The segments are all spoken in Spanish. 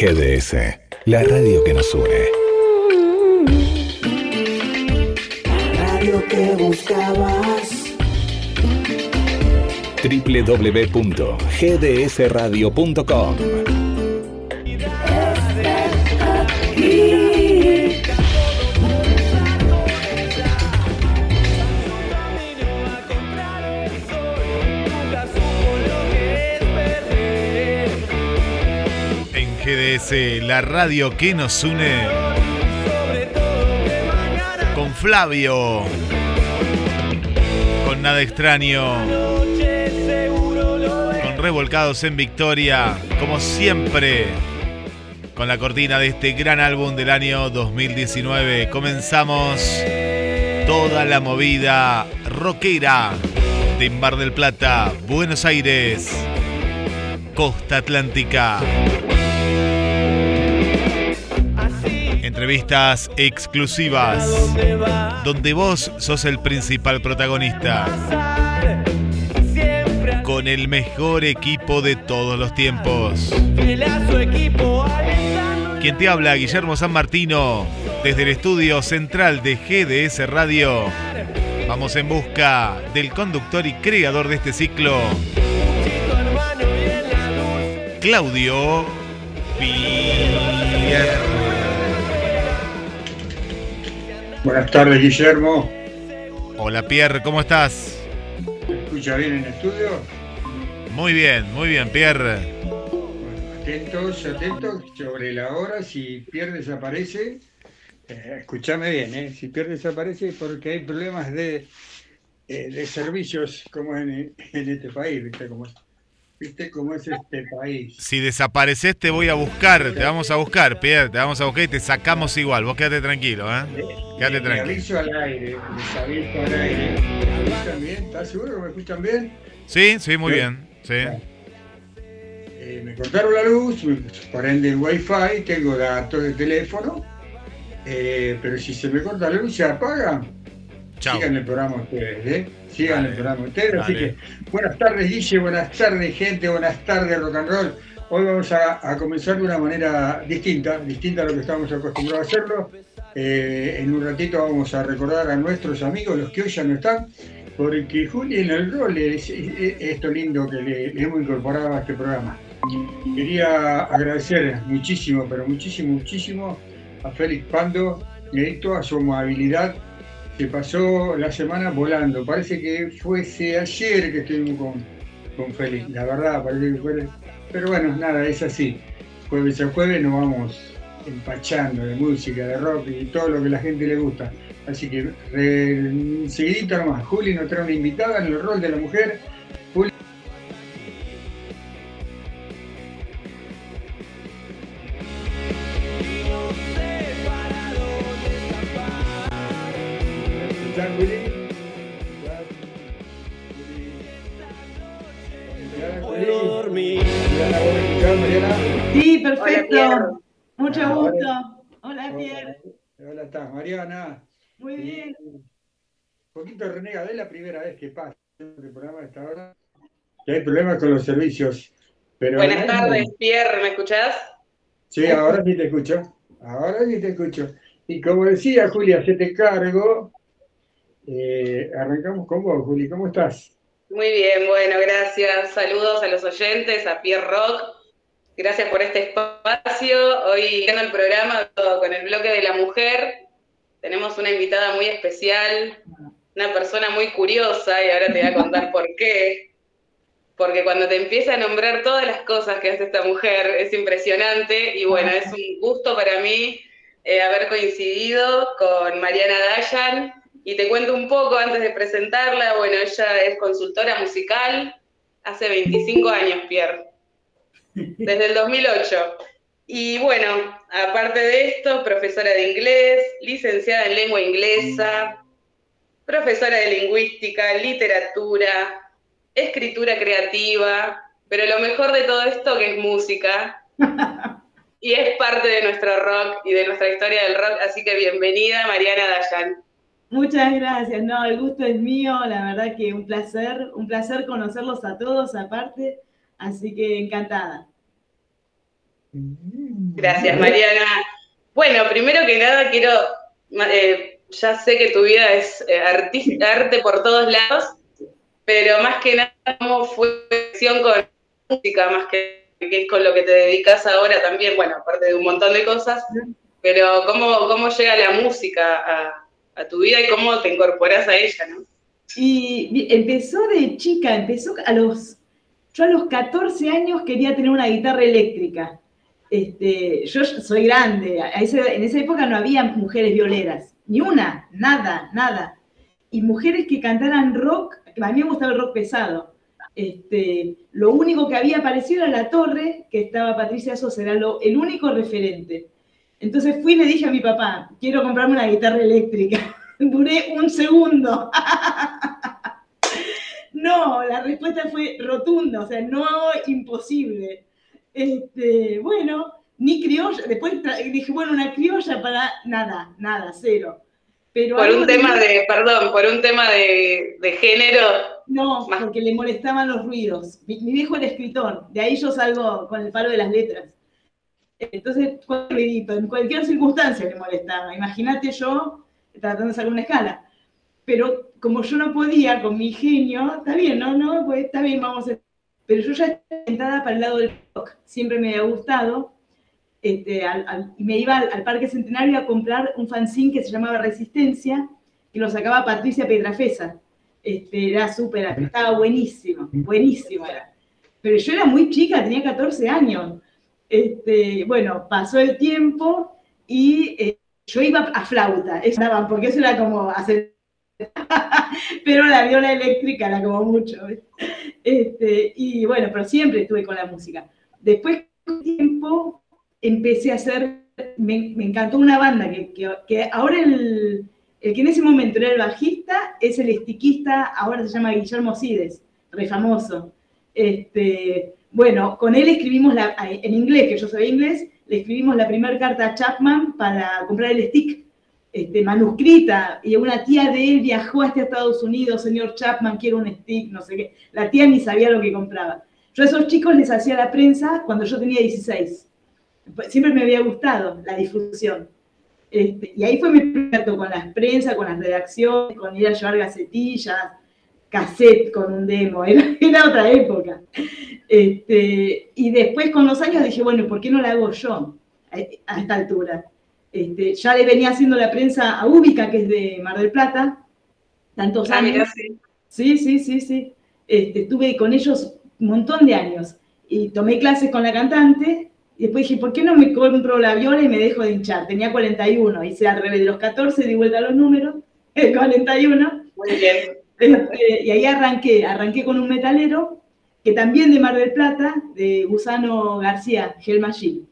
GDS, la radio que nos une. Radio que buscabas. www.gdsradio.com GDS, la radio que nos une. Con Flavio. Con nada extraño. Con revolcados en victoria. Como siempre. Con la cortina de este gran álbum del año 2019. Comenzamos toda la movida rockera de Mar del Plata, Buenos Aires, Costa Atlántica. Entrevistas exclusivas, donde vos sos el principal protagonista. Con el mejor equipo de todos los tiempos. Quien te habla, Guillermo San Martino, desde el estudio central de GDS Radio. Vamos en busca del conductor y creador de este ciclo, Claudio Pierre. Buenas tardes, Guillermo. Hola Pierre, ¿cómo estás? ¿Me escucha bien en el estudio? Muy bien, muy bien, Pierre. Bueno, atentos, atentos sobre la hora. Si Pierre desaparece, eh, escúchame bien, eh, si Pierre desaparece porque hay problemas de, eh, de servicios como en, en este país, ¿viste cómo es? ¿Viste cómo es este país? Si desapareces te voy a buscar, te vamos a buscar, Pierre, te vamos a buscar y te sacamos igual. Vos quédate tranquilo, ¿eh? Quédate Me tranquilo. aviso al aire, les aviso al aire. ¿Me escuchan bien? ¿Estás seguro que me escuchan bien? Sí, sí, muy bien. Sí. Eh, me cortaron la luz, me prende el wifi, tengo datos de teléfono, eh, pero si se me corta la luz se apaga. Chao. Sigan el programa ustedes, ¿eh? Sigan Dale, el programa ustedes. Así dale. que, buenas tardes, Guille, buenas tardes, gente, buenas tardes, rock and roll. Hoy vamos a, a comenzar de una manera distinta, distinta a lo que estamos acostumbrados a hacerlo. Eh, en un ratito vamos a recordar a nuestros amigos, los que hoy ya no están, porque Juli en el rol es, es- esto lindo que le, le hemos incorporado a este programa. Quería agradecer muchísimo, pero muchísimo, muchísimo a Félix Pando y toda su amabilidad. Se pasó la semana volando. Parece que fuese ayer que estuvimos con, con Félix. La verdad, parece que fue. Pero bueno, nada, es así. Jueves a jueves nos vamos empachando de música, de rock y todo lo que la gente le gusta. Así que re- seguidito nomás, Juli nos trae una invitada en el rol de la mujer. Mariana. Muy bien. Un poquito renega de la primera vez que pasa el programa a esta hora. Que hay problemas con los servicios. Pero Buenas tardes, Pierre, ¿me escuchás? Sí, ahora sí te escucho. Ahora sí te escucho. Y como decía Julia, se te cargo. Eh, arrancamos con vos, Juli. ¿Cómo estás? Muy bien, bueno, gracias. Saludos a los oyentes, a Pierre Rock. Gracias por este espacio. Hoy en el programa con el bloque de la mujer. Tenemos una invitada muy especial, una persona muy curiosa, y ahora te voy a contar por qué. Porque cuando te empieza a nombrar todas las cosas que hace esta mujer, es impresionante. Y bueno, es un gusto para mí eh, haber coincidido con Mariana Dayan. Y te cuento un poco antes de presentarla. Bueno, ella es consultora musical hace 25 años, Pierre. Desde el 2008. Y bueno, aparte de esto, profesora de inglés, licenciada en lengua inglesa, profesora de lingüística, literatura, escritura creativa, pero lo mejor de todo esto que es música. Y es parte de nuestro rock y de nuestra historia del rock, así que bienvenida Mariana Dayan. Muchas gracias. No, el gusto es mío. La verdad que un placer, un placer conocerlos a todos aparte. Así que encantada. Gracias, Mariana. Bueno, primero que nada quiero, eh, ya sé que tu vida es eh, arte por todos lados, pero más que nada, ¿cómo fue la con música? Más que, que es con lo que te dedicas ahora también, bueno, aparte de un montón de cosas, pero ¿cómo, cómo llega la música a, a tu vida y cómo te incorporas a ella, ¿no? Y empezó de chica, empezó a los, yo a los 14 años quería tener una guitarra eléctrica. Este, yo soy grande, en esa época no había mujeres violeras, ni una, nada, nada. Y mujeres que cantaran rock, a mí me gustaba el rock pesado. Este, lo único que había aparecido era La Torre, que estaba Patricia Sosa, era el único referente. Entonces fui y le dije a mi papá, quiero comprarme una guitarra eléctrica. Duré un segundo. no, la respuesta fue rotunda, o sea, no imposible. Este, bueno, ni criolla, después dije, bueno, una criolla para nada, nada, cero. Pero por un tema de, perdón, por un tema de, género. No, porque le molestaban los ruidos. Mi, mi, viejo era escritor, de ahí yo salgo con el palo de las letras. Entonces, en cualquier circunstancia le molestaba. Imagínate yo tratando de sacar una escala. Pero como yo no podía con mi genio, está bien, no, no, pues está bien, vamos a... Pero yo ya estaba sentada para el lado del rock, siempre me había gustado. Este, y me iba al, Parque Centenario a comprar un fanzine que se llamaba Resistencia, que lo sacaba Patricia Pedrafesa. Este, era súper, estaba buenísimo, buenísimo era. Pero yo era muy chica, tenía 14 años. Este, bueno, pasó el tiempo y eh, yo iba a flauta, porque eso era como hacer... pero la viola eléctrica era como mucho. Este, y bueno, pero siempre estuve con la música. Después, con tiempo, empecé a hacer, me, encantó una banda que, que, ahora el, el, que en ese momento era el bajista es el estiquista, ahora se llama Guillermo Cides, re famoso. Este, bueno, con él escribimos la, en inglés, que yo sabía inglés, le escribimos la primera carta a Chapman para comprar el stick, este, manuscrita, y una tía de él viajó hasta Estados Unidos, señor Chapman, quiero un stick, no sé qué. La tía ni sabía lo que compraba. Yo a esos chicos les hacía la prensa cuando yo tenía 16. Siempre me había gustado la difusión. Este, y ahí fue mi primer con las prensas, con las redacciones, con ir a llevar gacetillas, cassette con un demo, era, otra época. Este, y después con los años dije, bueno, ¿por qué no la hago yo a, esta altura? Este, ya le venía haciendo la prensa a Ubica, que es de Mar del Plata, tantos ah, años. sí. sí, sí, sí, este, estuve con ellos un montón de años y tomé clases con la cantante y después dije, ¿por qué no me compro la viola y me dejo de hinchar? Tenía 41, hice al revés de los 14, di vuelta a los números, el 41. Muy bien. Este, y ahí arranqué, arranqué con un metalero, que también de Mar del Plata, de Gusano García, Gelmagil,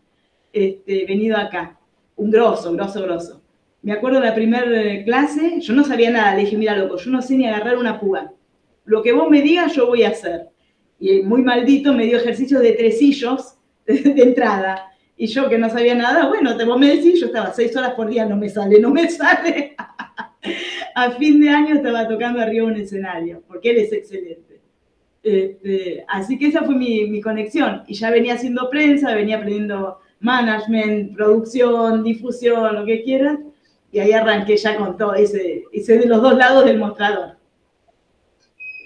este, venido acá. Un grosso, grosso, grosso. Me acuerdo de la primera eh, clase, yo no sabía nada, le dije, mira loco, yo no sé ni agarrar una púa. Lo que vos me digas, yo voy a hacer. Y muy maldito me dio ejercicios de tresillos de entrada. Y yo que no sabía nada, bueno, te vos me decís, yo estaba seis horas por día, no me sale, no me sale. a fin de año estaba tocando arriba un escenario, porque él es excelente. Este, así que esa fue mi, conexión. Y ya venía haciendo prensa, venía aprendiendo management, producción, difusión, lo que quieras. Y ahí arranqué ya con todo, ese, hice de los dos lados del mostrador.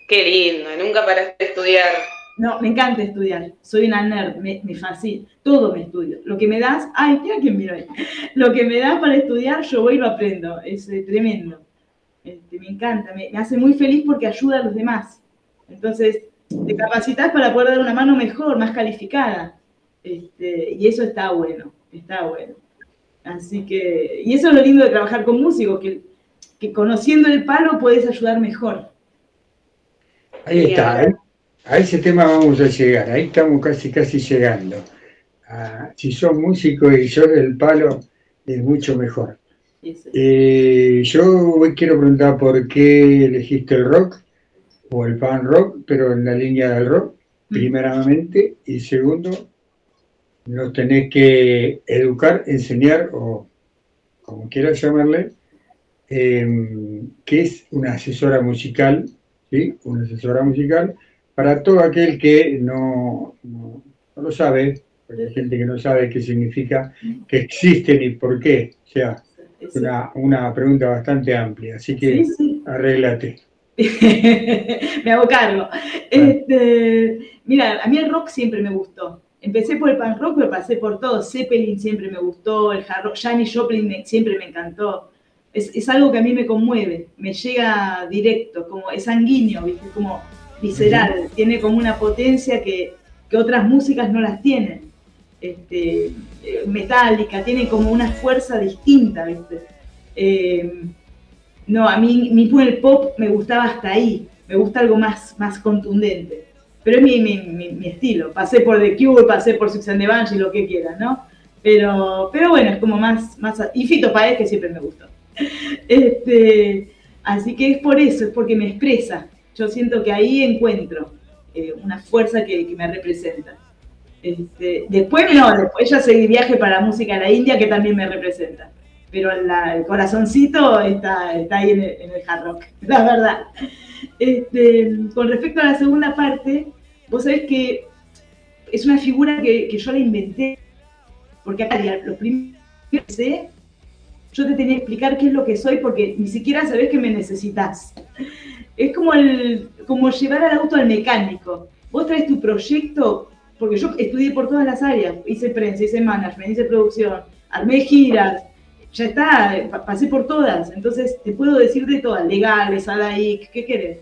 Qué lindo, nunca paraste de estudiar. No, me encanta estudiar. Soy una nerd, me, me, fascina. Todo me estudio. Lo que me das, ay, mira quién miro ahí. Lo que me das para estudiar, yo voy y lo aprendo. Es eh, tremendo. Este, me encanta, me, hace muy feliz porque ayuda a los demás. Entonces, te capacitas para poder dar una mano mejor, más calificada. Este, y eso está bueno, está bueno. Así que, y eso es lo lindo de trabajar con músicos, que, que conociendo el palo puedes ayudar mejor. Ahí está, ¿eh? a ese tema vamos a llegar, ahí estamos casi, casi llegando. Ah, si sos músico y sos del palo, es mucho mejor. Eh, yo quiero preguntar por qué elegiste el rock o el pan rock, pero en la línea del rock, mm. primeramente, y segundo, nos tenés que educar, enseñar, o como quieras llamarle, eh, que es una asesora musical, ¿sí? Una asesora musical para todo aquel que no, no, lo sabe, porque hay gente que no sabe qué significa, que existen y por qué. O sea, es una, una pregunta bastante amplia, así que sí, sí. arréglate. me hago cargo. Este, mira, a mí el rock siempre me gustó. Empecé por el punk rock, pero pasé por todo. Zeppelin siempre me gustó, el hard rock, Janis Joplin siempre me encantó. Es, es, algo que a mí me conmueve, me llega directo, como es sanguíneo, ¿viste? como visceral, tiene como una potencia que, que otras músicas no las tienen. Este, eh, metálica, tiene como una fuerza distinta, ¿viste? Eh, no, a mí, mi el pop me gustaba hasta ahí, me gusta algo más, más contundente. Pero es mi, mi, mi, estilo. Pasé por The Cure, pasé por Six and the y lo que quieras, ¿no? Pero, pero bueno, es como más, más... Y Fito Páez, que siempre me gustó. Este, así que es por eso, es porque me expresa. Yo siento que ahí encuentro eh, una fuerza que, que me representa. Este, después no, después ya seguí viaje para la música de la India que también me representa. Pero la, el corazoncito está, está ahí en el, en el, hard rock, la verdad. Este, con respecto a la segunda parte, vos sabés que es una figura que, yo la inventé, porque acá los primeros que yo te tenía que explicar qué es lo que soy porque ni siquiera sabés que me necesitas. Es como, como llevar al auto al mecánico. Vos traes tu proyecto porque yo estudié por todas las áreas, hice prensa, hice management, hice producción, armé giras, ya está, pasé por todas, entonces te puedo decir de todas, legales, ADAIC, ¿qué querés?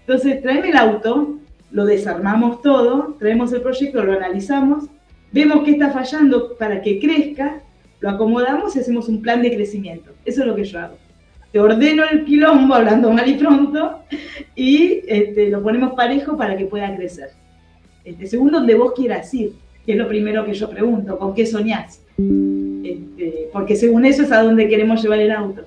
Entonces, tráeme el auto, lo desarmamos todo, traemos el proyecto, lo analizamos, vemos qué está fallando para que crezca, lo acomodamos y hacemos un plan de crecimiento. Eso es lo que yo hago. Te ordeno el quilombo, hablando mal y pronto, y este, lo ponemos parejo para que pueda crecer. Este, según donde vos quieras ir, que es lo primero que yo pregunto, ¿con qué soñás? Este, porque según eso es a donde queremos llevar el auto.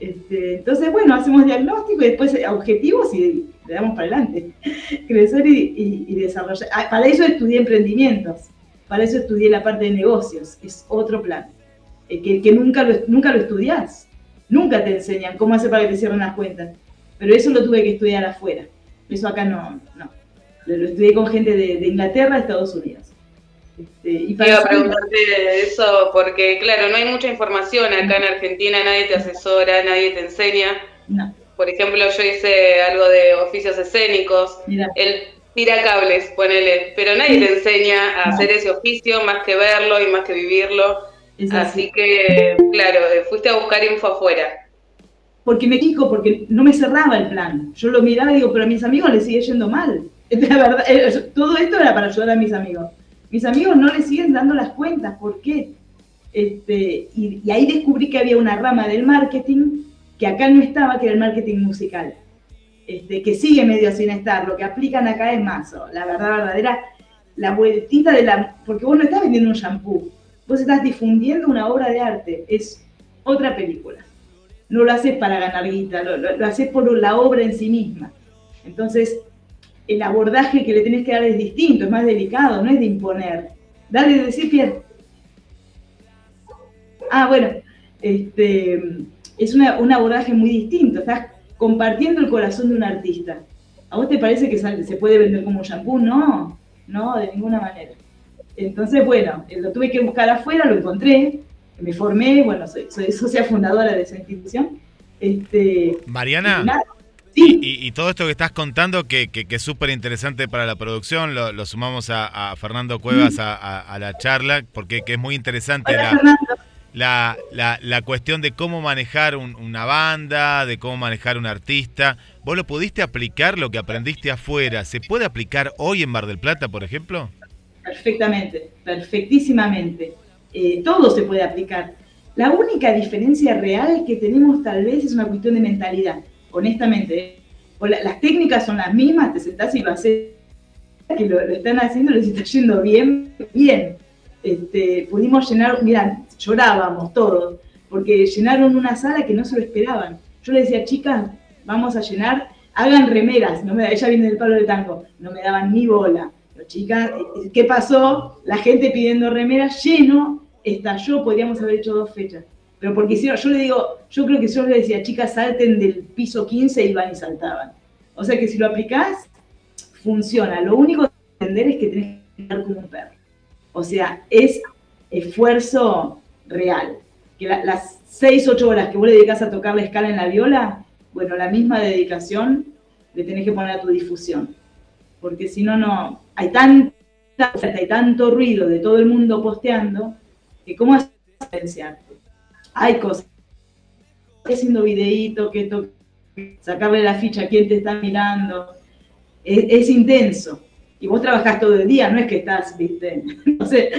Este, entonces, bueno, hacemos diagnóstico y después objetivos y le damos para adelante. Crecer y, desarrollar. Ah, para eso estudié emprendimientos, para eso estudié la parte de negocios, es otro plan, eh, que, que nunca, lo, nunca lo estudiás, nunca te enseñan cómo hacer para que te cierren las cuentas, pero eso lo tuve que estudiar afuera, eso acá no, no lo estudié con gente de, de Inglaterra, Estados Unidos. Este, y para Iba a preguntarte eso porque, claro, no hay mucha información acá en Argentina, nadie te asesora, nadie te enseña. No. Por ejemplo, yo hice algo de oficios escénicos, Mira. el tira cables, ponele, pero nadie te enseña a no. hacer ese oficio más que verlo y más que vivirlo. Así. así. que, claro, fuiste a buscar info afuera. Porque me quico, porque no me cerraba el plan. Yo lo miraba y digo, pero a mis amigos les sigue yendo mal. La verdad, eh, todo esto era para ayudar a mis amigos. Mis amigos no les siguen dando las cuentas, ¿por qué? Este, y, ahí descubrí que había una rama del marketing que acá no estaba, que era el marketing musical, este, que sigue medio sin estar. Lo que aplican acá es mazo, la verdad verdadera, la vueltita de la... Porque vos no estás vendiendo un shampoo, vos estás difundiendo una obra de arte, es otra película. No lo haces para ganar guita, lo, lo, lo haces por la obra en sí misma. Entonces, el abordaje que le tenés que dar es distinto, es más delicado, no es de imponer. Dale, decir Pierre. Ah, bueno, este, es una, un abordaje muy distinto, estás compartiendo el corazón de un artista. ¿A vos te parece que se puede vender como un shampoo? No, no, de ninguna manera. Entonces, bueno, lo tuve que buscar afuera, lo encontré, me formé, bueno, soy, soy socia fundadora de esa institución. Este, Mariana. Y, y, todo esto que estás contando, que, que, que es súper interesante para la producción, lo, lo sumamos a, a, Fernando Cuevas a, a, la charla, porque que es muy interesante Hola, la, la, la, la, cuestión de cómo manejar un, una banda, de cómo manejar un artista. ¿Vos lo pudiste aplicar, lo que aprendiste afuera? ¿Se puede aplicar hoy en Mar del Plata, por ejemplo? Perfectamente, perfectísimamente. Eh, todo se puede aplicar. La única diferencia real que tenemos tal vez es una cuestión de mentalidad honestamente, las técnicas son las mismas, te sentás y lo haces, que lo, están haciendo, les está yendo bien, bien. Este, pudimos llenar, mira, llorábamos todos, porque llenaron una sala que no se lo esperaban. Yo le decía, chicas, vamos a llenar, hagan remeras, no me, ella viene del palo de tango, no me daban ni bola. Chicas, ¿qué pasó? La gente pidiendo remeras, lleno, estalló, podríamos haber hecho dos fechas pero porque hicieron, yo le digo, yo creo que yo le decía, chicas, salten del piso 15, iban y saltaban. O sea que si lo aplicás, funciona. Lo único que entender es que tenés que estar como un perro. O sea, es esfuerzo real. Que las 6, 8 horas que vos le dedicas a tocar la escala en la viola, bueno, la misma dedicación le tenés que poner a tu difusión. Porque si no, no, hay tanta hay tanto ruido de todo el mundo posteando, que cómo diferenciarte. Hay cosas, haciendo videíto, que sacarle la ficha a quien te está mirando, es, intenso. Y vos trabajás todo el día, no es que estás, viste, no sé,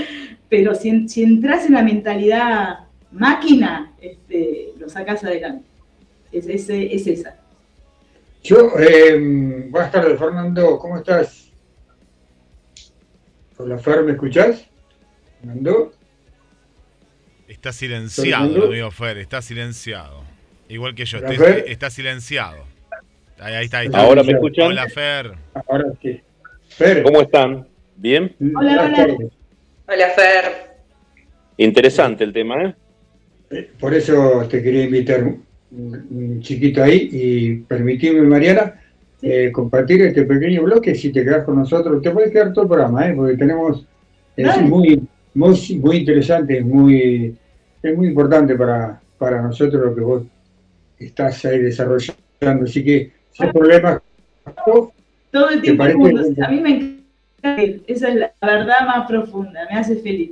pero si, si entras en la mentalidad máquina, este, lo sacas adelante. Es, es, es esa. Yo, eh, buenas tardes, Fernando, ¿cómo estás? Hola, Fer, ¿me escuchás? ¿Fernando? Está silenciado, amigo Fer, está silenciado. Igual que yo, está, silenciado. Ahí, está, ahí está. ¿Ahora me escuchan? Hola, Fer. Ahora sí. Fer. ¿Cómo están? ¿Bien? Hola, hola. Hola, Fer. Interesante el tema, ¿eh? ¿eh? Por eso te quería invitar un chiquito ahí y permitirme, Mariana, eh, compartir este pequeño bloque. Si te quedas con nosotros, te puedes quedar todo el programa, ¿eh? porque tenemos. Es muy, muy, muy interesante, muy, es muy importante para, para nosotros lo que vos estás ahí desarrollando. Así que, sin problemas. Todo el tiempo. A mí me encanta. Esa es la verdad más profunda, me hace feliz.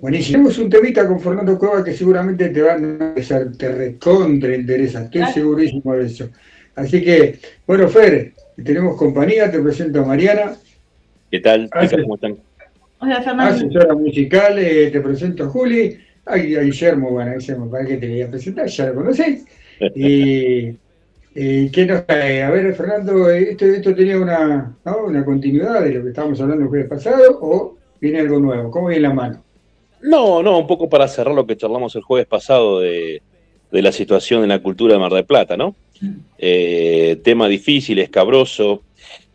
Buenísimo. Tenemos un temita con Fernando Cueva que seguramente te va a interesar, te recontra interesa, estoy segurísimo de eso. Así que, bueno, Fer, tenemos compañía, te presento a Mariana. ¿Qué tal? ¿Cómo están? Hola, Fernando. Asesora musical, eh, te presento a Juli. Ay, a Guillermo, bueno, Guillermo, para que te voy a presentar, ya lo conocéis. Y, ¿qué nos trae? A ver, Fernando, ¿esto, esto tenía una, una continuidad de lo que estábamos hablando el jueves pasado o viene algo nuevo? ¿Cómo viene la mano? No, no, un poco para cerrar lo que charlamos el jueves pasado de, la situación en la cultura de Mar del Plata, ¿no? Eh, tema difícil, escabroso,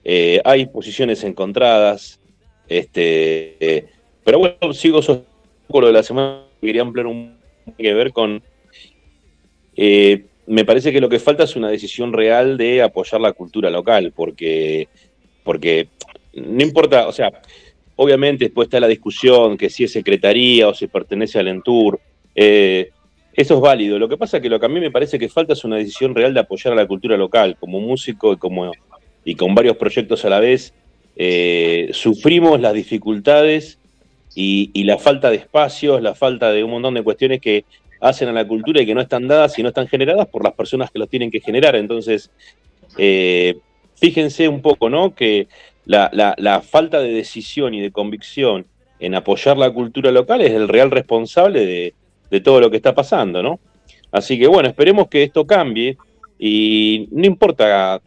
eh, hay posiciones encontradas, este, eh, pero bueno, sigo con lo de la semana, quería ampliar un que ver con, me parece que lo que falta es una decisión real de apoyar la cultura local, porque, porque no importa, o sea, Obviamente después está la discusión que si es secretaría o si pertenece al Entur. Eh, eso es válido. Lo que pasa es que lo que a mí me parece que falta es una decisión real de apoyar a la cultura local. Como músico y, como, y con varios proyectos a la vez, eh, sufrimos las dificultades y, la falta de espacios, la falta de un montón de cuestiones que hacen a la cultura y que no están dadas y no están generadas por las personas que los tienen que generar. Entonces, eh, fíjense un poco, ¿no? Que la, falta de decisión y de convicción en apoyar la cultura local es el real responsable de, todo lo que está pasando, ¿no? Así que bueno, esperemos que esto cambie y no importa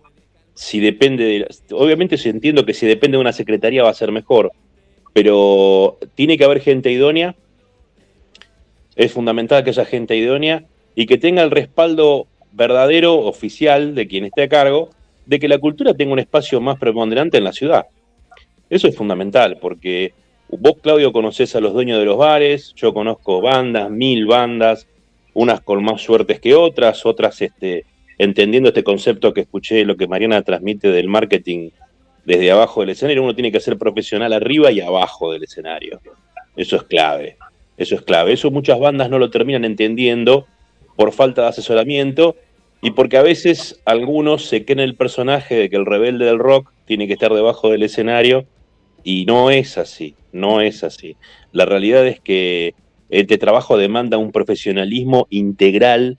si depende de... Obviamente entiendo que si depende de una secretaría va a ser mejor, pero tiene que haber gente idónea, es fundamental que haya gente idónea y que tenga el respaldo verdadero, oficial, de quien esté a cargo, de que la cultura tenga un espacio más preponderante en la ciudad. Eso es fundamental, porque vos, Claudio, conocés a los dueños de los bares, yo conozco bandas, mil bandas, unas con más suertes que otras, otras este, entendiendo este concepto que escuché, lo que Mariana transmite del marketing desde abajo del escenario, uno tiene que ser profesional arriba y abajo del escenario. Eso es clave, eso es clave. Eso muchas bandas no lo terminan entendiendo por falta de asesoramiento y porque a veces algunos se creen el personaje de que el rebelde del rock tiene que estar debajo del escenario y no es así, no es así. La realidad es que este trabajo demanda un profesionalismo integral,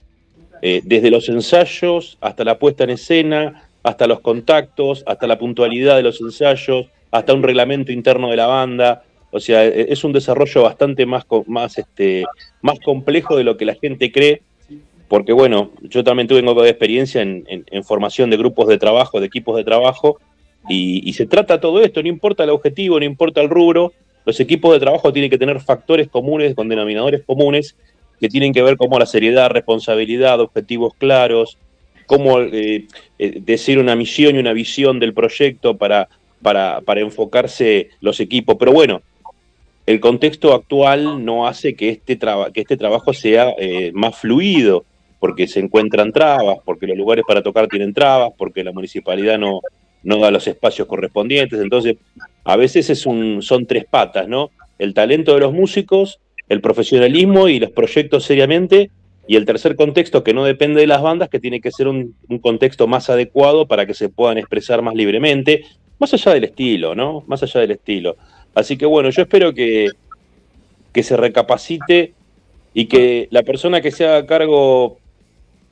eh, desde los ensayos hasta la puesta en escena, hasta los contactos, hasta la puntualidad de los ensayos, hasta un reglamento interno de la banda. O sea, e, es un desarrollo bastante más, más, este, más complejo de lo que la gente cree porque bueno, yo también tuve experiencia en, formación de grupos de trabajo, de equipos de trabajo, y, se trata todo esto, no importa el objetivo, no importa el rubro, los equipos de trabajo tienen que tener factores comunes, con denominadores comunes, que tienen que ver como la seriedad, responsabilidad, objetivos claros, cómo eh, eh, decir una misión y una visión del proyecto para, para, enfocarse los equipos. Pero bueno, el contexto actual no hace que este, que este trabajo sea eh, más fluido porque se encuentran trabas, porque los lugares para tocar tienen trabas, porque la municipalidad no, no da los espacios correspondientes. Entonces, a veces es un, son tres patas, ¿no? el talento de los músicos, el profesionalismo y los proyectos seriamente, y el tercer contexto que no depende de las bandas, que tiene que ser un, contexto más adecuado para que se puedan expresar más libremente, más allá del estilo, ¿no? Más allá del estilo. Así que bueno, yo espero que, que se recapacite y que la persona que se haga cargo.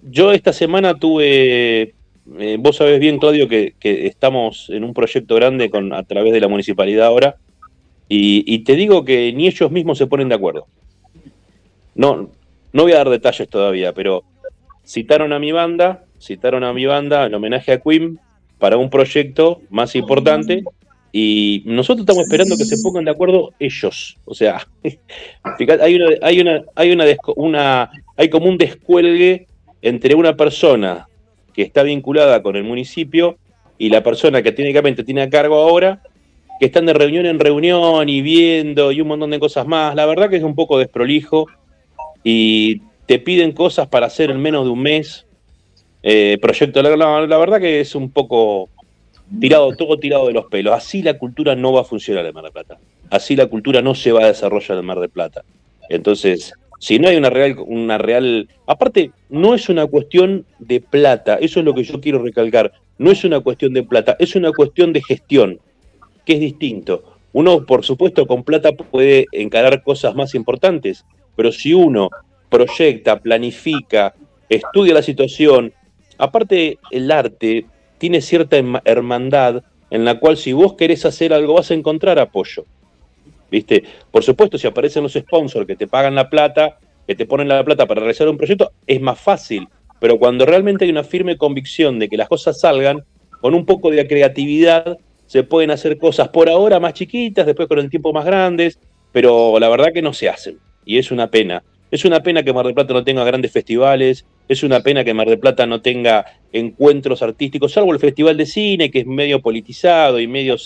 Yo esta semana tuve. Eh, vos sabés bien, Claudio, que, estamos en un proyecto grande con, a través de la municipalidad ahora. Y, te digo que ni ellos mismos se ponen de acuerdo. No, no voy a dar detalles todavía, pero citaron a mi banda, citaron a mi banda en homenaje a Queen para un proyecto más importante y nosotros estamos esperando que se pongan de acuerdo ellos. O sea, hay una, hay una, hay una, una, hay como un descuelgue entre una persona que está vinculada con el municipio y la persona que técnicamente tiene a cargo ahora, que están de reunión en reunión y viendo y un montón de cosas más. La verdad que es un poco desprolijo y te piden cosas para hacer en menos de un mes. Eh, proyecto, la, la verdad que es un poco tirado, todo tirado de los pelos. Así la cultura no va a funcionar en Mar del Plata. Así la cultura no se va a desarrollar en Mar del Plata. Entonces, si no hay una real, una real. Aparte, no es una cuestión de plata, eso es lo que yo quiero recalcar. No es una cuestión de plata, es una cuestión de gestión, que es distinto. Uno, por supuesto, con plata puede encarar cosas más importantes, pero si uno proyecta, planifica, estudia la situación, aparte el arte tiene cierta hermandad en la cual si vos querés hacer algo vas a encontrar apoyo. ¿Viste? Por supuesto, si aparecen los sponsors que te pagan la plata, que te ponen la plata para realizar un proyecto, es más fácil. Pero cuando realmente hay una firme convicción de que las cosas salgan, con un poco de creatividad se pueden hacer cosas por ahora más chiquitas, después con el tiempo más grandes, pero la verdad que no se hacen. Y es una pena. Es una pena que Mar del Plata no tenga grandes festivales, es una pena que Mar del Plata no tenga encuentros artísticos, salvo el Festival de Cine, que es medio politizado y medio,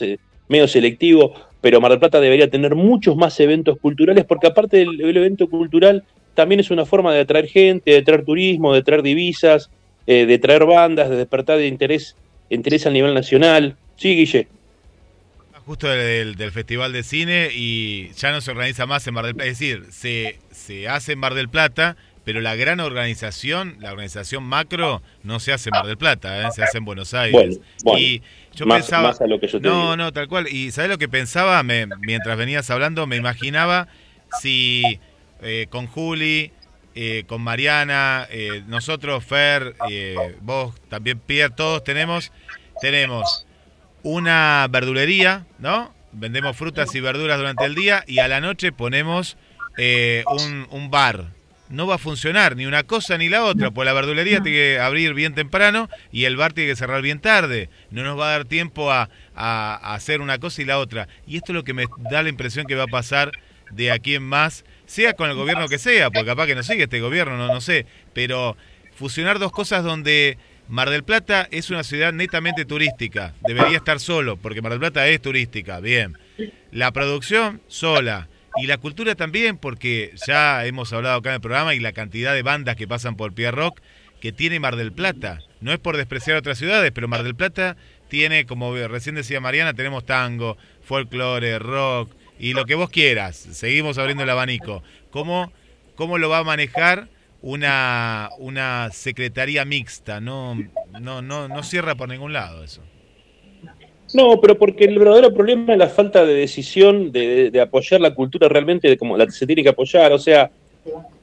medio selectivo, pero Mar del Plata debería tener muchos más eventos culturales, porque aparte del, evento cultural, también es una forma de atraer gente, de traer turismo, de traer divisas, eh, de traer bandas, de despertar de interés, interés a nivel nacional. Sí, Guille justo del, Festival de Cine y ya no se organiza más en Mar del Plata. Es decir, se, se hace en Mar del Plata, pero la gran organización, la organización macro, no se hace en Mar del Plata, ¿eh? se hace en Buenos Aires. y yo pensaba. no, no, tal cual. Y ¿sabes lo que pensaba? Me, mientras venías hablando, me imaginaba si eh, con Juli. Eh, con Mariana, nosotros, Fer, vos también, Pierre, todos tenemos, tenemos una verdulería, ¿no? Vendemos frutas y verduras durante el día y a la noche ponemos eh, un, bar. No va a funcionar ni una cosa ni la otra, pues la verdulería tiene que abrir bien temprano y el bar tiene que cerrar bien tarde. No nos va a dar tiempo a, hacer una cosa y la otra. Y esto es lo que me da la impresión que va a pasar de aquí en más, sea con el gobierno que sea, porque capaz que no sigue este gobierno, no, no sé, pero fusionar dos cosas donde Mar del Plata es una ciudad netamente turística, debería estar solo, porque Mar del Plata es turística, bien. La producción sola. Y la cultura también, porque ya hemos hablado acá en el programa y la cantidad de bandas que pasan por Pierre Rock que tiene Mar del Plata. No es por despreciar otras ciudades, pero Mar del Plata tiene, como recién decía Mariana, tenemos tango, folclore, rock y lo que vos quieras. Seguimos abriendo el abanico. ¿Cómo, cómo lo va a manejar una, una secretaría mixta, no, no, no, no cierra por ningún lado eso. No, pero porque el verdadero problema es la falta de decisión de, apoyar la cultura realmente como la se tiene que apoyar. O sea,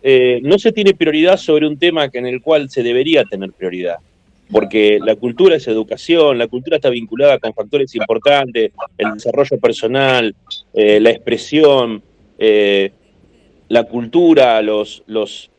eh, no se tiene prioridad sobre un tema que en el cual se debería tener prioridad. Porque la cultura es educación, la cultura está vinculada con factores importantes, el desarrollo personal, eh, la expresión, eh, la cultura, los, los,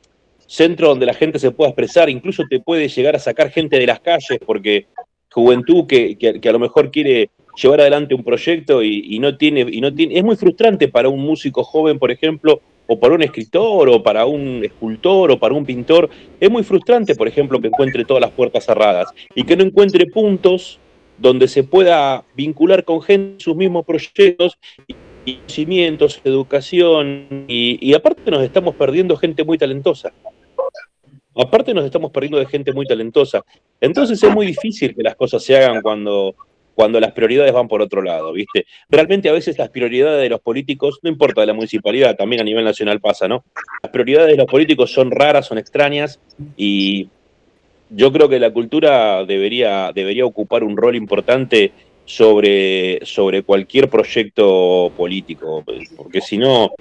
centro donde la gente se pueda expresar, incluso te puede llegar a sacar gente de las calles, porque juventud que, a lo mejor quiere llevar adelante un proyecto y, no tiene, y no tiene, es muy frustrante para un músico joven, por ejemplo, o para un escritor, o para un escultor, o para un pintor, es muy frustrante, por ejemplo, que encuentre todas las puertas cerradas y que no encuentre puntos donde se pueda vincular con gente sus mismos proyectos y conocimientos, educación, y aparte nos estamos perdiendo gente muy talentosa. Aparte nos estamos perdiendo de gente muy talentosa. Entonces es muy difícil que las cosas se hagan cuando, cuando las prioridades van por otro lado, ¿viste? Realmente a veces las prioridades de los políticos, no importa de la municipalidad, también a nivel nacional pasa, ¿no? Las prioridades de los políticos son raras, son extrañas y yo creo que la cultura debería, debería ocupar un rol importante sobre, sobre cualquier proyecto político, porque si no,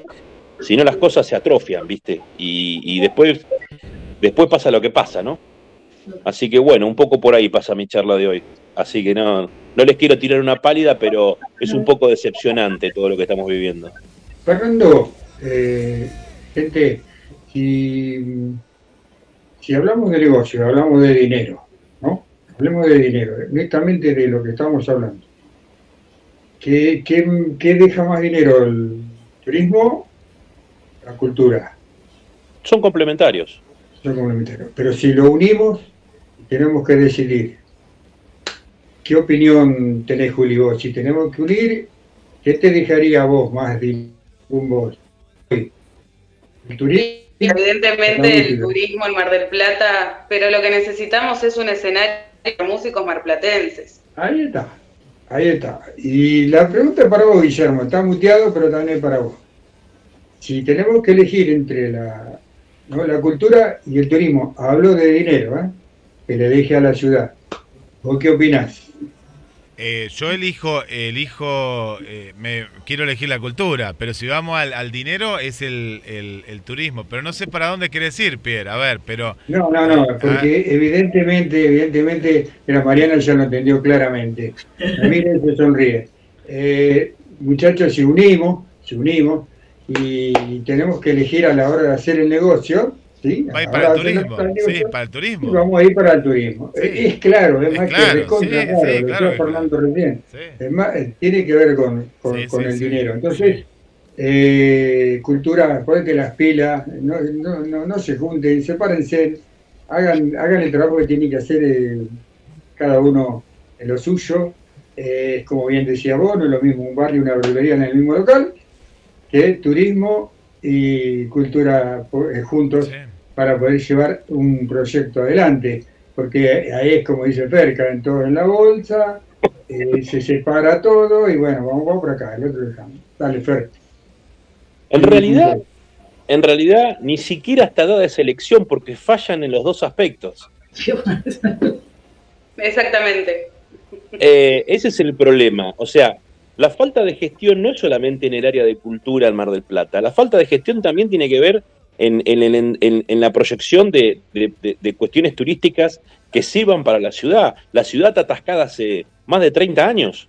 si no las cosas se atrofian, ¿viste? Y, y después, después pasa lo que pasa, ¿no? Así que bueno, un poco por ahí pasa mi charla de hoy. Así que no, no les quiero tirar una pálida, pero es un poco decepcionante todo lo que estamos viviendo. Fernando, eh, gente, si, si hablamos de negocio, hablamos de dinero, ¿no? Hablemos de dinero, netamente de lo que estamos hablando. ¿Qué, qué, qué deja más dinero, el turismo la cultura? Son complementarios. Complementarios. Pero si lo unimos, tenemos que decidir. ¿Qué opinión tenés, Juli, vos? Si tenemos que unir, ¿qué te dejaría vos más de un vos? ¿El turismo? Evidentemente el turismo en Mar del Plata, pero lo que necesitamos es un escenario para músicos marplatenses. Ahí está, ahí está. Y la pregunta es para vos, Guillermo, está muteado, pero también para vos. Si tenemos que elegir entre la, la cultura y el turismo, hablo de dinero, ¿eh? que le deje a la ciudad. ¿Vos qué opinás? Eh, yo elijo, elijo, eh, me quiero elegir la cultura, pero si vamos al, dinero es el, turismo. Pero no sé para dónde querés ir, Pierre. A ver, pero. No, no, no, porque ah. evidentemente, evidentemente, la Mariana ya lo entendió claramente. Miren, se sonríe. Eh, muchachos, si unimos, si unimos, y tenemos que elegir a la hora de hacer el negocio, ¿sí? Va a ir para el turismo, sí, para el turismo. vamos a ir para el turismo. Es claro, es, más que recontra, claro, lo Fernando recién. Es más, eh, tiene que ver con, con, el dinero. Entonces, eh, cultura, que las pilas, no, no, no, no, se junten, sepárense, hagan, hagan el trabajo que tienen que hacer eh, cada uno en lo suyo. Eh, como bien decía vos, no es lo mismo un barrio y una verdulería en el mismo local, que turismo y cultura juntos para poder llevar un proyecto adelante, porque ahí es como dice Fer, caen todos en la bolsa, eh, se separa todo y bueno, vamos, vamos por acá, el otro dejamos. Dale, Fer. En realidad, en realidad ni siquiera está dada esa elección porque fallan en los dos aspectos. Exactamente. Eh, ese es el problema. O sea, la falta de gestión no es solamente en el área de cultura en Mar del Plata. La falta de gestión también tiene que ver en, la proyección de, cuestiones turísticas que sirvan para la ciudad. La ciudad está atascada hace más de 30 años.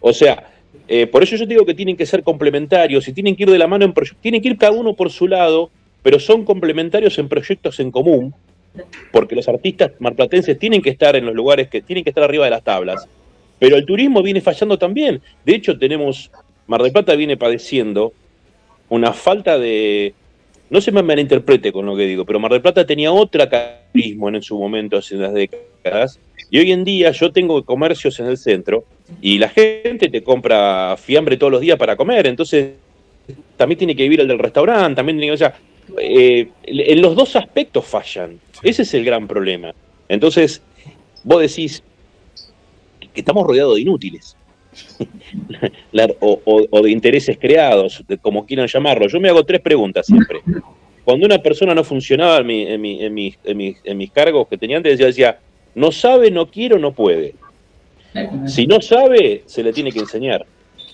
O sea, eh, por eso yo digo que tienen que ser complementarios y tienen que ir de la mano en proyectos, tienen que ir cada uno por su lado, pero son complementarios en proyectos en común, porque los artistas marplatenses tienen que estar en los lugares que tienen que estar arriba de las tablas. Pero el turismo viene fallando también. De hecho, tenemos, Mar del Plata viene padeciendo una falta de, no se me malinterprete con lo que digo, pero Mar del Plata tenía otra turismo en su momento, hace unas décadas, y hoy en día yo tengo comercios en el centro y la gente te compra fiambre todos los días para comer, entonces también tiene que vivir el del restaurante, también tiene que, o sea, eh, en los dos aspectos fallan, ese es el gran problema. Entonces, vos decís que estamos rodeados de inútiles. o, de intereses creados, como quieran llamarlo. Yo me hago tres preguntas siempre. Cuando una persona no funcionaba en, mis, cargos que tenía antes, yo decía, no sabe, no quiere no puede. Si no sabe, se le tiene que enseñar.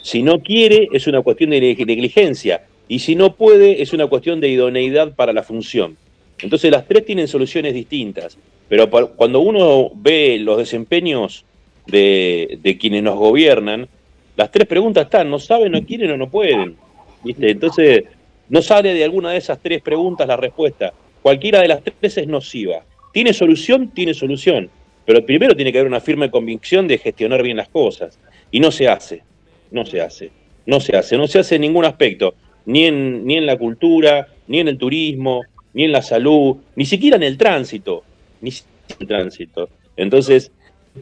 Si no quiere, es una cuestión de negligencia. Y si no puede, es una cuestión de idoneidad para la función. Entonces las tres tienen soluciones distintas. Pero cuando uno ve los desempeños de, quienes nos gobiernan, las tres preguntas están, no saben, no quieren o no pueden. ¿viste? Entonces, no sale de alguna de esas tres preguntas la respuesta. Cualquiera de las tres es nociva. ¿Tiene solución? Tiene solución. Pero primero tiene que haber una firme convicción de gestionar bien las cosas. Y no se hace. No se hace. No se hace. No se hace en ningún aspecto. Ni en, ni en la cultura,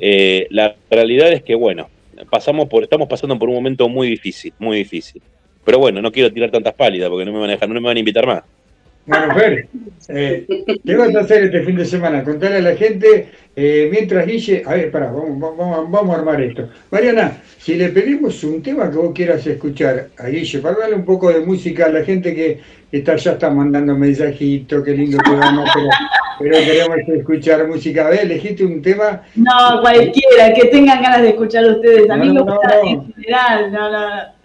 eh, la realidad es que, bueno, pasamos por, estamos pasando por un momento muy difícil, muy difícil. Pero bueno, no quiero tirar tantas pálidas porque no me van a dejar, no me van a invitar más. Bueno, Fer, eh, ¿qué vas a hacer este fin de semana? Contarle a la gente, eh, mientras Guille, a ver, pará, vamos, vamos, vamos, a armar esto. Mariana, si le pedimos un tema que vos quieras escuchar a Guille, para darle un poco de música a la gente que está, ya está mandando mensajitos, qué lindo programa, pero, pero queremos escuchar música. A ver, elegiste un tema. No, cualquiera, que tengan ganas de escuchar ustedes. A mí me gusta en general, no, no.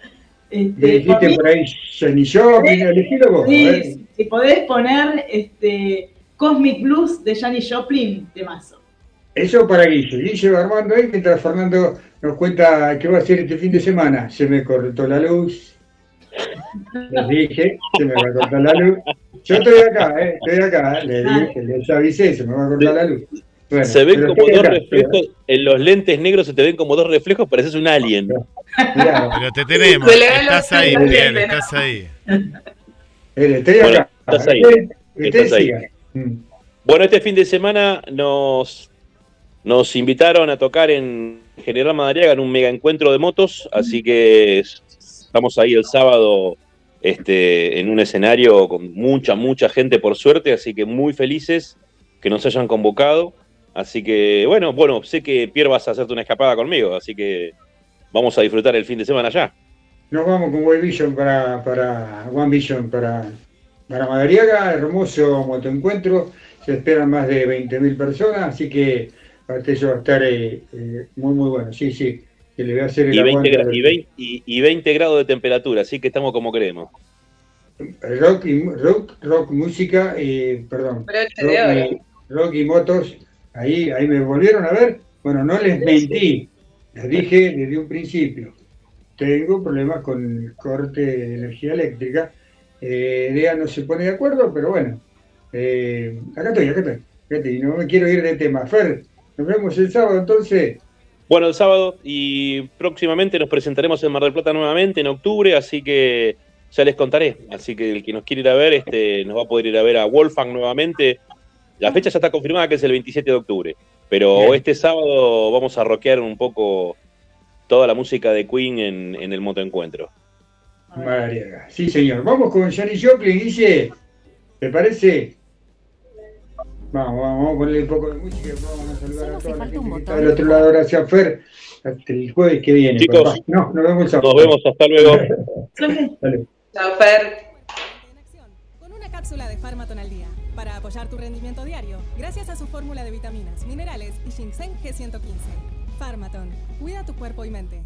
Este, dijiste por ahí Jenny Joplin, elegílo vos. Sí, si podés poner este, Cosmic Blues de Janis Joplin, de mazo. Eso para Guille. Guille va armando ahí mientras Fernando nos cuenta qué va a hacer este fin de semana. Se me cortó la luz. Les dije, se me va a cortar la luz. Yo estoy acá, ¿eh? estoy acá. Les dije, les avisé, se me va a cortar la luz se ven como dos reflejos, en los lentes negros se te ven como dos reflejos, pareces un alien. Pero te tenemos, estás ahí, bien, estás ahí. Estás ahí. Estás ahí. Mm. Bueno, este fin de semana nos, nos invitaron a tocar en General Madariaga en un mega encuentro de motos, así que estamos ahí el sábado este, en un escenario con mucha, mucha gente por suerte, así que muy felices que nos hayan convocado. Así que, bueno, bueno, sé que Pierre vas a hacerte una escapada conmigo, así que vamos a disfrutar el fin de semana ya. Nos vamos con One Vision para, para One Vision para, para Madariaga, hermoso motoencuentro, se esperan más de 20.000 personas, así que aparte eso va a estar eh, eh, muy muy bueno, sí, sí, que le voy a hacer el y 20, y, 20, y, 20 grados de temperatura, así que estamos como queremos. Rock, y, rock, rock música, eh, perdón, rock, rock y motos Ahí, ahí me volvieron a ver. Bueno, no les mentí. Les dije desde un principio. Tengo problemas con el corte de energía eléctrica. Eh, no se pone de acuerdo, pero bueno. Eh, acá estoy, acá estoy. no me quiero ir de tema. Fer, nos vemos el sábado entonces. Bueno, el sábado y próximamente nos presentaremos en Mar del Plata nuevamente en octubre, así que ya les contaré. Así que el que nos quiere ir a ver, este, nos va a poder ir a ver a Wolfgang nuevamente la fecha ya está confirmada que es el 27 de octubre, pero este sábado vamos a rockear un poco toda la música de Queen en, el motoencuentro. María. Sí, señor. Vamos con Janis Joplin, dice, ¿te parece? Vamos, vamos, a ponerle un poco de música, vamos a saludar a toda la gente que está del otro lado. Gracias, Fer. Hasta el jueves que viene. Chicos, no, nos vemos. Nos vemos, hasta luego. Chao, Fer. Con una cápsula de Farmaton al día para apoyar tu rendimiento diario, gracias a su fórmula de vitaminas, minerales y ginseng G115. Pharmaton, cuida tu cuerpo y mente.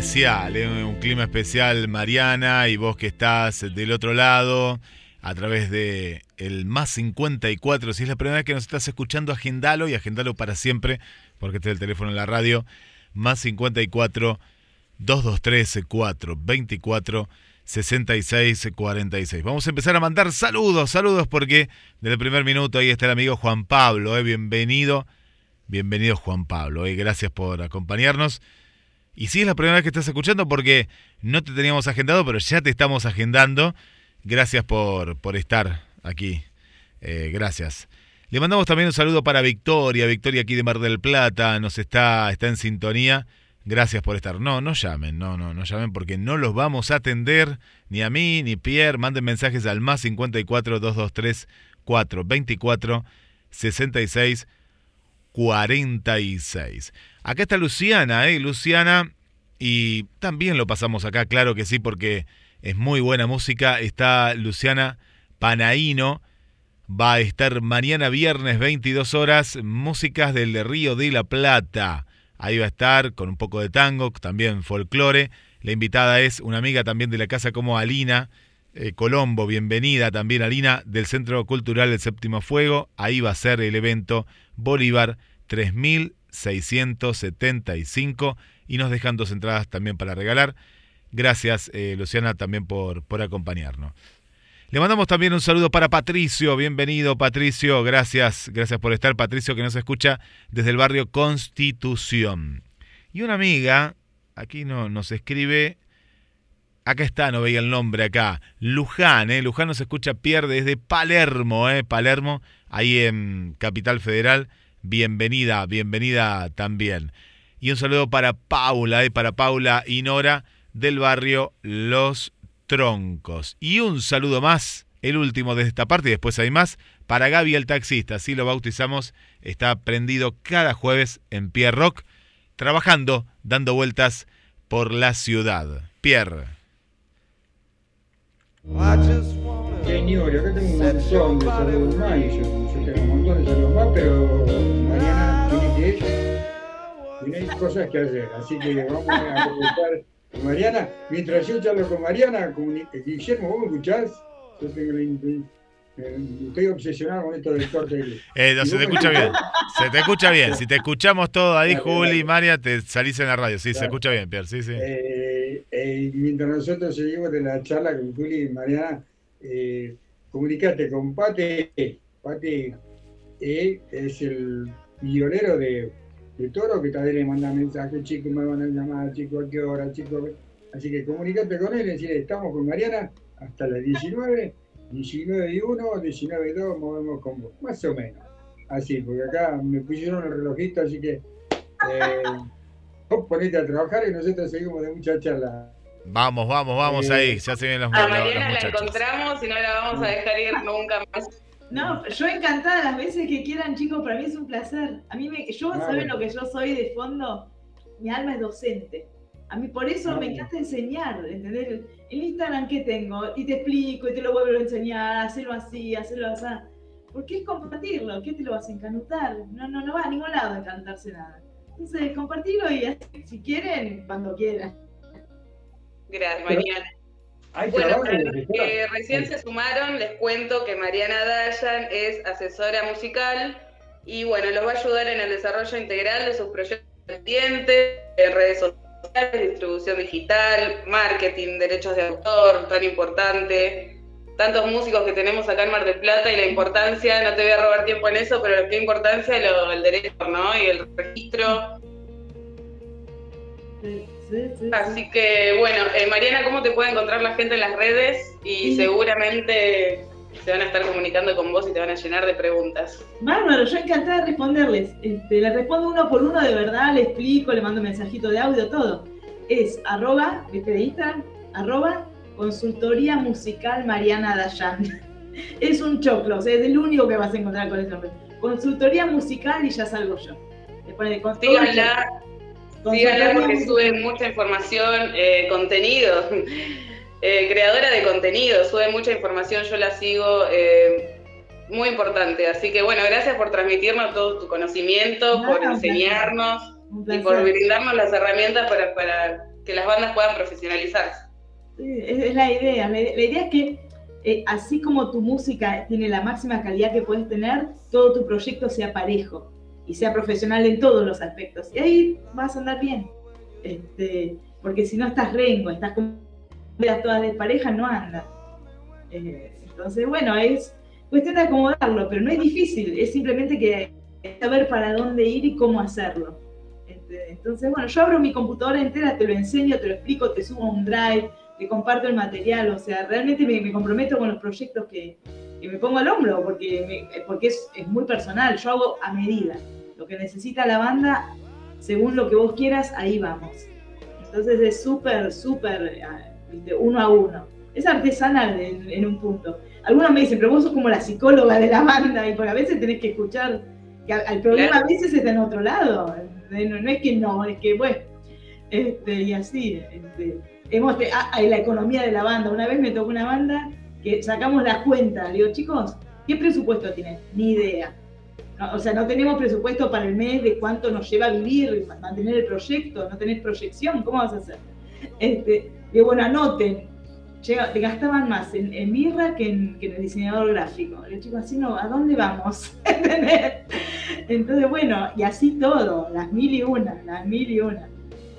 Especial, ¿eh? un clima especial Mariana y vos que estás del otro lado a través de el más 54. Si es la primera vez que nos estás escuchando, agendalo y agendalo para siempre, porque este es el teléfono en la radio. Más 54 223 4 24 66 46. Vamos a empezar a mandar saludos, saludos, porque desde el primer minuto ahí está el amigo Juan Pablo. ¿eh? Bienvenido, bienvenido Juan Pablo. ¿eh? Gracias por acompañarnos. Y sí es la primera vez que estás escuchando porque no te teníamos agendado, pero ya te estamos agendando. Gracias por, por estar aquí. Eh, gracias. Le mandamos también un saludo para Victoria, Victoria aquí de Mar del Plata, nos está, está en sintonía. Gracias por estar. No, no llamen, no, no, no llamen porque no los vamos a atender, ni a mí, ni Pierre. Manden mensajes al más 54 223 424 66 46. Acá está Luciana, ¿eh? Luciana, y también lo pasamos acá, claro que sí, porque es muy buena música. Está Luciana Panaíno, va a estar mañana viernes 22 horas, músicas del Río de la Plata. Ahí va a estar con un poco de tango, también folclore. La invitada es una amiga también de la casa como Alina eh, Colombo, bienvenida también Alina del Centro Cultural del Séptimo Fuego. Ahí va a ser el evento Bolívar 3675 y nos dejan dos entradas también para regalar. Gracias eh, Luciana también por, por acompañarnos. Le mandamos también un saludo para Patricio, bienvenido Patricio, gracias, gracias por estar Patricio que nos escucha desde el barrio Constitución. Y una amiga, aquí no, nos escribe, acá está, no veía el nombre acá, Luján, eh, Luján nos escucha Pierre desde Palermo, eh, Palermo, ahí en Capital Federal, bienvenida, bienvenida también. Y un saludo para Paula, eh, para Paula y Nora del barrio Los Troncos. Y un saludo más, el último de esta parte, y después hay más, para Gaby el taxista, así lo bautizamos, está prendido cada jueves en Pierre Rock, trabajando, dando vueltas por la ciudad. Pierre. Yo, yo tengo pero Mariana tiene que tiene cosas que hacer, así que vamos a aprovechar. Mariana, mientras yo charlo con Mariana, comuni- Guillermo, ¿vos me escuchás? Yo tengo la eh, estoy obsesionado con esto del corte de. Eh, no, ¿Y se te escucha bien. Se te escucha bien. Si te escuchamos todo ahí, Dale, Juli, dale. María, te salís en la radio. Sí, se escucha bien, Pierre. Sí, sí. Eh, eh, mientras nosotros seguimos de la charla con Juli y Mariana, eh, comunicate con Pate. Pate eh, es el violero de, de Toro que también le manda mensajes, chicos, me van a llamar, chicos, a qué hora, chicos. Así que comunicate con él y decirle, estamos con Mariana hasta las 19, 19 y 1, 19 y 2, movemos con vos, más o menos. Así, porque acá me pusieron el relojito, así que eh, vos ponete a trabajar y nosotros seguimos de mucha charla. Vamos, vamos, vamos Eh, ahí. Ya se vienen los, A los- los Mariana la encontramos y no la vamos a dejar ir nunca más. No, yo encantada las veces que quieran, chicos, para mí es un placer. A mí me, yo, ¿saben lo que yo soy de fondo? Mi alma es docente. A mí por eso me encanta enseñar, ¿entendés? El, Instagram que tengo, y te explico, y te lo vuelvo a enseñar, hacerlo así, hacerlo así. Porque es compartirlo, ¿qué te lo vas a encanutar? No, no, no va a ningún lado a encantarse nada. Entonces, compartirlo y así, si quieren, cuando quieran. Gracias, Pero- Mariana. Hay Bueno, para los que recién se sumaron, les cuento que Mariana Dayan es asesora musical y bueno, los va a ayudar en el desarrollo integral de sus proyectos pendientes, en redes sociales, distribución digital, marketing, derechos de autor, tan importante. Tantos músicos que tenemos acá en Mar del Plata y la importancia, no te voy a robar tiempo en eso, pero qué importancia lo, el derecho, ¿no? Y el registro. Sí, sí, sí, sí. Así que bueno, eh, Mariana, ¿cómo te puede encontrar la gente en las redes? Y Sí. seguramente se van a estar comunicando con vos y te van a llenar de preguntas. Bárbaro, yo encantada de responderles. Este, les respondo uno por uno de verdad, le explico, le mando un mensajito de audio, todo. Es arroba, viste de Instagram, arroba consultoría musical Mariana Dayan. Es un choclo, o sea, es el único que vas a encontrar con ese nombre. Consultoría musical y ya salgo yo. Todo el- Síganla, Consultoría síganla porque sube mucha información, eh, contenido. Eh, creadora de contenido, sube mucha información, yo la sigo. eh, muy importante, así que bueno, gracias por transmitirnos todo tu conocimiento, por enseñarnos y por brindarnos las herramientas para, para que las bandas puedan profesionalizarse. Sí, es, la idea. La, la idea es que eh, así como tu música tiene la máxima calidad que puedes tener, todo tu proyecto sea parejo y sea profesional en todos los aspectos. Y ahí vas a andar bien. Este, porque si no estás rengo, estás con todas de pareja, no anda. Eh, entonces, bueno, es cuestión de acomodarlo, pero no es difícil, es simplemente que saber para dónde ir y cómo hacerlo. Este, Entonces, bueno, yo abro mi computadora entera, te lo enseño, te lo explico, te subo a un drive, te comparto el material, o sea, realmente me, me comprometo con los proyectos que, que me pongo al hombro, porque, me- porque es, es muy personal, yo hago a medida. Lo que necesita la banda, según lo que vos quieras, ahí vamos. Entonces es súper, súper, ah, uno a uno. Es artesanal en, en un punto. Algunos me dicen, pero vos sos como la psicóloga de la banda, y porque a veces tenés que escuchar que al problema Claro. a veces está en otro lado. No, no es que no, es que bueno. Este, y así. este, hemos ah, la economía de la banda. Una vez me tocó una banda que sacamos la cuenta. Le digo, chicos, ¿qué presupuesto tienen? Ni idea. O sea, no tenemos presupuesto para el mes de cuánto nos lleva a vivir, mantener el proyecto, no tenés proyección, ¿cómo vas a hacer? Este, digo, bueno, anoten. Llega- te gastaban más en, birra que en, que en el diseñador gráfico. Le digo, así no, ¿a dónde vamos? Entonces, bueno, y así todo, las mil y una, las mil y una.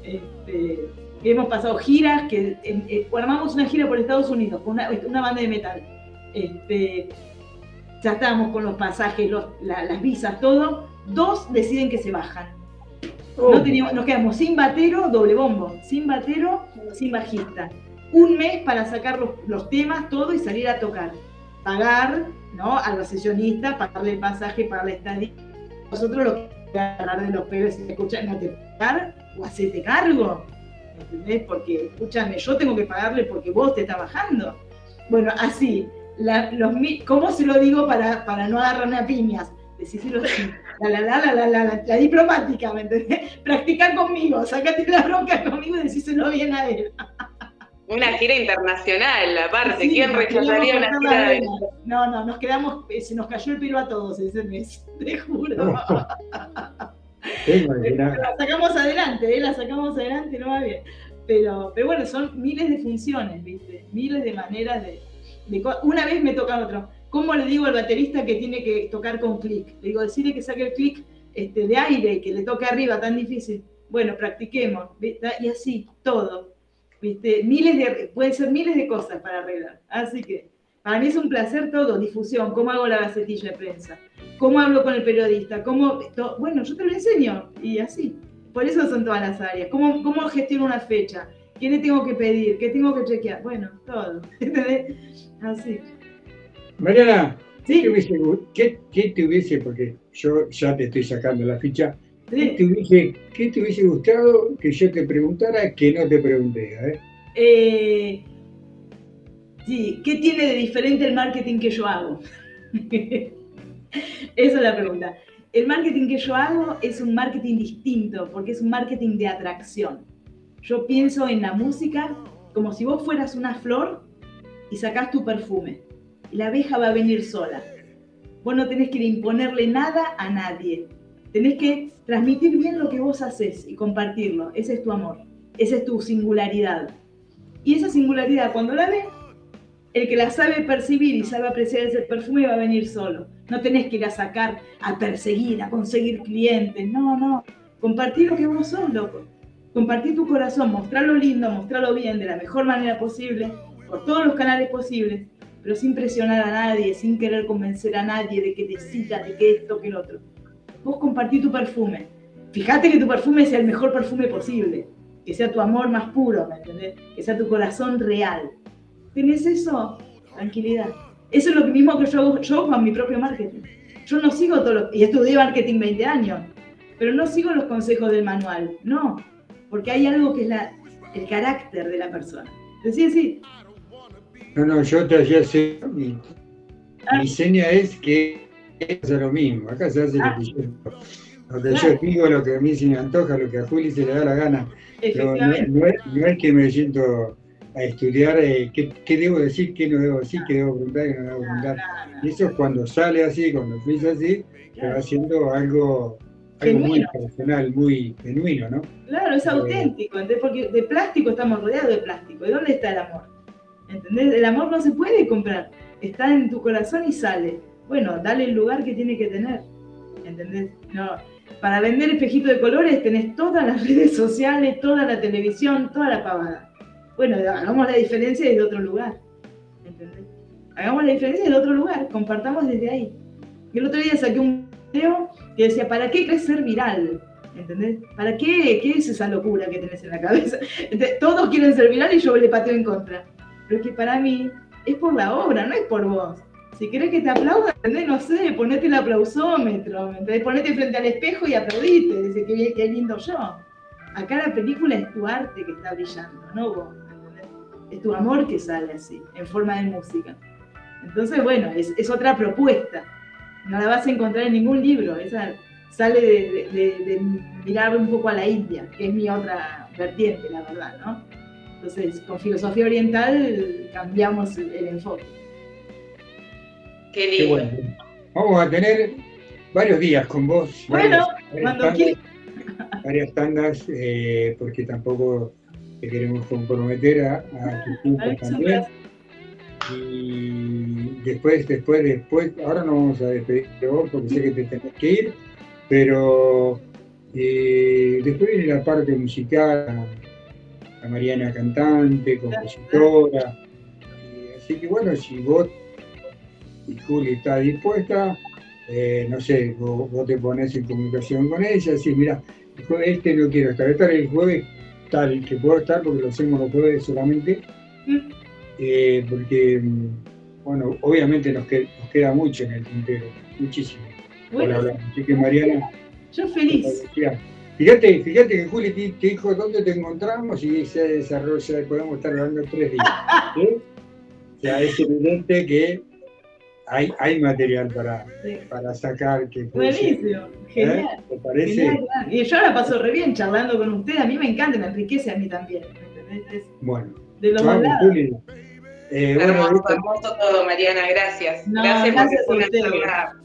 Este, hemos pasado giras, que en- eh, una gira por Estados Unidos con una, una banda de metal. Este, ya estábamos con los pasajes, los- la- las visas, todo. Dos deciden que se bajan. Oh, No teníamos- nos quedamos sin batero, doble bombo, sin batero, sin bajista. Un mes para sacar los, los temas, todo y salir a tocar. Pagar, ¿no? A los sesionistas, pagarle el pasaje, pagarle estadía. Nosotros lo que agarrar de los pelos y escuchan, no te pagar o hacerte cargo. ¿Entendés? Porque, escúchame, yo tengo que pagarle porque vos te estás bajando. Bueno, así. La, los, ¿Cómo se lo digo para, para no agarrarme a piñas? Decíselo así. La, la, la, la, la, la, la, la diplomática, ¿me entendés? Practicar conmigo, sacate la bronca conmigo y decíselo bien a él. Una gira internacional, aparte. Sí, ¿Quién rechazaría una gira de. No, no, nos quedamos, eh, se nos cayó el pelo a todos ese mes, te juro. mirar. la sacamos adelante, ¿eh? la sacamos adelante, no va bien. Pero, pero bueno, son miles de funciones, ¿viste? Miles de maneras de, Una vez me toca otro. ¿Cómo le digo al baterista que tiene que tocar con clic? Le digo, decirle que saque el clic este, de aire y que le toque arriba, tan difícil. Bueno, practiquemos. Y así, todo. ¿Viste? Miles de, pueden ser miles de cosas para arreglar. Así que, para mí es un placer todo, difusión, cómo hago la gacetilla de prensa, cómo hablo con el periodista, cómo, bueno, yo te lo enseño y así. Por eso son todas las áreas. ¿Cómo, cómo gestiono una fecha? ¿Qué le tengo que pedir? ¿Qué tengo que chequear? Bueno, todo. ¿entendés? Así. Mariana, ¿qué Sí, te, hubiese, qué- qué te hubiese, porque yo ya te estoy sacando la ficha, ¿qué te hubiese, qué te hubiese gustado que yo te preguntara que no te pregunté? eh? Eh, sí, ¿qué tiene de diferente el marketing que yo hago? Esa es la pregunta. El marketing que yo hago es un marketing distinto, porque es un marketing de atracción. Yo pienso en la música como si vos fueras una flor y sacás tu perfume. Y la abeja va a venir sola. Vos no tenés que imponerle nada a nadie. Tenés que transmitir bien lo que vos haces y compartirlo. Ese es tu amor. Esa es tu singularidad. Y esa singularidad, cuando la ves, el que la sabe percibir y sabe apreciar ese perfume va a venir solo. No tenés que ir a sacar, a perseguir, a conseguir clientes. No, no. Compartir lo que vos sos, loco. Compartir tu corazón, mostrarlo lindo, mostrarlo bien, de la mejor manera posible, por todos los canales posibles, pero sin presionar a nadie, sin querer convencer a nadie de que necesitas, de que esto, que el otro. Vos compartí tu perfume. Fíjate que tu perfume sea el mejor perfume posible. Que sea tu amor más puro, ¿me entendés? Que sea tu corazón real ¿Tenés eso? Tranquilidad. Eso es lo mismo que yo hago yo con mi propio marketing. Yo no sigo todo lo, y estudié marketing 20 años, pero no sigo los consejos del manual, no, porque hay algo que es la, el carácter de la persona. Decí, sí. No, no, yo te hacía así, mi, ah. mi seña es que es lo mismo, acá se hace lo que yo, que yo digo, lo que a mí se me antoja, lo que a Juli se le da la gana. Pero no, no, es, no es que me siento a estudiar eh, qué, debo decir, qué no debo decir, qué debo preguntar, qué no debo preguntar. Y eso es cuando sale así, cuando fluye así, se va haciendo algo, algo muy personal, muy genuino, ¿no? Claro, es eh, auténtico, porque de plástico estamos rodeados de plástico. ¿Y dónde está el amor? ¿Entendés? El amor no se puede comprar, está en tu corazón y sale. Bueno, dale el lugar que tiene que tener. ¿Entendés? No, para vender espejitos de colores tenés todas las redes sociales, toda la televisión, toda la pavada bueno, hagamos la diferencia desde otro lugar. ¿Entendés? Hagamos la diferencia desde otro lugar, compartamos desde ahí. Y el otro día saqué un video que decía, ¿para qué crees ser viral? ¿Entendés? ¿Para qué? ¿Qué es esa locura que tenés en la cabeza? todos quieren ser viral y yo le pateo en contra. Pero es que para mí es por la obra, no es por vos. Si querés que te aplaudan. No sé, ponete el aplausómetro. Ponete frente al espejo y aplaudite, dice que qué lindo yo. Acá la película es tu arte que está brillando, no vos es tu amor que sale así, en forma de música. Entonces, bueno, es, otra propuesta. No la vas a encontrar en ningún libro. Esa sale de, mirar un poco a la India, que es mi otra vertiente, la verdad, ¿no? Entonces, con filosofía oriental cambiamos el, enfoque. Qué lindo. Vamos a tener varios días con vos. Bueno, cuando quieras. Varias tandas, eh, porque tampoco te queremos comprometer a, tu tiempo también. Y después, después, después, ahora no vamos a despedir de vos porque sé que te tenés que ir, pero eh, después viene la parte musical, Mariana cantante, compositora. así que bueno, si vos y Juli está dispuesta, eh, no sé, vos, te pones en comunicación con ella, decís, mira, este no quiero estar, estar el jueves tal que puedo estar porque lo hacemos los jueves solamente, mm. eh, porque, mm, bueno, obviamente nos, queda mucho en el tintero, muchísimo bueno, Así que Mariana. Yo feliz. Fíjate, fíjate que Juli te, dijo dónde te encontramos y se desarrolla, podemos estar hablando tres días. O sea, es evidente que hay, hay material para, para sacar. Que Buenísimo, genial. ¿Eh? ¿Te parece? Y yo la paso re bien charlando con usted, a mí me encanta, me enriquece a mí también. bueno, de los dos lados. Eh, hermoso, hermoso todo, Mariana, gracias. gracias, gracias por una charla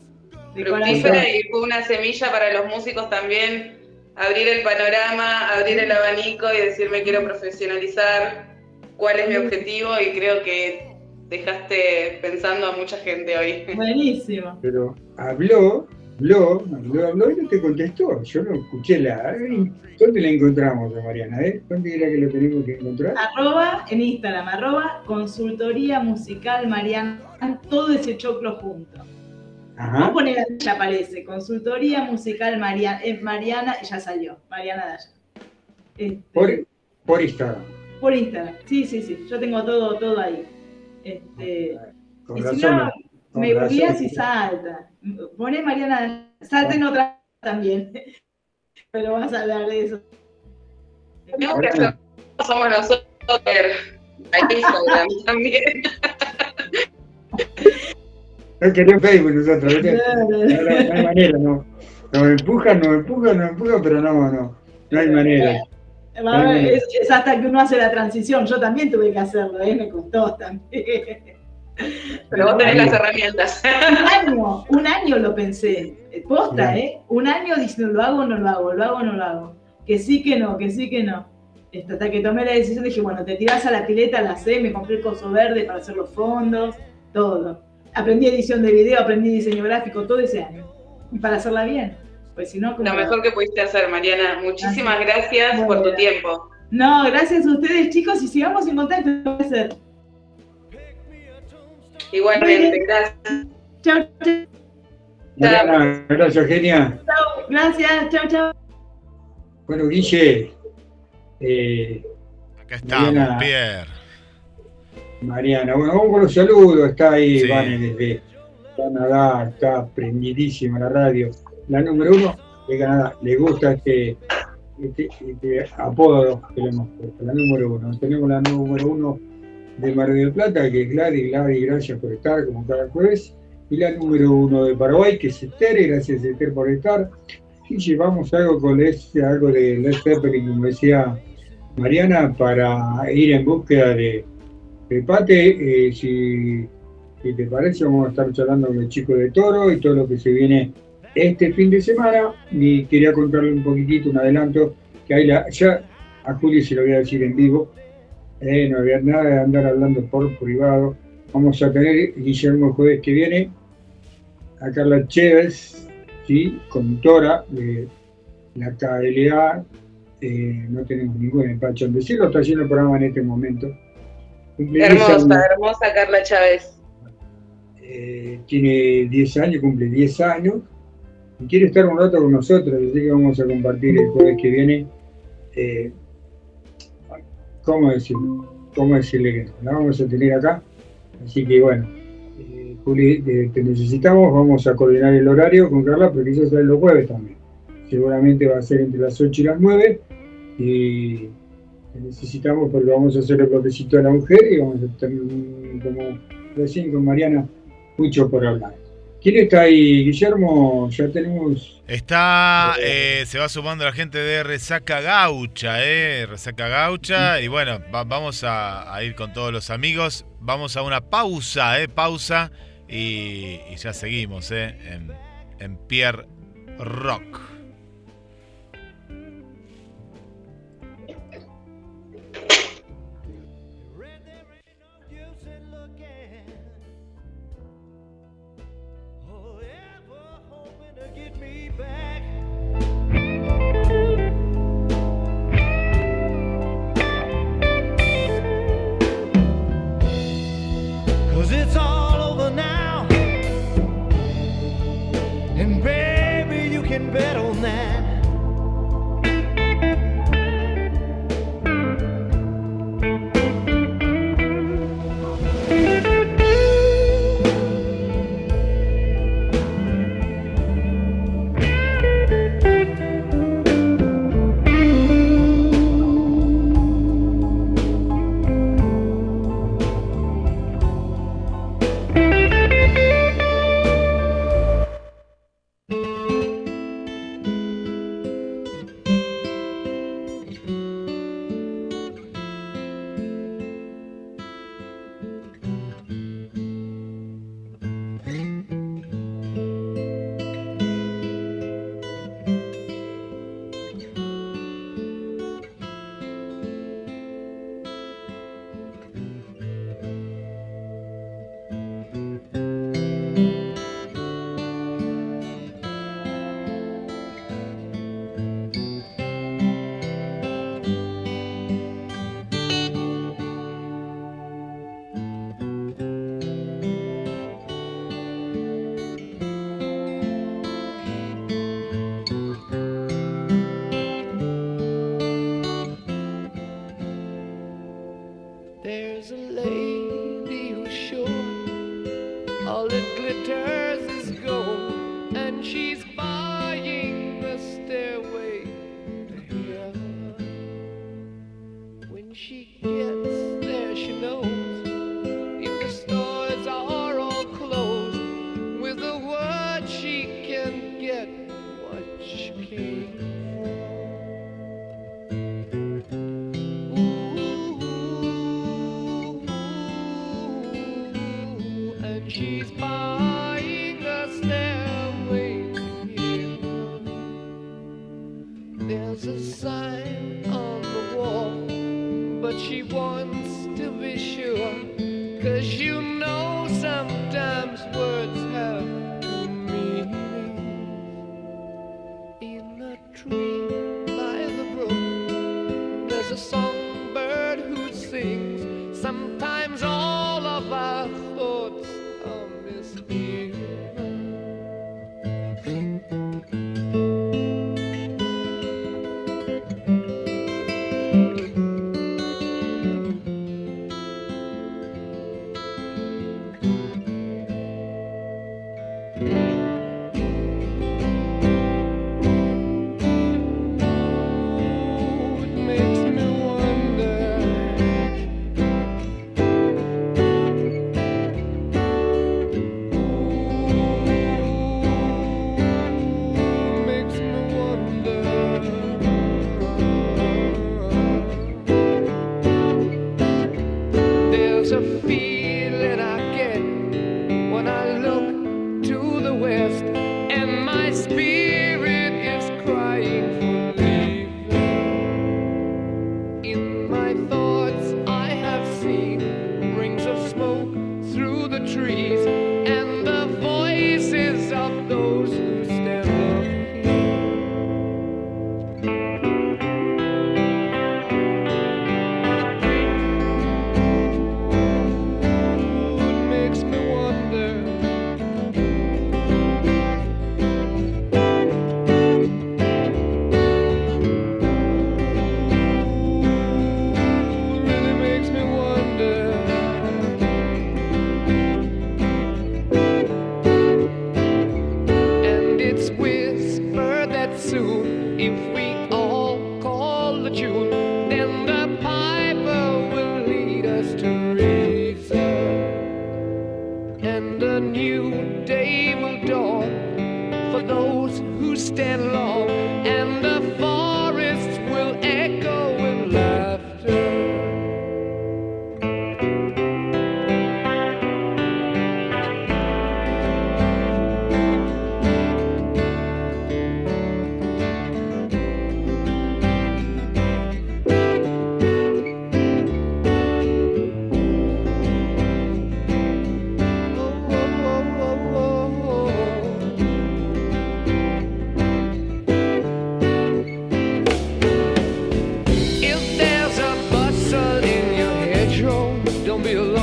fructífera y fue una semilla para los músicos también abrir el panorama, abrir el abanico y decirme quiero profesionalizar, cuál es mi objetivo y creo que dejaste pensando a mucha gente hoy. Buenísimo. Pero habló, habló, habló, habló y no te contestó. Yo no escuché la. ¿Dónde la encontramos Mariana? Eh? ¿Dónde era que lo tenemos que encontrar? Arroba en Instagram, arroba consultoría musical Mariana, todo ese choclo junto. Ajá. No poner ya aparece, consultoría musical Mariana, Mariana, ya salió, Mariana Daya. Este, por, por Instagram. Por Instagram, sí, sí, sí, yo tengo todo, todo ahí. Este, y si no, me guías y salta. Pone Mariana, salta en otra también. Pero vas a hablar de eso. Tenemos que hacer, somos nosotros Instagram también. No queremos Facebook nosotros, ¿viste? No, no, no hay manera, no. Nos empujan, nos empujan, nos empujan, pero no, no. No hay manera. Va, Es, es hasta que uno hace la transición. Yo también tuve que hacerlo, ¿eh? me costó también. Pero vos tenés las herramientas. Un año, un año lo pensé. Posta, ¿eh? Un año diciendo, lo hago o no lo hago, lo hago o no lo hago. Que sí, que no, que sí, que no. Este, Hasta que tomé la decisión, dije, bueno, te tirás a la pileta, la sé, me compré el coso verde para hacer los fondos, todo. Aprendí edición de video, aprendí diseño gráfico, todo ese año. Y para hacerla bien. Pues si no, como... Lo mejor que pudiste hacer, Mariana. Muchísimas gracias por tu tiempo. No, gracias a ustedes, chicos, y sigamos en contacto. Igualmente, gracias. Chao, chao. Mariana, gracias, Eugenia. Chao, gracias, chao, chao. Bueno, Guille. Eh, Acá estamos, Mariana. Pierre. Mariana, bueno, vamos con los saludos. Está ahí, Sí. Vane, desde Canadá, está prendidísima la radio. La número uno de Canadá. Le gusta este, este, este apodo que le hemos puesto, la número uno. Tenemos la número uno de Mar del Plata, que es Gladys. Gladys, gracias por estar, como cada jueves. Y la número uno de Paraguay, que es Esther. Gracias, Esther, por estar. Y llevamos algo con este, algo de Led Zeppelin, como decía Mariana, para ir en búsqueda de, Eh, si, si te parece, vamos a estar charlando con el chico de Toro y todo lo que se viene este fin de semana. Y quería contarle un poquitito, un adelanto, que hay la, ya a Juli se lo voy a decir en vivo. Eh, no había nada de andar hablando por privado. Vamos a tener, Guillermo, el jueves que viene, a Carla Chévez, ¿sí? conductora de la KLA. Eh, no tenemos ningún empacho en decirlo, está haciendo el programa en este momento. Cumple 10 años, Hermosa, hermosa Carla Chávez. eh, tiene 10 años, cumple 10 años, y quiere estar un rato con nosotros, así que vamos a compartir el jueves que viene. eh, ¿Cómo decirlo? ¿Cómo decirle que no? La vamos a tener acá, así que bueno. eh, Juli, te necesitamos, vamos a coordinar el horario con Carla, pero quizás sea los jueves también. Seguramente va a ser entre las 8 y las 9 y necesitamos porque vamos a hacer el bloquecito de la mujer y vamos a tener como recién con Mariana mucho por hablar. ¿Quién está ahí, Guillermo? Ya tenemos. Está, eh, se va sumando la gente de Resaca Gaucha, eh, Resaca Gaucha. Y bueno, va- vamos a, a ir con todos los amigos. Vamos a una pausa, eh, pausa. Y, y ya seguimos, eh, en, en Pierre Rock. Be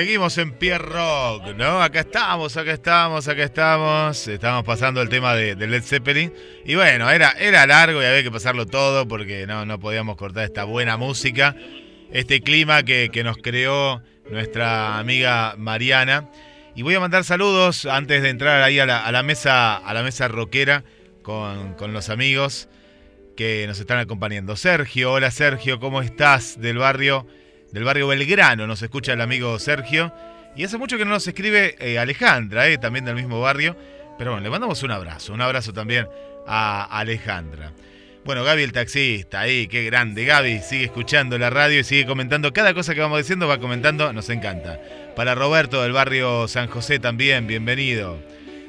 seguimos en Pierre Rock, ¿no? Acá estamos, acá estamos, acá estamos. Estamos pasando el tema de, de Led Zeppelin. Y bueno, era, era largo y había que pasarlo todo porque no, no podíamos cortar esta buena música. Este clima que, que nos creó nuestra amiga Mariana. Y voy a mandar saludos antes de entrar ahí a la, a la mesa, a la mesa rockera con, con los amigos que nos están acompañando. Sergio, hola Sergio, ¿cómo estás? Del barrio del barrio Belgrano, nos escucha el amigo Sergio. Y hace mucho que no nos escribe eh, Alejandra, eh, también del mismo barrio. Pero bueno, le mandamos un abrazo, un abrazo también a Alejandra. Bueno, Gaby el taxista, ahí, qué grande. Gaby sigue escuchando la radio y sigue comentando cada cosa que vamos diciendo, va comentando, nos encanta. Para Roberto del barrio San José también, bienvenido.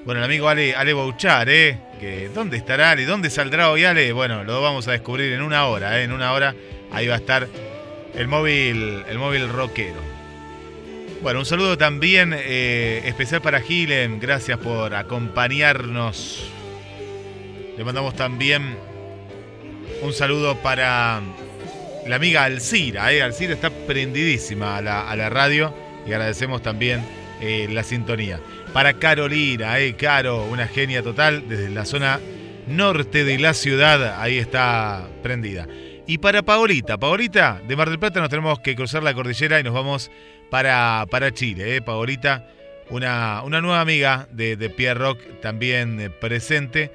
Bueno, el amigo Ale, Ale Bouchar, ¿eh? Que, ¿Dónde estará Ale? ¿Dónde saldrá hoy Ale? Bueno, lo vamos a descubrir en una hora, ¿eh? En una hora ahí va a estar el móvil, el móvil rockero. Bueno, un saludo también eh, especial para Gilem. Gracias por acompañarnos. Le mandamos también un saludo para la amiga Alcira. Eh. Alcira está prendidísima a la, a la radio y agradecemos también eh, la sintonía. Para Carolina, eh, Caro, una genia total desde la zona norte de la ciudad. Ahí está prendida. Y para Paolita, Paolita, de Mar del Plata nos tenemos que cruzar la cordillera y nos vamos para, para Chile. ¿eh? Paolita, una, una nueva amiga de, Pierre Rock también eh, presente.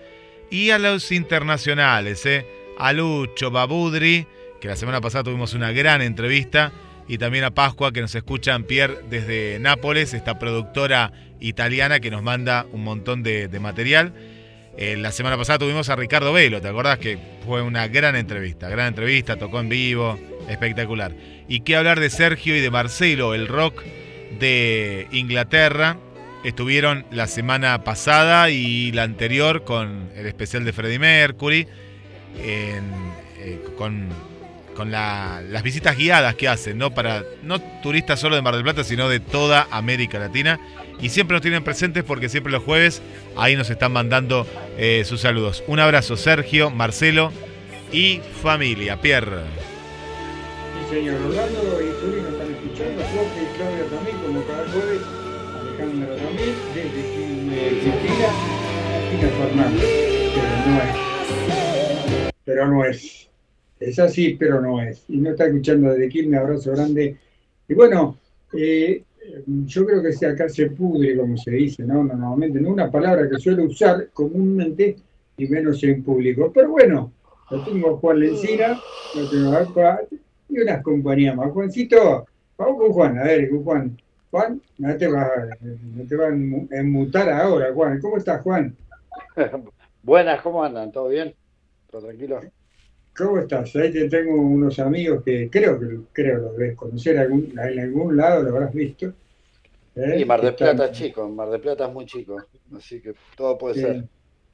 Y a los internacionales, ¿eh? a Lucho Babudri, que la semana pasada tuvimos una gran entrevista. Y también a Pascua, que nos escuchan Pierre desde Nápoles, esta productora italiana que nos manda un montón de material. Eh, la semana pasada tuvimos a Ricardo Velo, ¿te acordás? Que fue una gran entrevista, gran entrevista, tocó en vivo, espectacular. Y qué hablar de Sergio y de Marcelo, el rock de Inglaterra. Estuvieron la semana pasada y la anterior con el especial de Freddie Mercury, eh, con, con la- las visitas guiadas que hacen, ¿no? Para no turistas solo de Mar del Plata, sino de toda América Latina. Y siempre nos tienen presentes porque siempre los jueves ahí nos están mandando eh, sus saludos. Un abrazo, Sergio, Marcelo y familia. Pierre. Sí, señor. Orlando y Zuri nos están escuchando. Jorge y Claudia también, como cada jueves. Alejandra también, desde Cristina. Cristina Fernández. Pero no es. Pero no es. Es así, pero no es. Y no está escuchando desde Quilmes. Abrazo grande. Y bueno, eh, yo creo que si acá se pudre, como se dice, ¿no? Normalmente, no una palabra que suelo usar comúnmente y menos en público. Pero bueno, lo tengo Juan Lencina, lo tengo Juan y unas compañías más. Juancito, vamos con Juan, a ver, con Juan. Juan, no te vas no te van a enmu- enmutar ahora, Juan. ¿Cómo estás, Juan? Buenas, ¿cómo andan? ¿Todo bien? ¿Todo tranquilo? ¿Cómo estás? Ahí te tengo unos amigos que creo que creo los debes conocer algún, en algún lado, lo habrás visto. ¿eh? Y Mar de Que están- Plata es chico, Mar de Plata es muy chico, así que todo puede Sí. ser.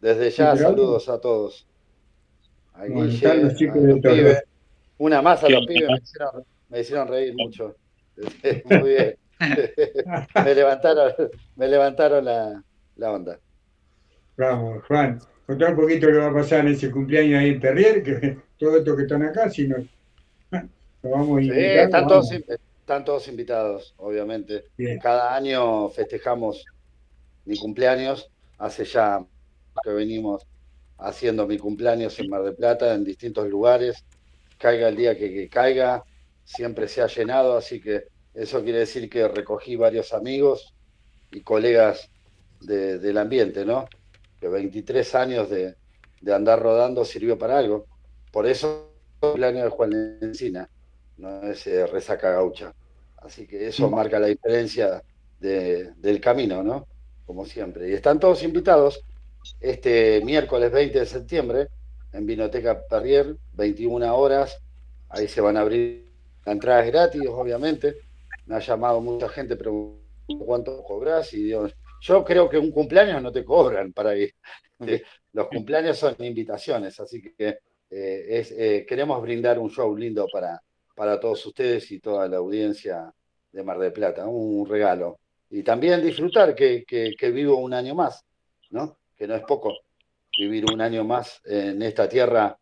Desde ya, Sí, saludos a todos. A Bueno, Guille, están los a chicos los de todo. pibes. Una más a ¿Qué los pibes, me hicieron, me hicieron reír mucho. Muy bien. me levantaron, me levantaron la, la onda. Vamos, Juan, contá un poquito lo que va a pasar en ese cumpleaños ahí en Perrier, que todos estos que están acá, si nos, nos vamos a Sí, invitar, están, vamos. todos, in- están todos invitados, obviamente. Bien. Cada año festejamos mi cumpleaños. Hace ya que venimos haciendo mi cumpleaños en Mar del Plata, en distintos lugares. Caiga el día que, que caiga, siempre se ha llenado, así que eso quiere decir que recogí varios amigos y colegas de- del ambiente, ¿no? Que 23 años de, de andar rodando sirvió para algo. Por eso el cumpleaños de Juan Encina no es eh, resaca gaucha. Así que eso marca la diferencia de- del camino, ¿no? Como siempre. Y están todos invitados este miércoles 20 de septiembre en Vinoteca Perrier, 21 horas. Ahí se van a abrir la entrada es gratis, obviamente. Me ha llamado mucha gente preguntando cuánto cobras y yo creo que un cumpleaños no te cobran para ir. Los cumpleaños son invitaciones, así que eh, es, eh, queremos brindar un show lindo para, para todos ustedes y toda la audiencia de Mar del Plata, un regalo. Y también disfrutar que, que, que vivo un año más, ¿no? Que no es poco. Vivir un año más en esta tierra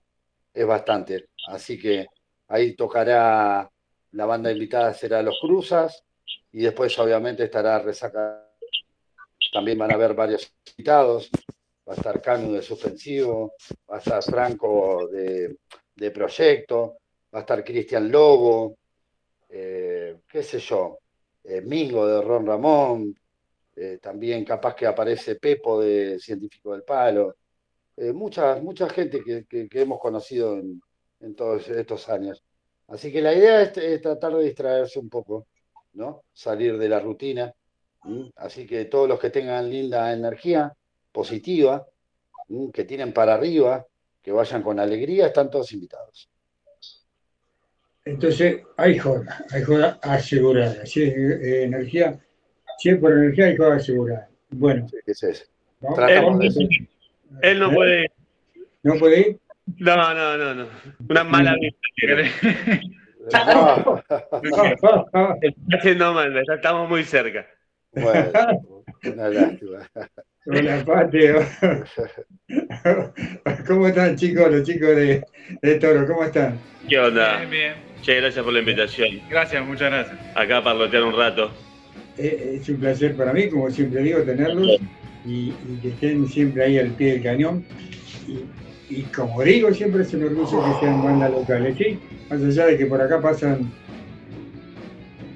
es bastante. Así que ahí tocará, la banda invitada será Los Cruzas y después obviamente estará Resaca. También van a haber varios invitados. Va a estar Canu de suspensivo, va a estar Franco de, de proyecto, va a estar Cristian Lobo, eh, qué sé yo, eh, Mingo de Ron Ramón, eh, también capaz que aparece Pepo de Científico del Palo, mucha, mucha gente que, que- que hemos conocido en, en todos estos años. Así que la idea es, tratar de distraerse un poco, ¿no? Salir de la rutina. Así que todos los que tengan linda energía positiva, que tienen para arriba, que vayan con alegría, están todos invitados. Entonces, hay joda, hay joda asegurada. Si es eh, energía, si es por energía, hay joda asegurada. Bueno, ¿Qué es eso? Él, no ¿Eh? puede. ¿No puede ir? No, no, no, no. Una mala vista. No. Está haciendo mal, estamos muy cerca. Bueno, una lástima. Hola, Pateo. ¿Cómo están, chicos? Los chicos de, de Toro, ¿cómo están? ¿Qué onda? Bien, bien. Che, gracias por la invitación. Gracias, muchas gracias. Acá parlotear un rato. Eh, Es un placer para mí, como siempre digo, tenerlos y, y que estén siempre ahí al pie del cañón. Y, y como digo, siempre es un orgullo que sean bandas locales, ¿sí? Más allá de que por acá pasan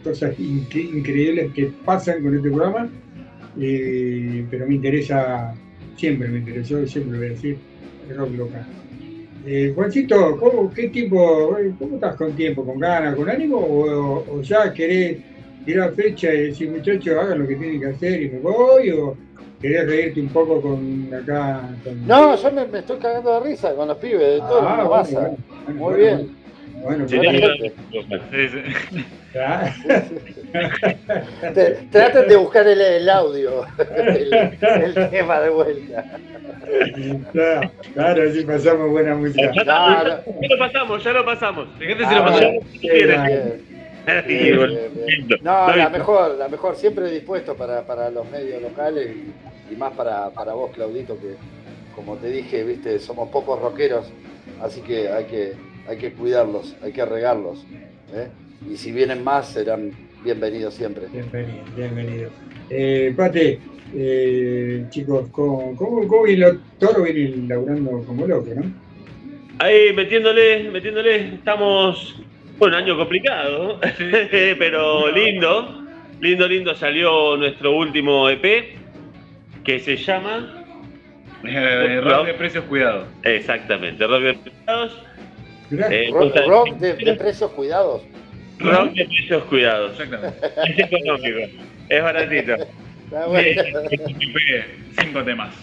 cosas incre- increíbles que pasan con este programa, eh, pero me interesa, siempre me interesó siempre voy a decir, el rock local. Eh, Juancito, ¿cómo, ¿qué tipo, eh, cómo estás con tiempo, con ganas, con ánimo o, o ya querés tirar fecha y decir muchachos hagan lo que tienen que hacer y me voy o querés reírte un poco con acá? Con... No, yo me, me estoy cagando de risa con los pibes de todo, Ah, bueno, bueno, bueno, Muy bien. Bueno, Sí, sí. Ah, Te- Traten de buscar el, el audio, el, el tema de vuelta. claro, claro, así pasamos buena música. Ya, No, no. ya lo pasamos, ya lo pasamos. Fíjate si Ah, lo pasamos. si. Bien, bien, bien, bien. lindo. No, la mejor, la mejor, siempre dispuesto para, para los medios locales y, y más para, para vos, Claudito, que como te dije, viste, somos pocos rockeros, así que hay que, hay que cuidarlos, hay que regarlos. ¿eh? Y si vienen más, serán bienvenidos siempre. Bienvenido, bienvenido. Eh, Pate, eh, chicos, ¿cómo, cómo, cómo viene lo- Toro viene laburando como loco, no? Ahí metiéndole, metiéndole, estamos, bueno, año complicado, pero lindo, lindo, lindo salió nuestro último EP que se llama Eh, rock de precios cuidados. exactamente Rock de Cuidados, Mirá, eh, Rock, de, de precios cuidados. Rock de Precios Cuidados, Exactamente. es económico, es baratito. Está bueno. Cinco temas.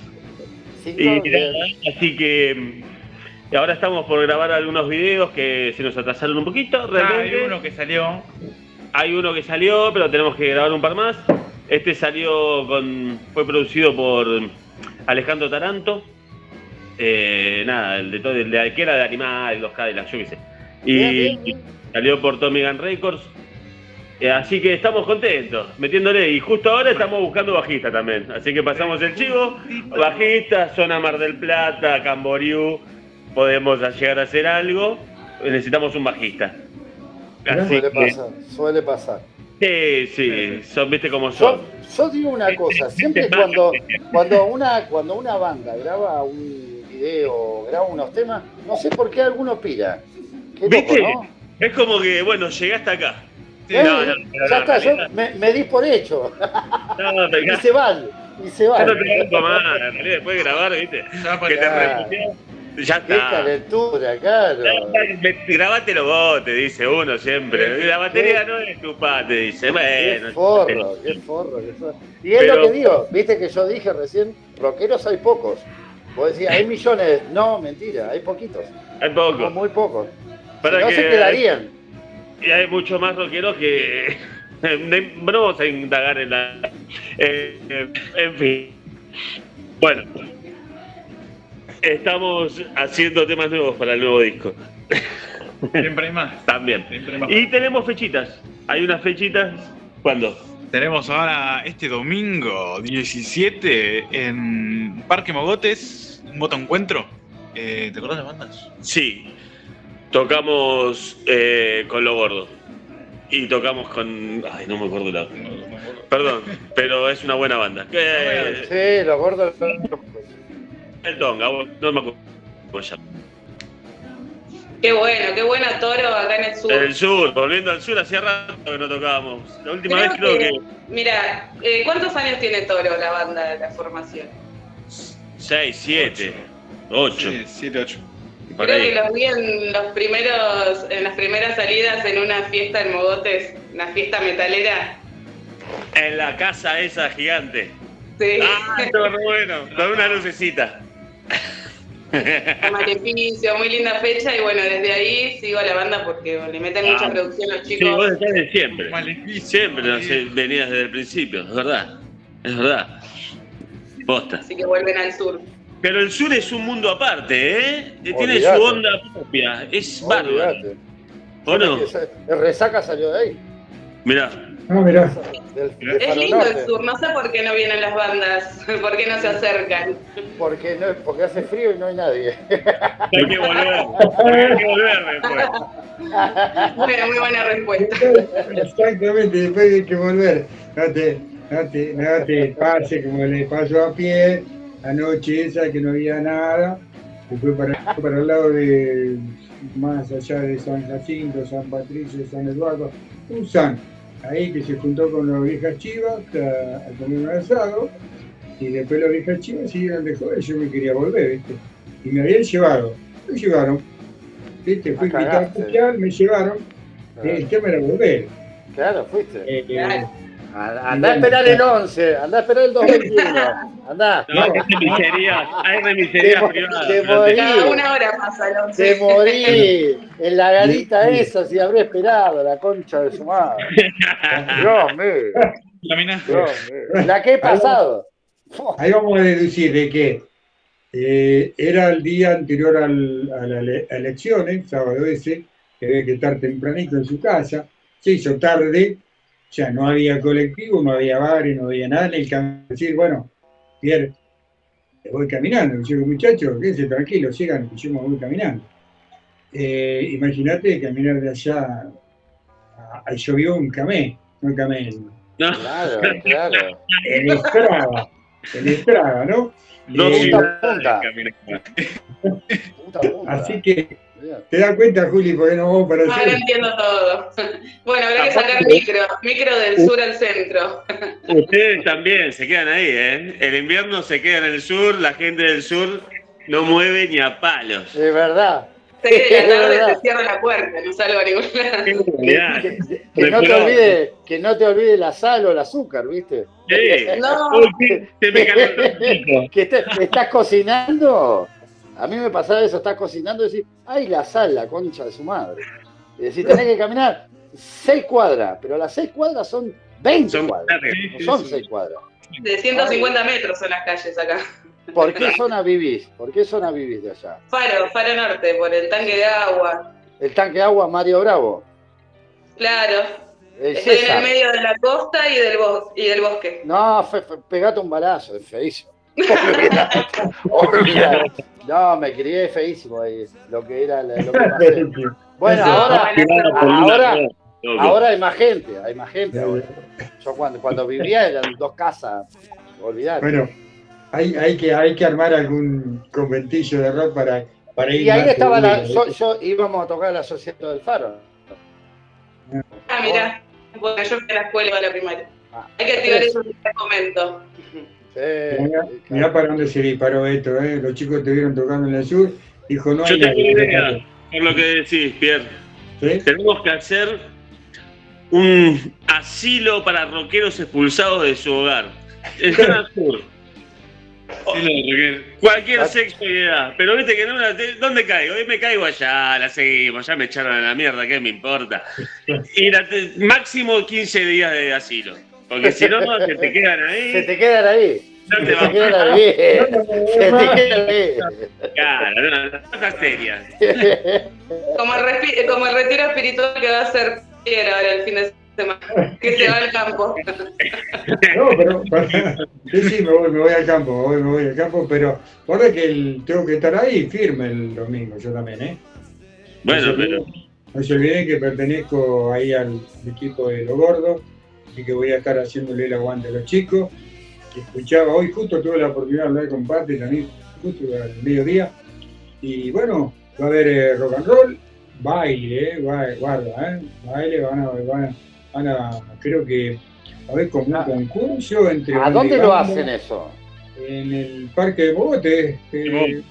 Cinco, Y así que ahora estamos por grabar algunos videos que se nos atrasaron un poquito, Ah, realmente. hay uno que salió. Hay uno que salió, pero tenemos que grabar un par más. Este salió con. fue producido por Alejandro Taranto. Eh, nada, el de todo, el de que era de animal, los Cadillacs, yo qué sé. Y, Bien, bien, bien. salió por Tommy Gun Records. Eh, así que estamos contentos, metiéndole. Y justo ahora estamos buscando bajista también. Así que pasamos el chivo, bajista, zona Mar del Plata, Camboriú. Podemos llegar a hacer algo. Necesitamos un bajista. Así Suele que- pasar, suele pasar. Sí, sí, son, viste cómo son. Yo, yo digo una cosa, siempre cuando, cuando, una, cuando una banda graba un video, graba unos temas, no sé por qué alguno pira. Qué loco, ¿Viste? ¿no? Es como que, bueno, llegaste acá. Eh, no, no, no, ya no, está, yo me, me di por hecho. No, te y se van, y se Ya van. no te banco más, en realidad, después de grabar, viste, que te claro. reputeas, ya Qué está. calentura, claro. Grabátelo vos, te dice uno siempre. La batería no es tu pa, te dice. Qué Bueno, forro, qué forro. qué forro. Y es Pero- lo que digo, viste que yo dije recién, rockeros hay pocos. Vos decías, hay millones. No, mentira, hay poquitos. hay poco. Son muy pocos. Para Si no que- se quedarían. Y hay mucho más rockeros que. No vamos a indagar en la. eh, en fin. Bueno. Estamos haciendo temas nuevos para el nuevo disco. Siempre hay más. También. Siempre hay más. Y tenemos fechitas. Hay unas fechitas ¿Cuándo? Tenemos ahora este domingo 17 en Parque Mogotes, un moto encuentro. Eh, ¿Te acordás de bandas? Sí, tocamos eh, con lo gordo. Y tocamos con. Ay, no me acuerdo la. Perdón, pero es una buena banda. ¿Qué? Sí, los gordos. El Tonga, no me acuerdo. Qué bueno, qué buena Toro acá en el sur. El sur, volviendo al sur, hacía rato que no tocábamos. La última Creo vez creo que. Mira, eh, ¿cuántos años tiene Toro la banda de la formación? 6, 7, 8. 7, 8. Por Creo ahí. que los vi en los primeros, en las primeras salidas en una fiesta en Mogotes, una fiesta metalera. En la casa esa gigante. Sí. Ah, bueno. Con una lucecita. Maleficio, muy linda fecha y bueno, desde ahí sigo a la banda porque le meten mucha Ah. producción los Sí, chicos. vos estás de siempre. Siempre no sé, venías desde el principio, es verdad. Es verdad. Posta. Así que vuelven al sur. Pero el sur es un mundo aparte, ¿eh? Tiene Olvidate. su onda propia. Es bárbaro. ¿O no? El resaca salió de ahí. Mirá. Ah, mirá. Del, Es lindo Norte. el sur, no sé por qué no vienen las bandas, por qué no se acercan. Porque, no, porque hace frío y no hay nadie. Hay que volver. Hay que volver después. Bueno, muy buena respuesta. Exactamente, después hay que volver. No te, no te, no te pase como le pasó a pie anoche esa que no había nada, fue para, para el lado de más allá de San Jacinto, San Patricio, San Eduardo, un San, ahí que se juntó con las viejas chivas a, a comer un asado, y después las viejas chivas siguieron de joder, yo me quería volver, ¿viste? Y me habían llevado, me llevaron, ¿viste? Fui Ah, cagaste. especial, me llevaron, y el tema era volver. Claro, fuiste. Eh, eh, Andá a esperar el 11, andá a esperar el 2021. Andá. No, hay remiserías, hay remiserías privadas. te no morí. Cada una hora pasa el once. Te morí en la garita esa, si habré esperado, la concha de su madre. Dios mío. Dios mío. La que he pasado. Ahí vamos a deducir de que eh, era el día anterior al- a las ele- elecciones, sábado ese, que había que estar tempranito en su casa, se hizo tarde, o sea, no había colectivo, no había bares, no había nada, en el camino, decir, bueno, Pierre, te voy caminando, yo digo, muchachos, quédense tranquilos, sigan, que yo me voy caminando. Eh, Imagínate caminar de allá, a, a- llovió un camé, no un camé, Claro, claro. en Estrada, en Estrada, ¿no? Dos Eh, ciudades Así que te das cuenta, Juli, porque no vamos para Ahora hacer. entiendo todo. Bueno, habrá que sacar micro, micro del sur al centro. Ustedes también se quedan ahí, ¿eh? El invierno se queda en el sur, la gente del sur no mueve ni a palos. Es verdad. Seis de la tarde verdad. se cierra la puerta, no salgo a ningún lado. Que no te olvides, que no te olvides la sal o el azúcar, ¿viste? Sí. No. Uy, se me calentó el que te- estás cocinando. A mí me pasaba eso, estás cocinando y decís, ay, la sal, la concha de su madre. Y decís, tenés que caminar seis cuadras, pero las seis cuadras son 20 Son cuadras. No son seis cuadras. De 150 metros son las calles acá. ¿Por qué zona vivís? ¿Por qué zona vivís de allá? Faro, Faro Norte, por el tanque de agua. El tanque de agua Mario Bravo. Claro. El Estoy en el medio de la costa y del, bos- y del bosque. No, fe- fe- pegate un balazo, es feísimo. Olvidate. No, me crié feísimo ahí, lo que era la- lo que pasé. Bueno, No, ahora, bueno, ahora, ahora hay más gente, hay más gente ahora. Yo cuando, cuando vivía eran dos casas, olvidate. Bueno, hay, hay, que, hay que armar algún conventillo de rock para, para ir. y ahí estaba la, yo íbamos a tocar la Sociedad del Faro. Ah, mira. Bueno, yo fui a la escuela de la primaria. Ah. Hay que activar eso en este momento. Mirá, mirá para dónde se disparó esto, ¿eh? Los chicos estuvieron tocando en el sur, dijo, no hay Yo tengo una idea, por lo que decís, Pierre. ¿Sí? Tenemos que hacer un asilo para rockeros expulsados de su hogar. En zona sur. Cualquier sexo y edad. Pero viste que no, ¿dónde caigo? Hoy me caigo allá, la seguimos, ya me echaron a la mierda, ¿qué me importa? Y la te- máximo 15 días de asilo. Porque si no, se te quedan ahí. Se te quedan ahí. no Se te te van quedan ahí. Se te quedan ahí. Claro, no, no, cosas serias. Como el, respi- como el retiro espiritual que va a hacer Pierre ahora el fin de que se va al campo. No, pero sí, sí, me voy, me voy al campo, me voy, me voy al campo, pero ahora que el- tengo que estar ahí firme el domingo, yo también, ¿eh? Bueno, No se pero No se olviden que pertenezco ahí al, al equipo de los gordos, así que voy a estar haciéndole el aguante a los chicos. Escuchaba hoy, justo tuve la oportunidad de hablar con Pati también, justo al mediodía. Y bueno, va a haber eh, rock and roll, baile, eh, guarda, ¿eh? baile, van a, van a, van a- creo que va a haber como un concurso entre. ¿A dónde lo hacen eso? En el Parque de Mogote. eh,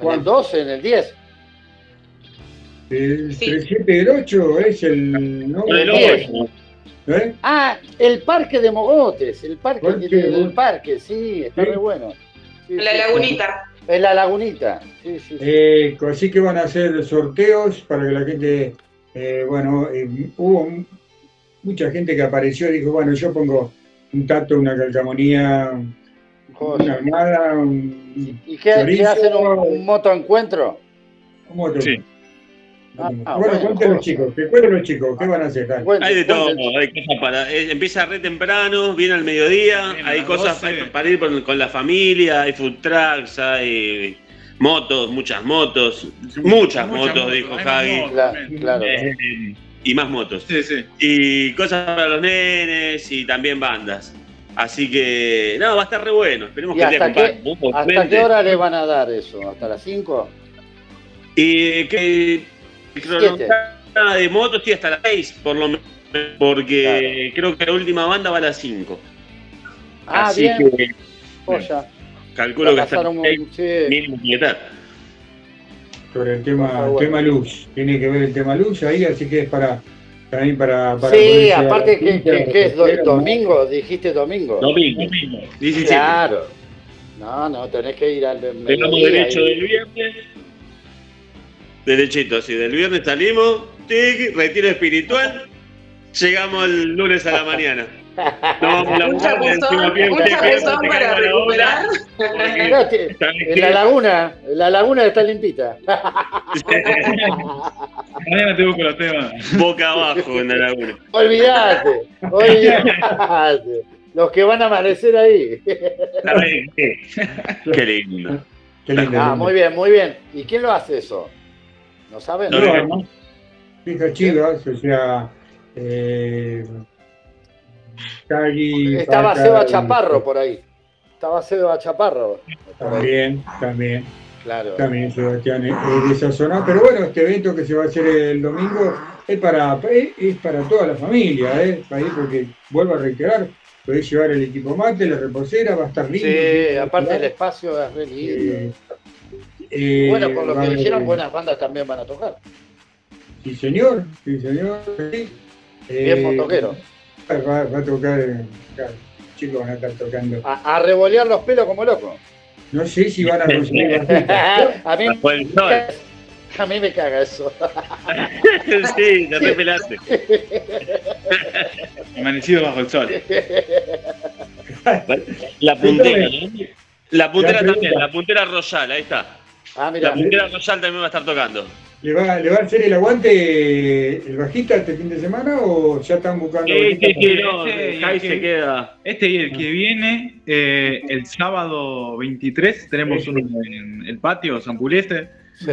¿En el 12, en el 10? el 7 y el 8 es el. ¿no? El 10. ¿Eh? Ah, el parque de Mogotes, el parque, Parque el, parque, sí, está Sí. re bueno. Sí, La sí, lagunita. Es la lagunita, sí, sí. sí. Eh, así que van a hacer sorteos para que la gente, eh, bueno, eh, hubo mucha gente que apareció y dijo, bueno, yo pongo un tato, una calcamonía, una armada, un ¿Y qué, chorizo, qué hacen un, un motoencuentro? un moto. Sí. Ah, Ah, bueno, bueno, los José. chicos, que cuenten los chicos, ¿qué van a hacer? Hay de todo, hay cosas para. eh, empieza re temprano, viene al mediodía, hay cosas 12. para, para ir con, con la familia, hay food trucks, hay motos, muchas motos, muchas, Muchas motos, motos, dijo motos Claro. Eh, y más motos. Sí, sí. Y cosas para los nenes y también bandas. Así que, no, va a estar re bueno. Esperemos ¿Y que hasta qué, hasta qué hora le van a dar eso? ¿Hasta las 5? Y que de motos sí hasta las 6, por lo menos, porque creo que la última banda va a las 5. Ah, Así bien. que Joya. calculo que hasta un- 6 sí. mínimo. Sobre el tema, bueno. tema luz, tiene que ver el tema luz ahí, así que es para, también para... para Sí, aparte que, que- que es domingo, dijiste domingo. Domingo. 17. Claro. No, no, tenés que ir al Tenemos derecho del viernes. Derechito, así. Del viernes salimos, tic, retiro espiritual. Llegamos el lunes a la mañana. No la Mucha mujer, razón, que- mucha razón que- para recuperar. ¿Sabes En la laguna, en la laguna está limpita. Mañana te busco los temas. Boca abajo en la laguna. Olvídate, olvídate. Los que van a amanecer ahí. ¿Sabes qué? Lindo. Qué lindo, Ah, muy bien, muy bien. ¿Y quién lo hace eso? ¿No saben? No, No, no. Fijas chivas, o sea, eh, Cagui, Estaba Paca, Seba Chaparro por ahí. Estaba Seba Chaparro. También, también, Claro. también Sebastián es es de esa zona. Pero bueno, este evento que se va a hacer el domingo es para, es, es para toda la familia, ¿eh? Ahí porque, vuelvo a reiterar, podés llevar el equipo mate, la reposera, va a estar lindo. Sí, aparte el espacio es re lindo. Eh, eh, Bueno, por lo que dijeron, buenas bandas también van a tocar. Sí, señor, sí, señor. sí. Bien Eh. Va, va a tocar, eh, claro, chicos van a estar tocando. A, a revolear los pelos como loco. No sé si van a conseguir a, mí, Bajo el sol. a mí me caga eso. sí, te repelaste. Amanecido bajo el sol. La puntera, ¿no? La puntera también, la puntera Royal, ahí está. Ah, mira. La puntera Royal también va a estar tocando. ¿Le va, ¿Le va a hacer el aguante el bajista este fin de semana o ya están buscando? Sí, sí, sí, no, Este, Jai este- se queda. Este y el que viene, eh, el sábado 23, tenemos uno en el patio, San Puleste. Sí.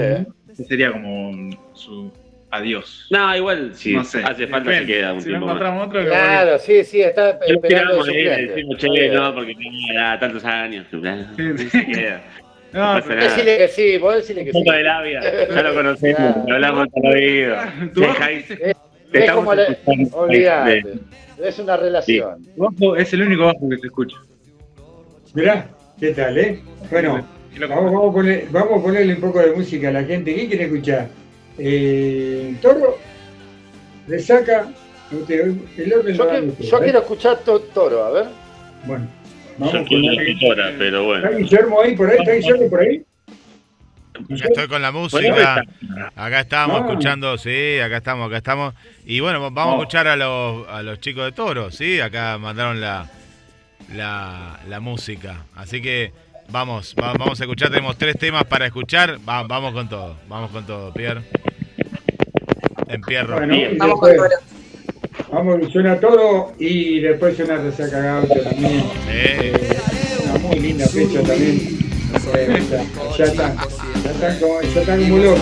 que sería como un- su adiós. No, igual, si No sé. hace falta se Depende. queda un Si tiempo no más. encontramos otro, que Claro, sí, sí, está Lo esperando bien. no, porque ya tantos años. Sí, Se queda. No, No pasa pero- nada. Decile que sí, vos decile que Un sí. poco de labia, ya lo conocemos, lo hablamos al oído. Te Es como. Olvídate. Es una relación. Bajo es el único bajo que se escucha. Mirá, ¿qué tal, eh? Bueno, vamos, vamos, a poner- vamos a ponerle un poco de música a la gente. ¿Qué quiere escuchar? Eh, Toro, usted, el orden Yo, que- yo ¿eh? quiero escuchar to- Toro, a ver. Bueno, vamos quiero con la tutora, pero bueno. ¿Está Guillermo ahí por ahí? ¿Está Guillermo por ahí? Ya estoy con la música. Acá estamos Ah. escuchando, sí, acá estamos, acá estamos. Y bueno, vamos a escuchar a los, a los chicos de Toro, sí, acá mandaron la, la, la música. Así que vamos, va- vamos a escuchar, tenemos tres temas para escuchar. Va- vamos con todo, vamos con todo, Pierre. En Pierro. Bueno, y Vamos con después, Vamos, suena todo y después suena Resaca Gaucho también. Eh. Una muy linda fecha también. ya, están, ya, están como, ya están muy locos.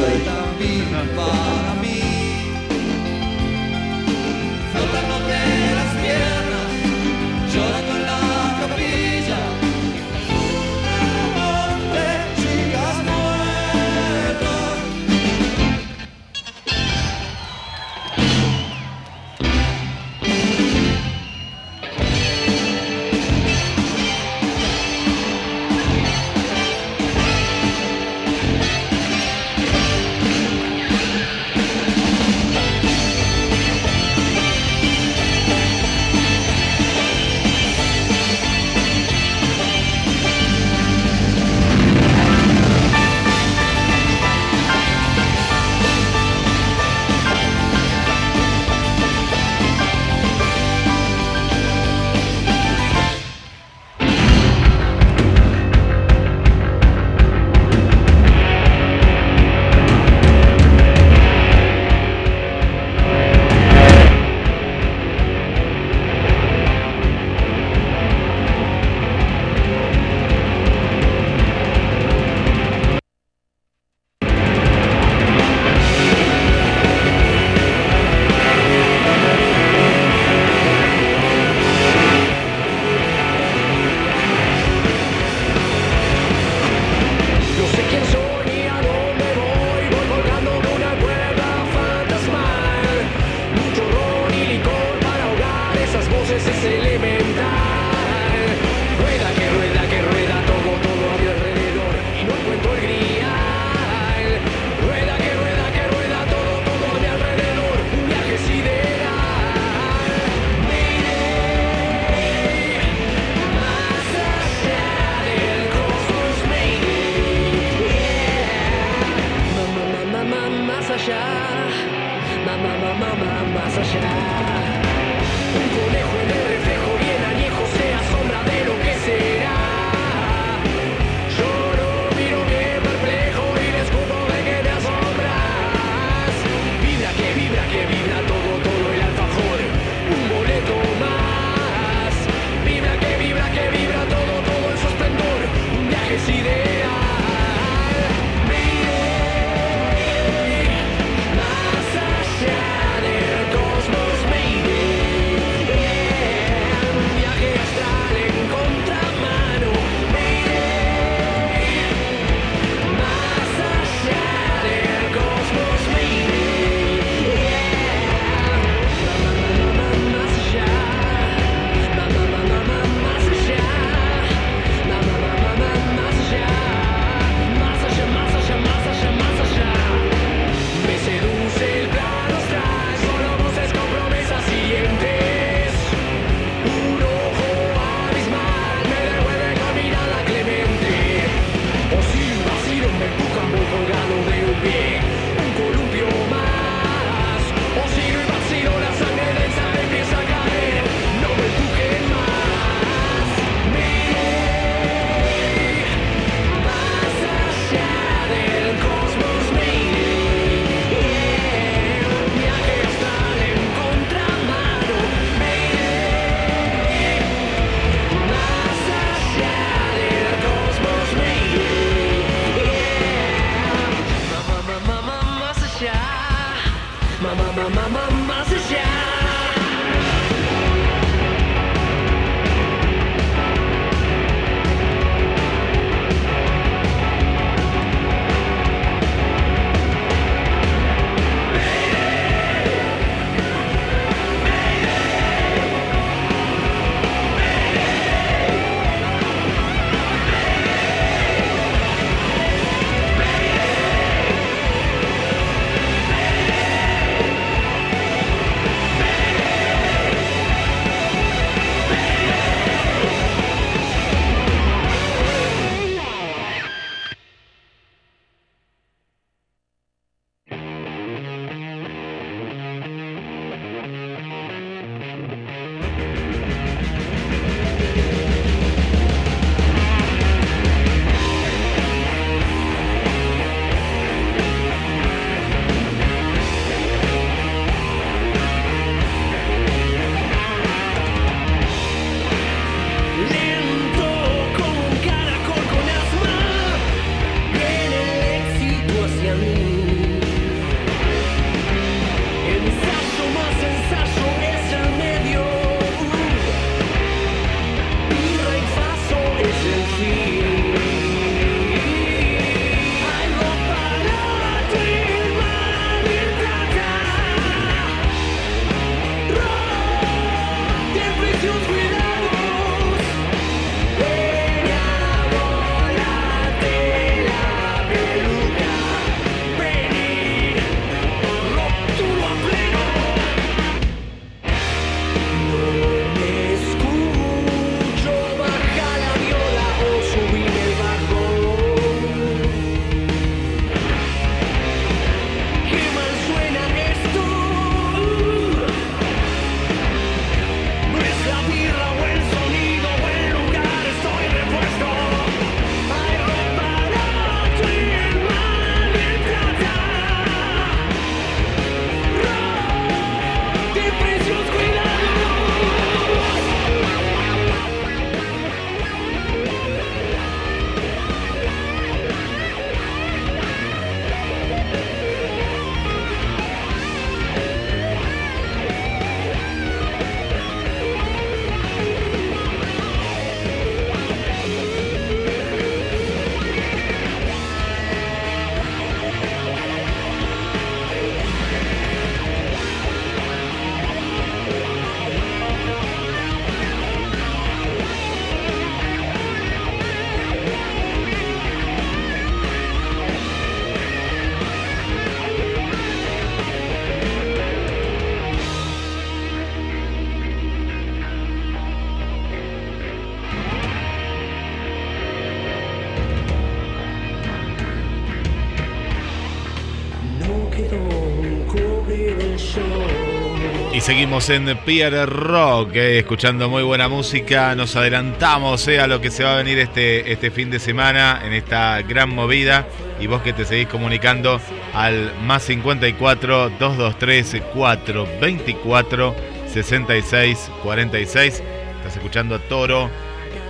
Seguimos en Pierre Rock, eh, escuchando muy buena música. Nos adelantamos eh, a lo que se va a venir este, este fin de semana en esta gran movida. Y vos que te seguís comunicando al más 54 223 424 66 46. Estás escuchando a Toro.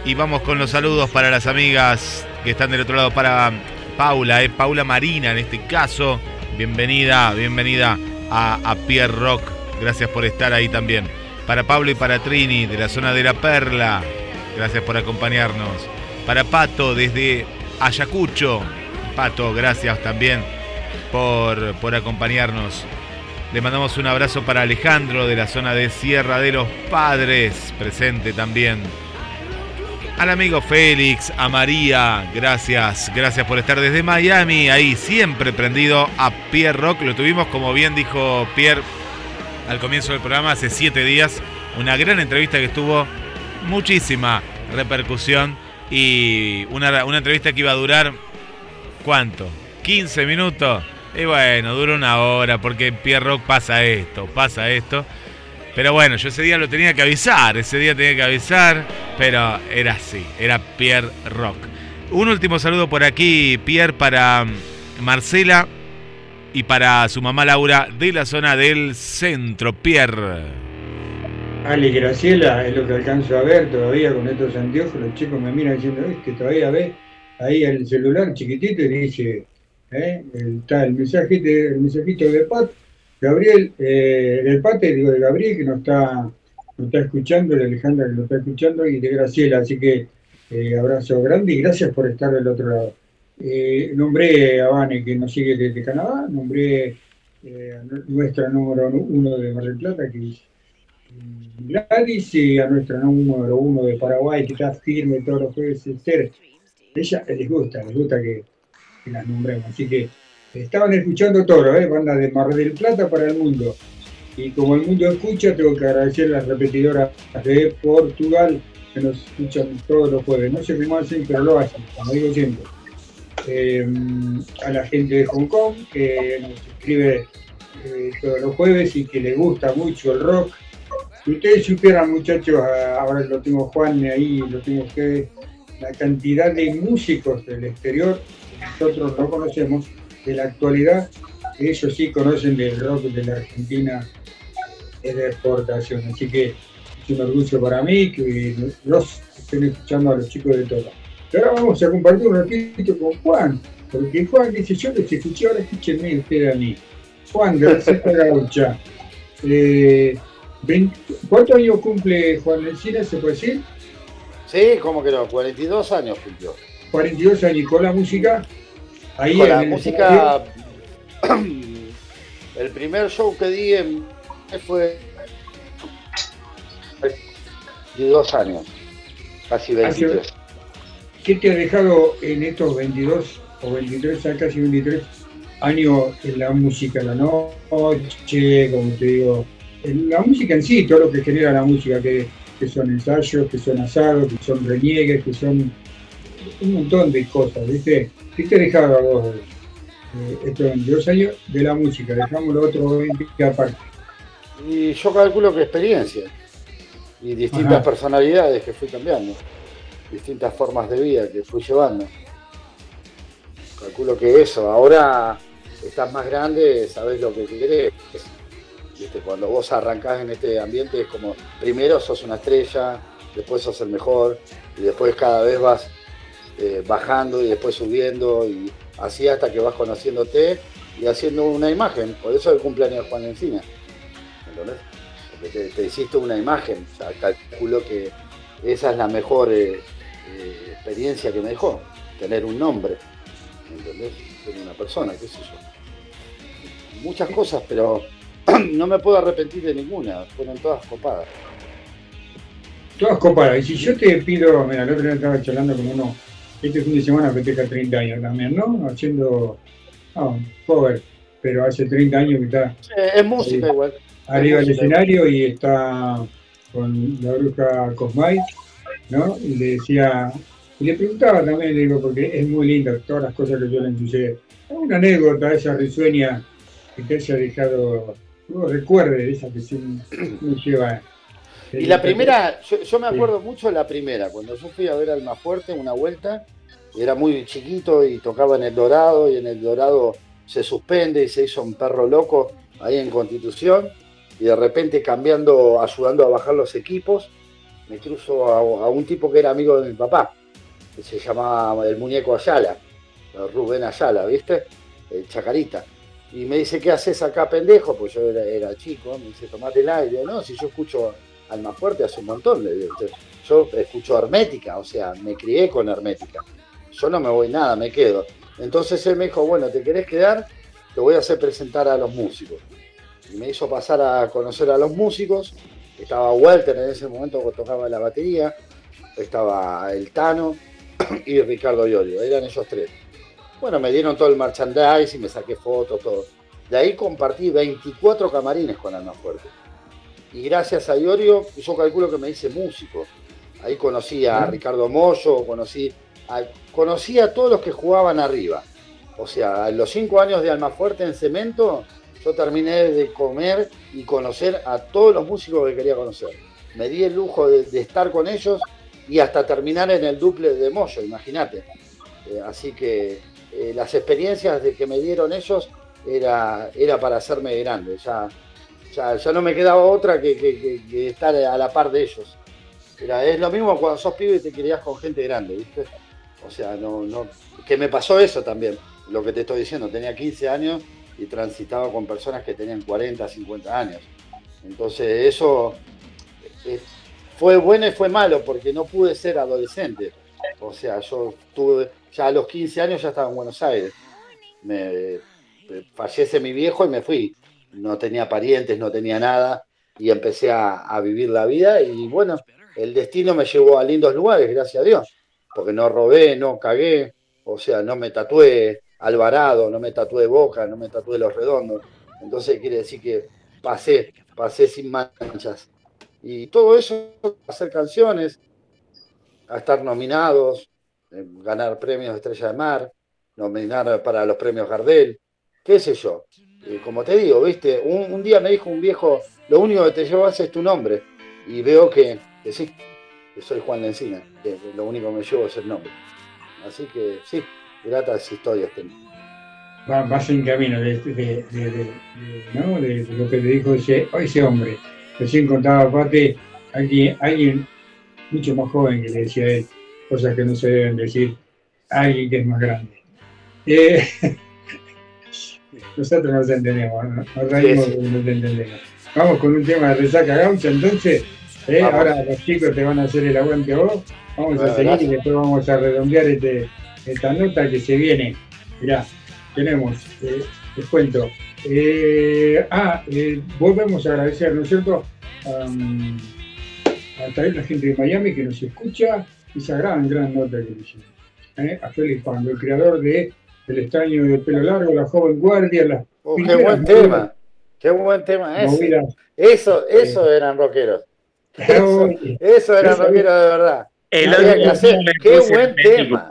Y vamos con los saludos para las amigas que están del otro lado. Para Paula, eh, Paula Marina en este caso. Bienvenida, bienvenida a, a Pierre Rock Gracias por estar ahí también. Para Pablo y para Trini de la zona de La Perla. Gracias por acompañarnos. Para Pato desde Ayacucho. Pato, gracias también por, por acompañarnos. Le mandamos un abrazo para Alejandro de la zona de Sierra de los Padres, presente también. Al amigo Félix, a María, gracias, gracias por estar desde Miami, ahí siempre prendido a Pierre Rock. Lo tuvimos, como bien dijo Pierre, al comienzo del programa, hace siete días. Una gran entrevista que tuvo muchísima repercusión y una, una entrevista que iba a durar, ¿cuánto? ¿15 minutos? Y bueno, dura una hora porque Pierre Rock pasa esto, pasa esto. Pero bueno, yo ese día lo tenía que avisar, ese día tenía que avisar, pero era así, era Pierre Rock. Un último saludo por aquí, Pierre, para Marcela, y para su mamá Laura de la zona del centro. Pierre. Ale Graciela es lo que alcanzo a ver todavía con estos anteojos. Los chicos me miran diciendo, es que todavía ve ahí el celular chiquitito y dice, ¿eh? está el mensajito, el mensajito de Pat, Gabriel, eh, del Pate, digo de Gabriel que nos está, nos está escuchando, de Alejandra que nos está escuchando y de Graciela. Así que eh, abrazo grande y gracias por estar del otro lado. Eh, nombré a Vane, que nos sigue desde Canadá, nombré eh, a nuestra número uno de Mar del Plata, que es eh, Gladys, y a nuestra número uno de Paraguay, que está firme todos los jueves, Esther. Ella les gusta, les gusta que, que las nombremos. Así que estaban escuchando Toro, ¿eh? banda de Mar del Plata para el mundo. Y como el mundo escucha, tengo que agradecer a las repetidoras de Portugal que nos escuchan todos los jueves. No sé cómo hacen, pero lo hacen, como digo siempre eh, a la gente de Hong Kong que nos escribe eh, todos los jueves y que le gusta mucho el rock. Si ustedes supieran, muchachos, ahora lo tengo Juan ahí, lo tengo ustedes, la cantidad de músicos del exterior que nosotros no conocemos de la actualidad, ellos sí conocen del rock de la Argentina es de exportación. Así que es un orgullo para mí que los estén escuchando a los chicos de todo. Ahora vamos a compartir un ratito con Juan, porque Juan dice, yo les escuché, ahora escúchenme ustedes a mí. Juan, gracias Gaucha. Eh, ¿Cuántos años cumple Juan Encina, se puede decir? Sí, ¿cómo que no? 42 años cumplió. 42 años, con la música? Ahí con la música, el primer show que di en, fue 22 años, casi 23. ¿Qué te ha dejado en estos 22 o 23, casi 23 años en la música, la noche, como te digo, en la música en sí, todo lo que genera la música, que, son ensayos, que son asados, que son reniegues, que son un montón de cosas, ¿viste? ¿Qué te ha dejado a vos eh, estos 22 años de la música? Dejamos los otros 20 aparte. Y yo calculo que experiencia y distintas personalidades que fui cambiando distintas formas de vida que fui llevando. Calculo que eso, ahora estás más grande, sabes lo que querés. Cuando vos arrancás en este ambiente es como, primero sos una estrella, después sos el mejor, y después cada vez vas eh, bajando y después subiendo, y así hasta que vas conociéndote y haciendo una imagen. Por eso el cumpleaños de Juan Encina. ¿Entendés? Porque te, hiciste una imagen. Calculo que esa es la mejor eh, eh, experiencia que me dejó, tener un nombre, ¿entendés? Ser una persona, qué sé yo. Muchas cosas, pero no me puedo arrepentir de ninguna, fueron todas copadas. Todas copadas, y si yo te pido, mira, el otro día estaba charlando con uno, este fin de semana festeja 30 años también, ¿no? Haciendo, no, cover, pero hace 30 años que está. es música igual. Arriba del escenario y está con la bruja Cosmay ¿no? Y le decía, y le preguntaba también, le digo, porque es muy linda todas las cosas que yo le enseñé. Una anécdota esa risueña que te haya dejado uno recuerde esa que se me lleva. Y la primera, yo, yo me acuerdo mucho de la primera, cuando yo fui a ver al más fuerte una vuelta, era muy chiquito y tocaba en el Dorado, y en el Dorado se suspende y se hizo un perro loco ahí en Constitución, y de repente cambiando, ayudando a bajar los equipos, me cruzo a, un tipo que era amigo de mi papá, que se llamaba el muñeco Ayala, Rubén Ayala, ¿viste? El Chacarita. Y me dice, ¿qué haces acá, pendejo? Pues yo era, chico, me dice, tomate el aire. No, si yo escucho al más fuerte hace un montón. Yo escucho Hermética, o sea, me crié con Hermética. Yo no me voy nada, me quedo. Entonces él me dijo, bueno, ¿te querés quedar? Te voy a hacer presentar a los músicos. Y me hizo pasar a conocer a los músicos. Estaba Walter en ese momento que tocaba la batería. Estaba el Tano y Ricardo Iorio. Eran ellos tres. Bueno, me dieron todo el merchandise y me saqué fotos, todo. De ahí compartí 24 camarines con Alma Fuerte. Y gracias a Iorio, yo calculo que me hice músico. Ahí conocí a Ricardo Mollo, conocí a, conocí a todos los que jugaban arriba. O sea, a los cinco años de Almafuerte en cemento, yo terminé de comer y conocer a todos los músicos que quería conocer. Me di el lujo de, de estar con ellos y hasta terminar en el duple de Moyo, imagínate. Eh, así que eh, las experiencias de que me dieron ellos era, era para hacerme grande. Ya, ya, ya no me quedaba otra que, que- que- que estar a la par de ellos. Era, es lo mismo cuando sos pibe y te querías con gente grande, ¿viste? O sea, no, no, que me pasó eso también, lo que te estoy diciendo. Tenía 15 años y transitaba con personas que tenían 40, 50 años. Entonces eso eh, fue bueno y fue malo porque no pude ser adolescente. O sea, yo tuve, ya a los 15 años ya estaba en Buenos Aires. Me, me- fallece mi viejo y me fui. No tenía parientes, no tenía nada y empecé a, a vivir la vida y bueno, el destino me llevó a lindos lugares, gracias a Dios. Porque no robé, no cagué, o sea, no me tatué Alvarado, no me tatué Boca, no me tatué Los Redondos. Entonces quiere decir que pasé, pasé sin manchas. Y todo eso, hacer canciones, a estar nominados, eh, ganar premios Estrella de Mar, nominar para los premios Gardel, qué sé yo. Eh, como te digo, viste, un, día me dijo un viejo, lo único que te llevas es tu nombre. Y veo que, que sí, que soy Juan Lencina, que lo único que me llevo es el nombre. Así que sí, gratas historias tengo. Va- vas en camino de, ¿no? lo que te dijo ese, ese hombre. Recién contaba aparte alguien, alguien mucho más joven que le decía a él cosas que no se deben decir a alguien que es más grande. Eh, nosotros nos entendemos, ¿no? nos reímos Sí, sí. no te entendemos. Vamos con un tema de resaca gaucha, entonces. ¿eh? Ahora los chicos te van a hacer el aguante a vos. Vamos a seguir gracias. y después vamos a redondear este, esta nota que se viene. Mirá, tenemos, eh, les cuento. Eh, ah, eh, volvemos a agradecer, ¿no es cierto? Am, a toda la gente de Miami que nos escucha, esa gran, gran nota que le hicimos. ¿eh? A Félix Pando, el creador de El extraño del pelo largo, La joven guardia, las Oh, qué buen tema, qué buen tema ese. movidas. Eso, eso eran rockeros. Eso, Eso- eran eso- rockero de verdad. El Había que hacer. Qué buen tema.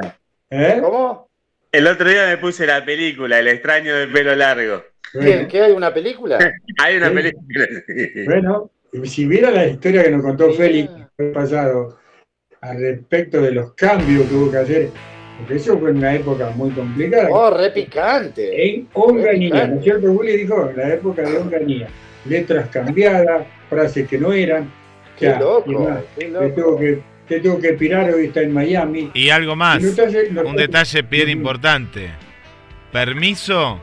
¿Eh? ¿Cómo? El otro día me puse la película, El extraño del pelo largo. ¿Qué, qué hay una película? Hay una Sí. película. Bueno, si viera la historia que nos contó Félix el pasado al respecto de los cambios que hubo que hacer, porque eso fue en una época muy complicada. Oh, re picante. En Onganía. ¿no es cierto? Willy dijo, en la época de Onganía. Letras cambiadas, frases que no eran. Qué Ya, loco, qué loco. tuvo que, que tuvo que pirar, hoy está en Miami. Y algo más, Y no un detalle bien importante. Permiso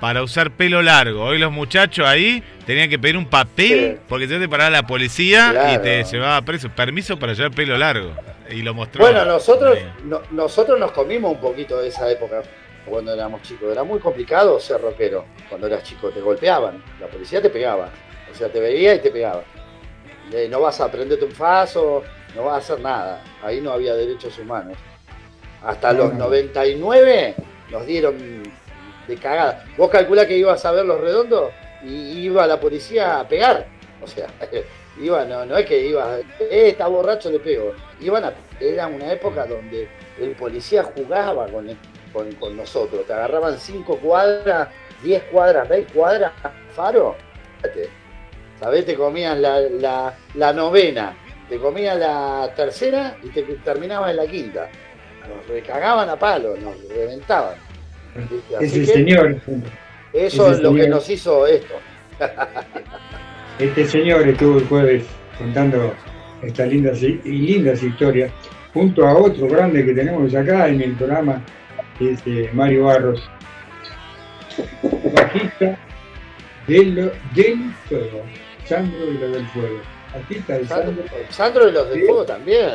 para usar pelo largo. Hoy los muchachos ahí tenían que pedir un papel Sí. porque te paraba la policía y te llevaba preso. Permiso para llevar pelo largo. Y lo mostró. Bueno, nosotros, no- nosotros nos comimos un poquito de esa época cuando éramos chicos. Era muy complicado ser rockero. Cuando eras chico te golpeaban, la policía te pegaba. O sea, te veía y te pegaba. Eh, no vas a aprenderte un faso, no vas a hacer nada. Ahí no había derechos humanos. Hasta los no. 99 nos dieron de cagada. Vos calculás que ibas a ver los redondos y iba la policía a pegar. O sea, iba, no, no es que iba, eh, está borracho, le pego. Iban a, era una época donde el policía jugaba con, con, con nosotros. Te agarraban 5 cuadras, 10 cuadras, 20 cuadras, faro, ¿Sabés? Te comías la, la, la novena, te comías la tercera y te terminabas en la quinta. Nos recagaban a palo, nos reventaban. Es el señor. Eso es lo que nos hizo esto. Este señor estuvo el jueves contando estas lindas y lindas historias, junto a otro grande que tenemos acá en el programa, que es eh, Mario Barros, bajista del, del fuego, Sandro de lo del fuego. De Sandro, Sandro, de los del fuego también.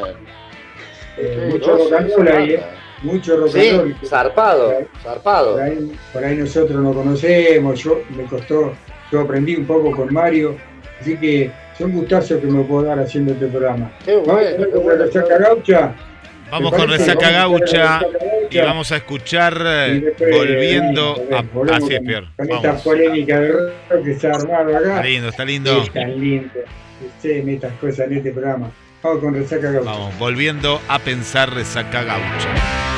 eh, Qué mucho grosso rock and ese roll ahí, banda. mucho rock Sí, roll. zarpado, Por ahí- zarpado. Por ahí, por ahí nosotros no conocemos, yo me costó, yo aprendí un poco con Mario, así que son gustazos que me puedo dar haciendo este programa. Qué bueno, ver qué bueno. la Resaca Gaucha. Vamos ¿Te con? Resaca Gaucha y vamos a escuchar eh, volviendo venimos, a... Así es, Pierre. Con esta Vamos. polémica de rock que se ha armado acá. Está lindo, está lindo. Es tan lindo que se estas cosas en este programa. Vamos con Resaca Gaucha. Vamos, volviendo a pensar Resaca Gaucha.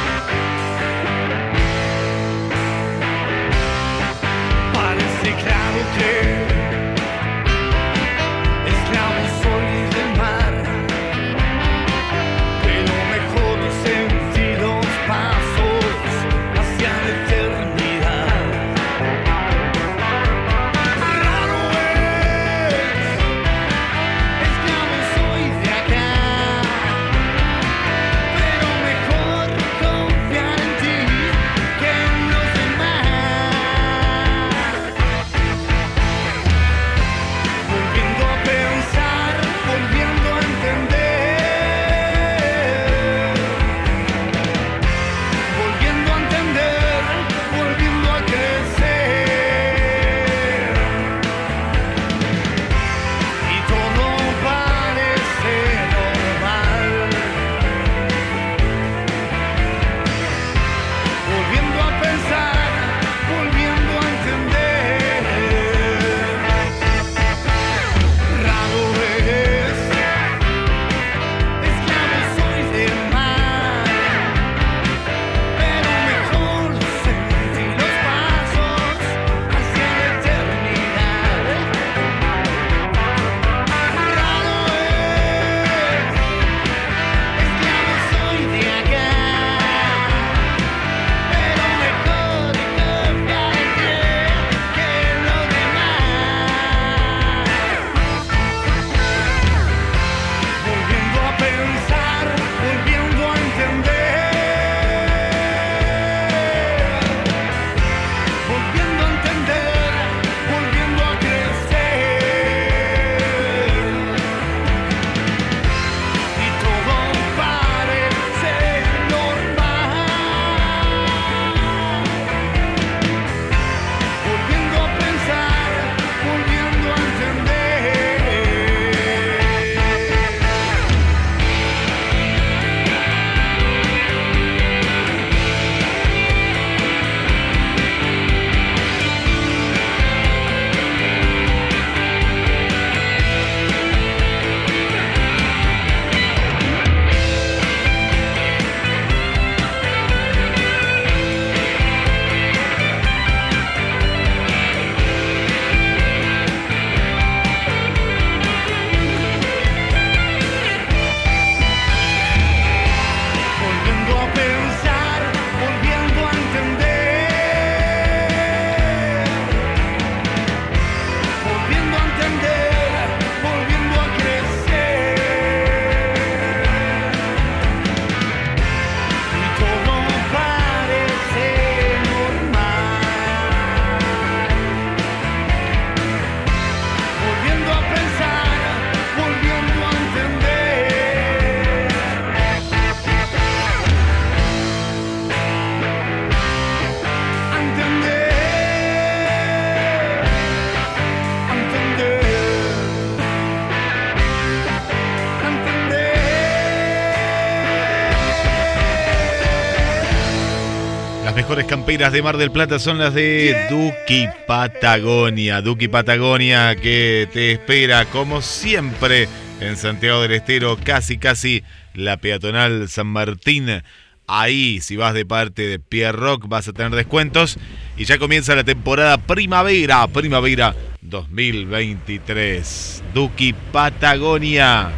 Camperas de Mar del Plata son las de Duki Patagonia. Duki Patagonia que te espera como siempre en Santiago del Estero, casi casi la peatonal San Martín. Ahí, si vas de parte de Pierre Rock, vas a tener descuentos. Y ya comienza la temporada primavera, primavera 2023. Duki Patagonia.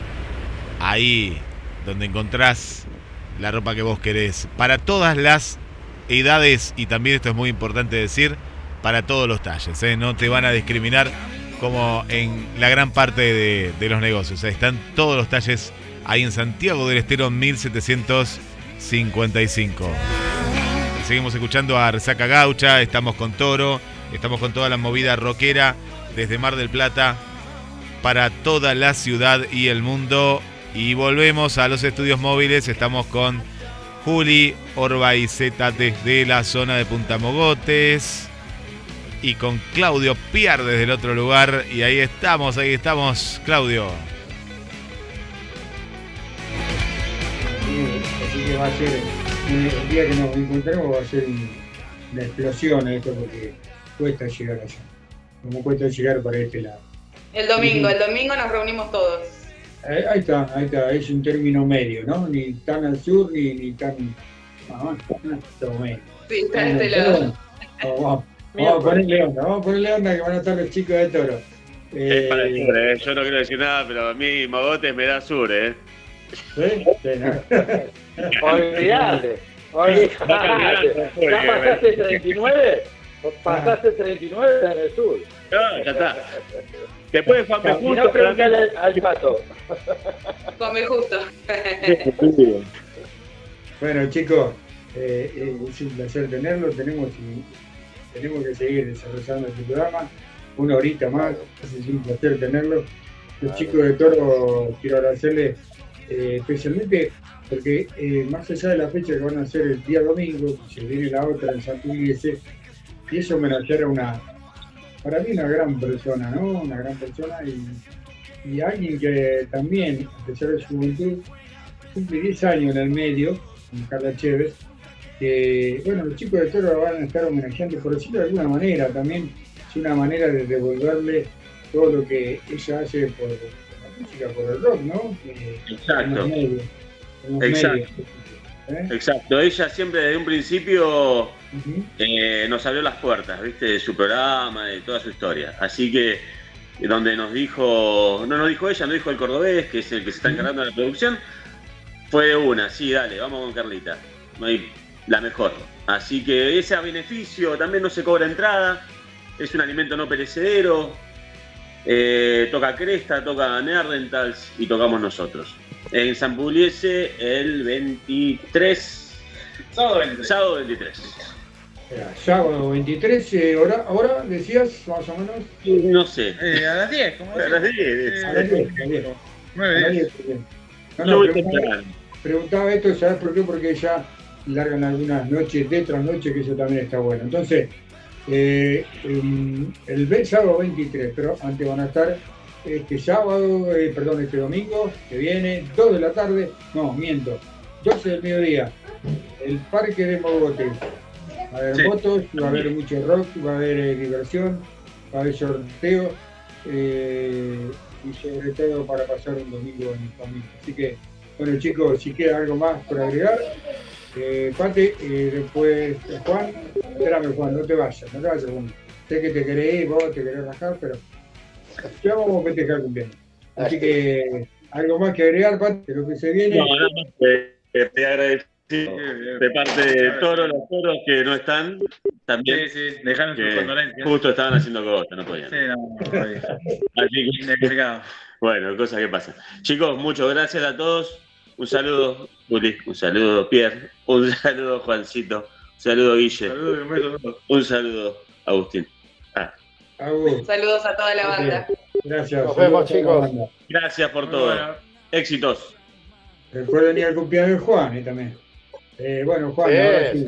Ahí donde encontrás la ropa que vos querés. Para todas las edades y también esto es muy importante decir, para todos los talles. ¿eh? No te van a discriminar como en la gran parte de, los negocios. ¿eh? Están todos los talles ahí en Santiago del Estero 1755. Seguimos escuchando a Resaca Gaucha, estamos con Toro, estamos con toda la movida rockera desde Mar del Plata para toda la ciudad y el mundo. Y volvemos a los estudios móviles, estamos con Juli Orbaizeta desde la zona de Punta Mogotes y con Claudio Piar desde el otro lugar. Y ahí estamos, ahí estamos, Claudio. Así que va a ser, el día que nos encontremos va a ser un- una explosión esto porque cuesta llegar allá. Como cuesta llegar para este lado. El domingo, el domingo nos reunimos todos. Eh, ahí está, ahí está, es un término medio, ¿no? Ni tan al sur ni, ni tan. Ah. Sí, está Bueno, este lado. Vamos, vamos, vamos a ponerle onda, vamos a ponerle onda que van a estar los chicos de toro. Es para el Eh, sur, ¿eh? Yo no quiero decir nada, pero a mí Mogotes me da sur, ¿eh? ¿sí? Sí, ¿no? Olvidate, olvidate. ¿Ya pasaste 39? Pasaste 39 en el sur. No, ya está. Después de Justo, no, al, al pato. Come justo. Bueno, chicos, eh, eh, es un placer tenerlo. Tenemos, tenemos que seguir desarrollando este programa. Una horita más, es un placer tenerlo. Los chicos de Toro, quiero agradecerles eh, especialmente porque eh, más allá de la fecha que van a hacer el día domingo, se viene la otra en Santo Iglesia, y eso homenajear a una, para mí una gran persona, ¿no? Una gran persona y, y alguien que también, a pesar de su juventud, cumple 10 años en el medio, con Carla Chévez, que, bueno, los chicos de Toro van a estar homenajeando, por decirlo de alguna manera, también es una manera de devolverle todo lo que ella hace por, por la música, por el rock, ¿no? Exacto. medios, Exacto. medios, ¿eh? Exacto, ella siempre desde un principio eh, nos abrió las puertas, ¿viste? De su programa, de toda su historia. Así que, donde nos dijo, no nos dijo ella, nos dijo el cordobés, que es el que se está encargando de la producción, fue de una, sí, dale, vamos con Carlita. No hay la mejor. Así que ese a beneficio también no se cobra entrada, es un alimento no perecedero, eh, toca Cresta, toca Neandertals y tocamos nosotros. En San Pugliese el 23. Sábado 23. Sábado 23. Sábado 23, eh, hora, ahora decías más o menos. No sé. Eh, a las 10, ¿cómo A las 10. A las 10, a las 10. Nueve, A las diez. 10, bien. No, no, preguntaba, esto, ¿sabes por qué? Porque ya largan algunas noches de tras noche, que eso también está bueno. Entonces, eh, em, el sábado 23, pero antes van a estar este sábado, eh, perdón, este domingo que viene, 2 de la tarde, no, miento, 12 del mediodía, el Parque de Mogotes. Va a haber Sí. motos, va a haber mucho rock, va a haber eh, diversión, va a haber sorteo eh, y sobre todo para pasar un domingo en familia. Así que, bueno chicos, si queda algo más por agregar, eh, Pate, eh, después Juan, espérame Juan, no te vayas, no te vayas Juan. Sé que te querés ir, vos te querés rajar, pero ya vamos a festejar cumpleaños. Así que, algo más que agregar, Pate, lo que se viene. No, que que te agradezco de parte de todos los toros que no están también. Sí, sí, dejaron sus que condolencias. justo estaban haciendo cosas, no podían. Sí, no, no. Así que, bueno, cosas que pasan. Chicos, muchas gracias a todos. Un saludo, Uli. Un saludo, Pierre. Un saludo, Juancito. Un saludo, Guille. Y un beso a todos. Un saludo, Agustín. Ah, Saludos a toda la banda. gracias. Nos vemos, chicos. gracias por todo. Éxitos. Recuerden ir al cumpleaños de Juan eh, también. Eh, bueno, Juan, Sí, ahora, sí.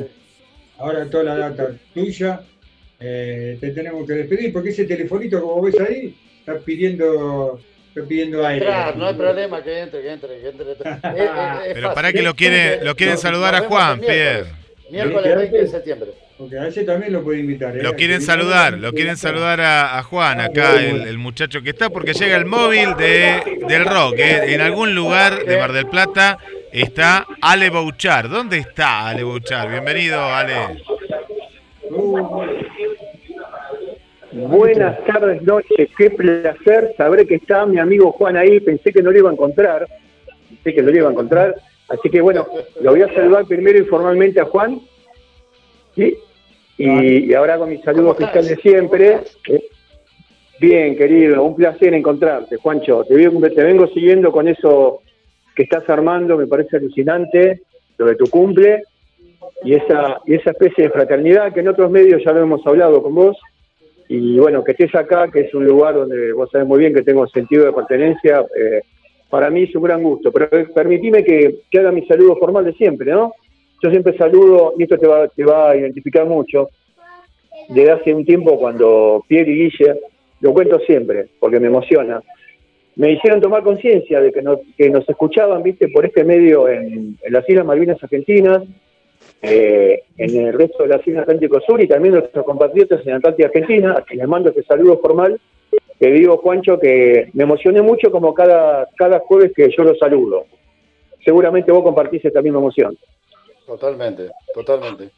ahora toda la data tuya. Eh, te tenemos que despedir porque ese telefonito, como ves ahí, está pidiendo, está pidiendo aire. Entrar, no hay problema que entre, que entre, que entre. Eh, eh, es Pero fácil. para que lo quieren, lo quieren saludar a Juan. Pierre. Miércoles 20 de septiembre. Porque a ese también lo puede invitar. ¿eh? Lo quieren saludar, lo quieren saludar a, a Juan, acá el, el muchacho que está, porque llega el móvil de, del rock. ¿eh? En algún lugar de Mar del Plata está Ale Bouchard. ¿Dónde está Ale Bouchard? Bienvenido, Ale. Buenas tardes, noches, qué placer saber que está mi amigo Juan ahí. Pensé que no lo iba a encontrar, pensé que no lo iba a encontrar. Así que bueno, lo voy a saludar primero informalmente a Juan. ¿sí? Y, y ahora con mi saludo fiscal de siempre. ¿eh? Bien, querido, un placer encontrarte, Juancho. Te, vengo- te vengo siguiendo con eso que estás armando, me parece alucinante, lo de tu cumple y esa, y esa especie de fraternidad que en otros medios ya lo hemos hablado con vos. Y bueno, que estés acá, que es un lugar donde vos sabés muy bien que tengo sentido de pertenencia, eh, para mí es un gran gusto. Pero eh, permitime que, que haga mi saludo formal de siempre, ¿no? Yo siempre saludo, y esto te va, te va a identificar mucho, desde hace un tiempo cuando Pierre y Guille, lo cuento siempre, porque me emociona, me hicieron tomar conciencia de que nos, que nos escuchaban, viste, por este medio en, en las Islas Malvinas Argentinas, eh, en el resto de las Islas Atlántico Sur y también nuestros compatriotas en Antártida Argentina, a quienes mando este saludo formal. Te digo, Juancho, que me emocioné mucho como cada, cada jueves que yo lo saludo. Seguramente vos compartís esta misma emoción. Totalmente, totalmente.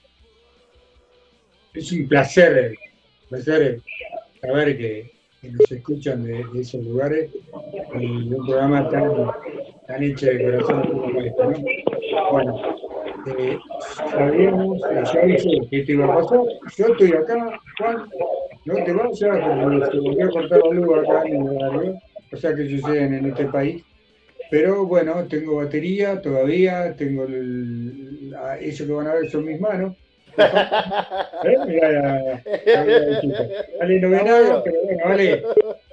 Es un placer, placer saber que, que nos escuchan de, esos lugares y un programa tan, tan de corazón como este, ¿no? Bueno, eh, sabíamos, eh, ya dije que esto iba a pasar. Yo estoy acá, Juan, no te vayas porque se volvió a cortar la luz acá en el horario, o sea que suceden en este país. Pero bueno, tengo batería todavía, tengo eso que van a ver son mis manos. ¿Eh? Mirá, la- la- la- ve nada, pero bueno, vale.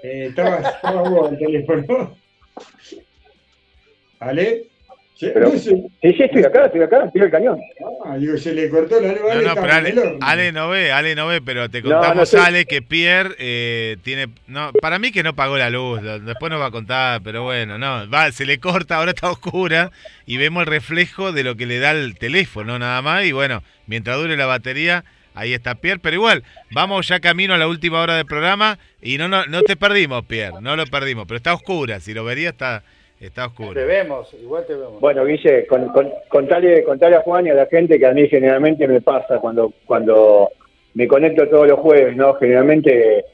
Eh, estaba, estaba vos el teléfono. ¿Ale? Sí, Pero-. Sí, sí, estoy acá, estoy acá, estoy al cañón. Ah, digo, se le cortó la luz. No, Ale, no, pero Ale, el no ve, Ale no ve, pero te contamos, no. Ale, que Pierre eh, tiene. no Para mí que no pagó la luz, después nos va a contar, pero bueno, no, va, se le corta, ahora está oscura y vemos el reflejo de lo que le da el teléfono nada más. Y bueno, mientras dure la batería, ahí está Pierre, pero igual, vamos ya camino a la última hora del programa y no, no, no te perdimos, Pierre, no lo perdimos, pero está oscura, si lo vería está, está oscura. Te vemos, igual te vemos. Bueno, Guille, con, con- contale, contale a Juan y a la gente que a mí generalmente me pasa cuando, cuando me conecto todos los jueves, ¿no? Generalmente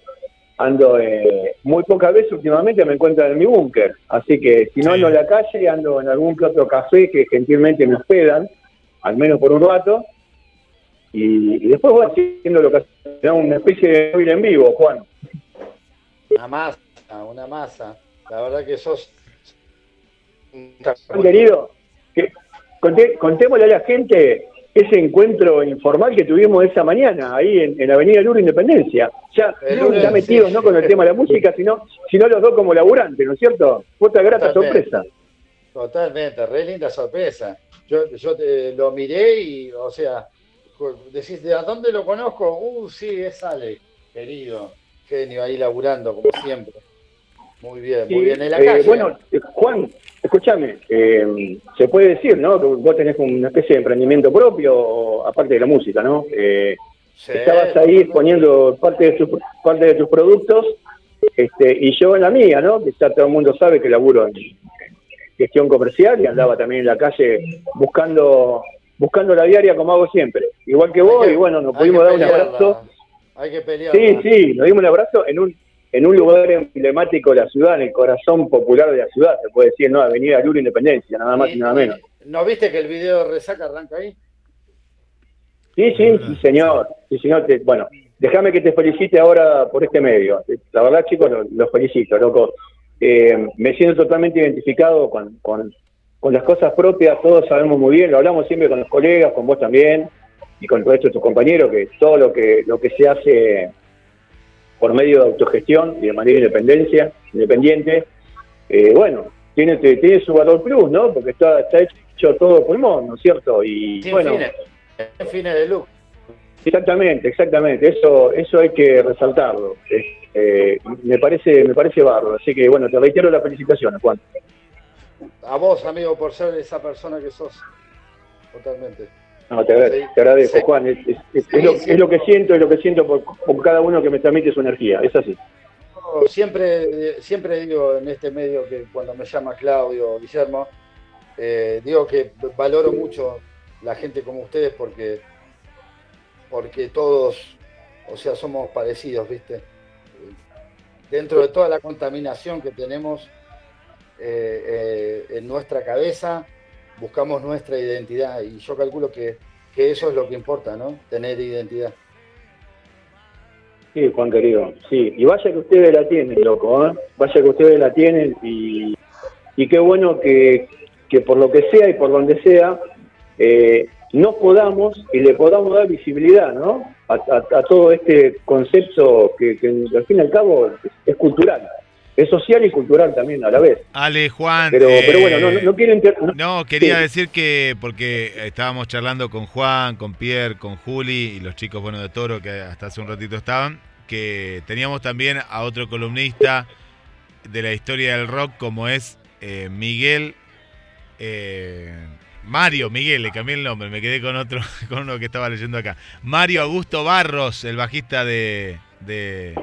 ando, eh, muy pocas veces últimamente me encuentro en mi búnker, así que si no ando en la calle, ando en algún que otro café que gentilmente me hospedan, al menos por un rato, y, y después voy haciendo lo que hace, una especie de móvil en vivo, Juan. Una masa, una masa. La verdad que sos. Querido, que conté- contémosle a la gente ese encuentro informal que tuvimos esa mañana ahí en, en Avenida Luro Independencia. Ya, metidos sí. no con el tema de la música, sino, sino los dos como laburantes, ¿no es cierto? Fue otra grata Totalmente. sorpresa. Totalmente, re linda sorpresa. Yo, yo te- lo miré y, o sea, decís, ¿de a dónde lo conozco? Uh, sí, es Ale, querido, genio ahí laburando, como siempre. Muy bien, muy bien. En la eh, calle. bueno, eh, Juan, escúchame, eh, se puede decir, ¿no? Que vos tenés una especie de emprendimiento propio, aparte de la música, ¿no? Eh, Sí, estabas ahí exponiendo parte de, tus parte de tus productos este, y yo en la mía, ¿no? Que ya todo el mundo sabe que laburo en, gestión comercial y andaba también en la calle buscando buscando la diaria como hago siempre. Igual que vos, que- y bueno, nos pudimos dar un abrazo. Hay que pelear. Sí, sí, nos dimos un abrazo en un en un lugar emblemático de la ciudad, en el corazón popular de la ciudad, se puede decir, ¿no? Avenida Lula Independencia, nada más y nada menos. ¿No viste que el video de Resaca arranca ahí? Sí, sí, sí, señor. Sí, señor. Te- bueno, déjame que te felicite ahora por este medio. La verdad, chicos, los lo felicito, loco. Eh, me siento totalmente identificado con, con, con las cosas propias, todos sabemos muy bien, lo hablamos siempre con los colegas, con vos también, y con el resto de tus compañeros, que todo lo que, lo que se hace por medio de autogestión y de manera independencia, independiente, eh, bueno, tiene, tiene su valor plus, ¿no? Porque está, está hecho todo pulmón, ¿no es cierto? Y Sin bueno, fines, sin fines de lucro. Exactamente, exactamente. Eso, eso hay que resaltarlo. Eh, me parece, me parece bárbaro. Así que bueno, te reitero las felicitaciones, Juan. A vos, amigo, por ser esa persona que sos. Totalmente. No, te, agra- Sí, te agradezco, sí. Juan. Es, es- es- Sí, es lo, sí. es lo que siento, es lo que siento por, por cada uno que me transmite su energía. Es así. Yo Siempre, siempre digo en este medio que cuando me llama Claudio o Guillermo, eh, digo que valoro mucho la gente como ustedes porque, porque todos, o sea, somos parecidos, ¿viste? dentro de toda la contaminación que tenemos eh, eh, en nuestra cabeza, buscamos nuestra identidad y yo calculo que, que eso es lo que importa, ¿no? Tener identidad. Sí, Juan querido, sí. Y vaya que ustedes la tienen, loco, ¿eh? Vaya que ustedes la tienen y, y qué bueno que, que por lo que sea y por donde sea, eh, nos podamos y le podamos dar visibilidad, ¿no? A, todo este concepto que, que al fin y al cabo es cultural. Es social y cultural también a la vez. Ale, Juan. Pero, eh, pero bueno, no, no- no quiero... inter- no- No, quería Sí. decir que, porque estábamos charlando con Juan, con Pierre, con Juli y los chicos, bueno, de Toro, que hasta hace un ratito estaban, que teníamos también a otro columnista de la historia del rock, como es eh, Miguel, eh, Mario, Miguel, le cambié el nombre, me quedé con otro, con uno que estaba leyendo acá. Mario Augusto Barros, el bajista de, de,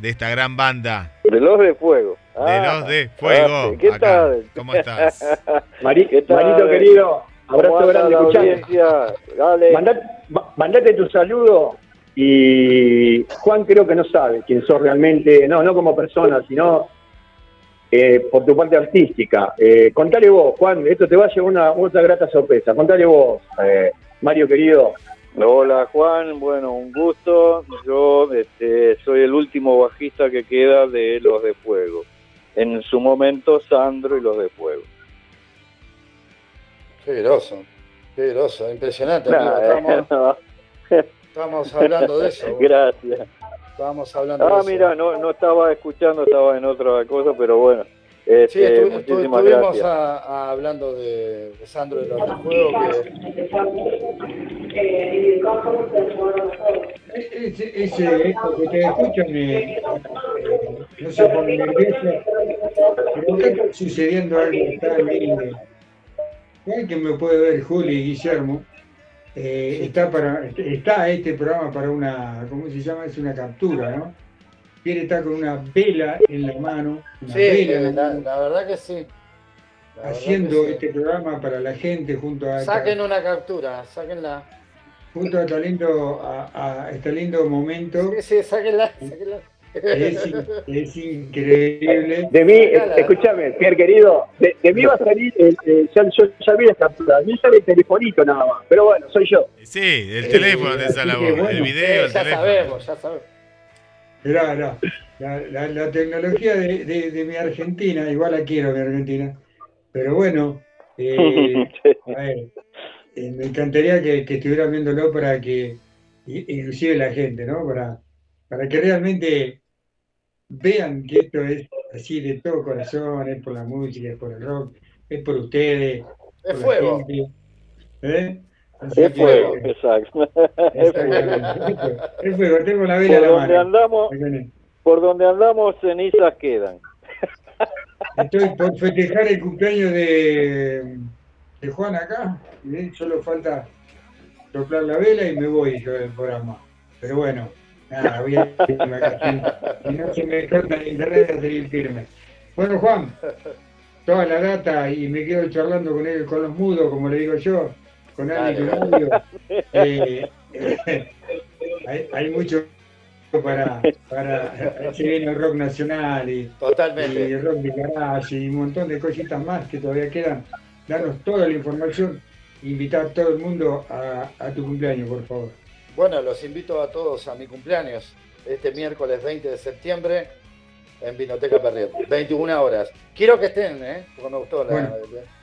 de esta gran banda. De los de fuego. De los de fuego, ah, ¿Qué acá. tal? ¿Cómo estás? Mari- ¿Qué tal? Marito querido, abrazo ¿Cómo anda grande, escuchame. Dale. Mandate, ma- mandate tu saludo y Juan creo que no sabe quién sos realmente, no, no como persona, sino eh, por tu parte artística. Eh, contale vos, Juan, esto te va a llevar una otra grata sorpresa. Contale vos, eh, Mario querido. Hola Juan, bueno, un gusto. Yo este, soy el último bajista que queda de Los de Fuego. En su momento Sandro y Los de Fuego. Qué groso, qué groso, impresionante. Nah, amigo. No. estábamos hablando de eso. Gracias. Estábamos hablando de Ah, eso. mira, no, no estaba escuchando, estaba en otra cosa, pero bueno. Este, Sí, muchísimas estuvimos gracias. a- a- hablando de, de Sandro de los del Fuego, que Ese, ese eco que ustedes escuchan me, eh, no se pone nervioso, pero acá está sucediendo algo tan lindo. Igual que me puede ver Juli y Guillermo, eh, está para está este programa para una, ¿cómo se llama? Es una captura, ¿no? Quiere estar con una vela en la mano, una sí, vela en la la, mano, la verdad que sí. La haciendo que sí. este programa para la gente junto a esta- Saquen una captura, sáquenla. junto a este lindo, a, a este lindo momento. Sí, sí, sáquenla, sáquenla. Es, in- es increíble. De mí, eh, escúchame, Pierre querido, de, de mí va a salir, el, el- ya, yo ya vi las capturas, mí sale el telefonito nada más, pero bueno, soy yo. Sí, el teléfono te sale la el video, el ya teléfono. sabemos, ya sabemos. Mirá, mirá, la, la- la tecnología de, de- de mi Argentina, igual la quiero mi Argentina, pero bueno, eh, a ver, eh, me encantaría que, que estuvieran viéndolo para que, inclusive la gente, ¿no? Para, para que realmente vean que esto es así de todo corazón, es por la música, es por el rock, es por ustedes, Es por la fuego. gente, ¿eh? Es que- fuego, exacto. Es fuego. Exactamente. Es fuego, tengo la vela Por la donde mano. andamos, por donde andamos cenizas quedan. Estoy por festejar el cumpleaños de, de Juan acá. Solo falta soplar la vela y me voy yo del programa. Pero bueno, nada, voy a irme acá. Si, no se me corta el internet, a seguir firme. Bueno, Juan, toda la data y me quedo charlando con él, con los mudos, como le digo yo, con Dale. Tunario. Eh, hay, hay mucho para, para se viene el rock nacional y, Totalmente. y el rock de garage y un montón de cositas más que todavía quedan. Danos toda la información, invitar a todo el mundo a, a tu cumpleaños, por favor. Bueno, los invito a todos a mi cumpleaños, este miércoles 20 de septiembre, en Vinoteca Perrier, 21 horas. Quiero que estén, ¿eh? Porque me gustó. La, Bueno.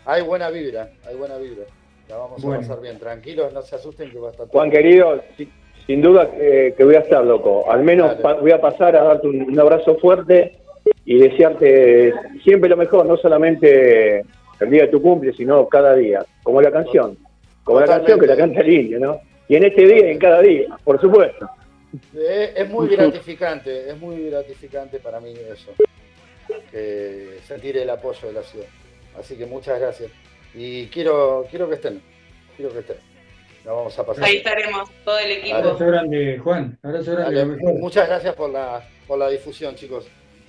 hay buena vibra, hay buena vibra. La vamos Bueno. a pasar bien, tranquilos, no se asusten que va a estar todo Juan bien. querido, si- sin duda que, que voy a estar, loco. Al menos pa- voy a pasar a darte un, un abrazo fuerte y desearte siempre lo mejor, no solamente el día de tu cumple, sino cada día, como la canción. Como la canción que la canta el indio, ¿no? Y en este día y en cada día, por supuesto. Eh, Es muy gratificante, es muy gratificante para mí eso, que sentir el apoyo de la ciudad. Así que muchas gracias. Y quiero, quiero que estén, quiero que estén. La vamos a pasar. Ahí estaremos, todo el equipo. Abrazo grande, Juan. Abrazo grande, Dale, mejor. muchas gracias por la, por la difusión, chicos.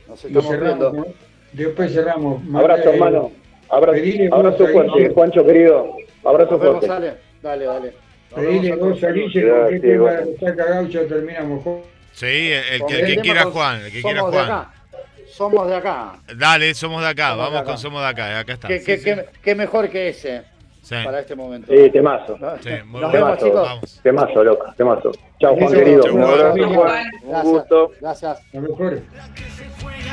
Nos estamos cerramos, viendo. ¿no? Después cerramos. Abrazo, Eh, hermano. Abrazo, abrazo fuerte, Guille. Juancho querido. Abrazo Nos vemos, fuerte. Ale. Dale, dale. Nos Pedile vos a. Guille, porque este tema de Saca Gaucho terminamos. Sí, el, que- el Con que el tema quiera con- Juan, el que quiera Juan. Somos de acá. Dale, somos de acá, Somos de vamos acá. con Somos de acá, acá está. ¿Qué, Sí, qué- sí. qué- qué mejor que ese Sí. para este momento? Sí, temazo. Sí, muy Nos bueno. vemos, chicos. Vamos. Temazo, loca, temazo. Chao, Juan, querido. chau, Un Juan. abrazo. Chau, Juan. Gracias. gusto. Gracias. Lo mejor.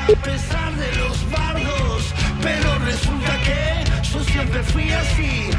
A pesar de los bardos, pero resulta que yo siempre fui así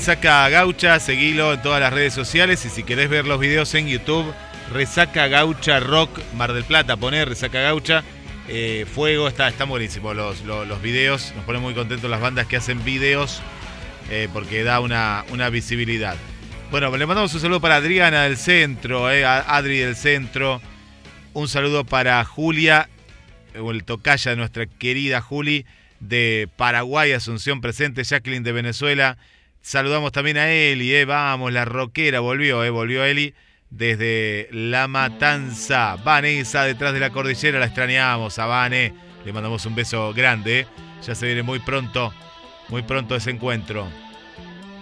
Resaca Gaucha, seguilo en todas las redes sociales y si querés ver los videos en YouTube, Resaca Gaucha Rock Mar del Plata, poné Resaca Gaucha, eh, Fuego, está, están buenísimos los, los, los videos, nos ponen muy contentos las bandas que hacen videos eh, porque da una, una visibilidad. Bueno, le mandamos un saludo para Adriana del Centro, eh, Adri del Centro, un saludo para Julia, o el tocaya nuestra querida Juli de Paraguay, Asunción presente, Jacqueline de Venezuela. Saludamos también a Eli, eh, vamos, la rockera volvió, eh, volvió Eli desde La Matanza. Vanessa detrás de la cordillera, la extrañamos a Vane. Le mandamos un beso grande, eh. ya se viene muy pronto, muy pronto ese encuentro.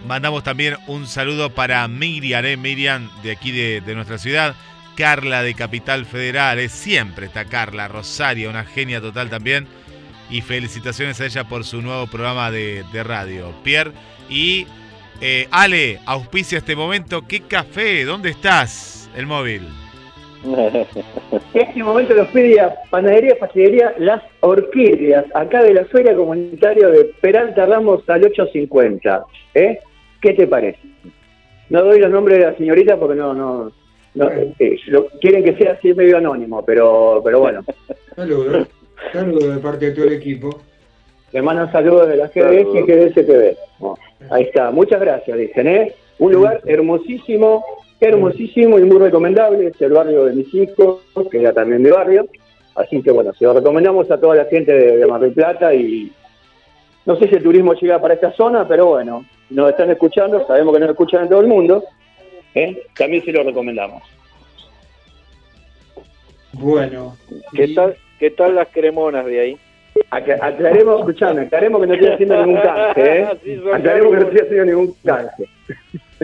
Mandamos también un saludo para Miriam, Miriam de aquí de, nuestra ciudad. Carla de Capital Federal, siempre está Carla, Rosario, una genia total también. Y felicitaciones a ella por su nuevo programa de, de radio. Pierre y eh, Ale, auspicia este momento. ¿Qué café? ¿Dónde estás? El móvil. En este momento los pide a Panadería Pastelería Las Orquídeas, acá de la Feria Comunitaria de Peralta Ramos al 850. ¿Eh? ¿Qué te parece? No doy los nombres de la señorita porque no, no, no, eh, lo- quieren que sea así medio anónimo, pero, pero bueno. Saludos. De parte de todo el equipo. Le mandan saludos de la GDS y GDS TV. Bueno, ahí está, muchas gracias, dicen, ¿eh? Un lugar hermosísimo, hermosísimo y muy recomendable, es el barrio de mis hijos, que era también de barrio. Así que bueno, se lo recomendamos a toda la gente de, de Mar del Plata y no sé si el turismo llega para esta zona, pero bueno, nos están escuchando, sabemos que nos escuchan en todo el mundo, ¿eh? también se lo recomendamos. Bueno. ¿Qué tal, ¿Qué tal las cremonas de ahí? Acla- Aclaremos, escuchame, aclaremos que no estoy haciendo ningún canje, ¿eh? Sí, Aclaremos que no estoy haciendo ningún canje.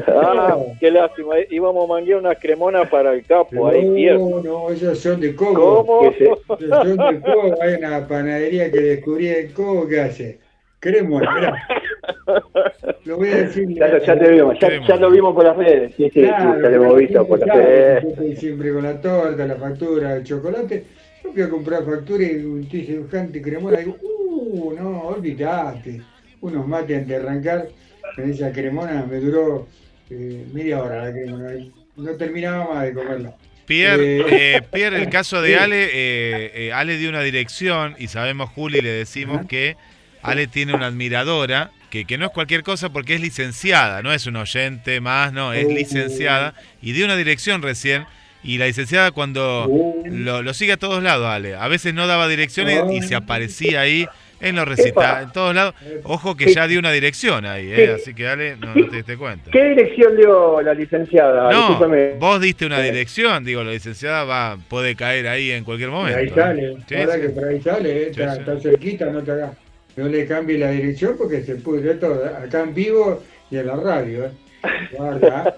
Ah, qué lástima. Íbamos a manguear unas cremonas para el capo ahí, Pierre. No, no, ellos son de coco. ¿Cómo? Ellos son de coco. Hay una panadería que descubrí el coco que hace. Cremona, mirá. Lo voy a decir. Ya, te vimos, ya, ya lo vimos por las redes, sí, sí, sí, ya lo hemos visto por las redes. Siempre, siempre con la torta, la factura, el chocolate. Yo fui a comprar factura y un dice dibujante cremona. Digo, uh, no, olvidate. Unos mates antes de arrancar con esa cremona. Me duró eh, media hora la cremona. No terminaba más de comerla. Pierre, Eh, eh, Pierre, el caso de. Ale, eh, Ale dio una dirección y sabemos, Juli, le decimos que Ale tiene una admiradora, que, que no es cualquier cosa porque es licenciada, no es un oyente más, no, es licenciada y dio una dirección recién. Y la licenciada cuando lo, lo sigue a todos lados, Ale. A veces no daba direcciones y se aparecía ahí en los recitales, en todos lados. Ojo que ya dio una dirección ahí, ¿eh? así que Ale, no, no te diste cuenta. ¿Qué dirección dio la licenciada? No, Discúlpame. vos diste una Eh. dirección, digo, la licenciada va, puede caer ahí en cualquier Por momento. ahí sale, Sí, ahora que por ahí sale, eh, está cerquita, no te hagas. No le cambie la dirección porque se pudre todo, acá en vivo y en la radio. eh. Guarda.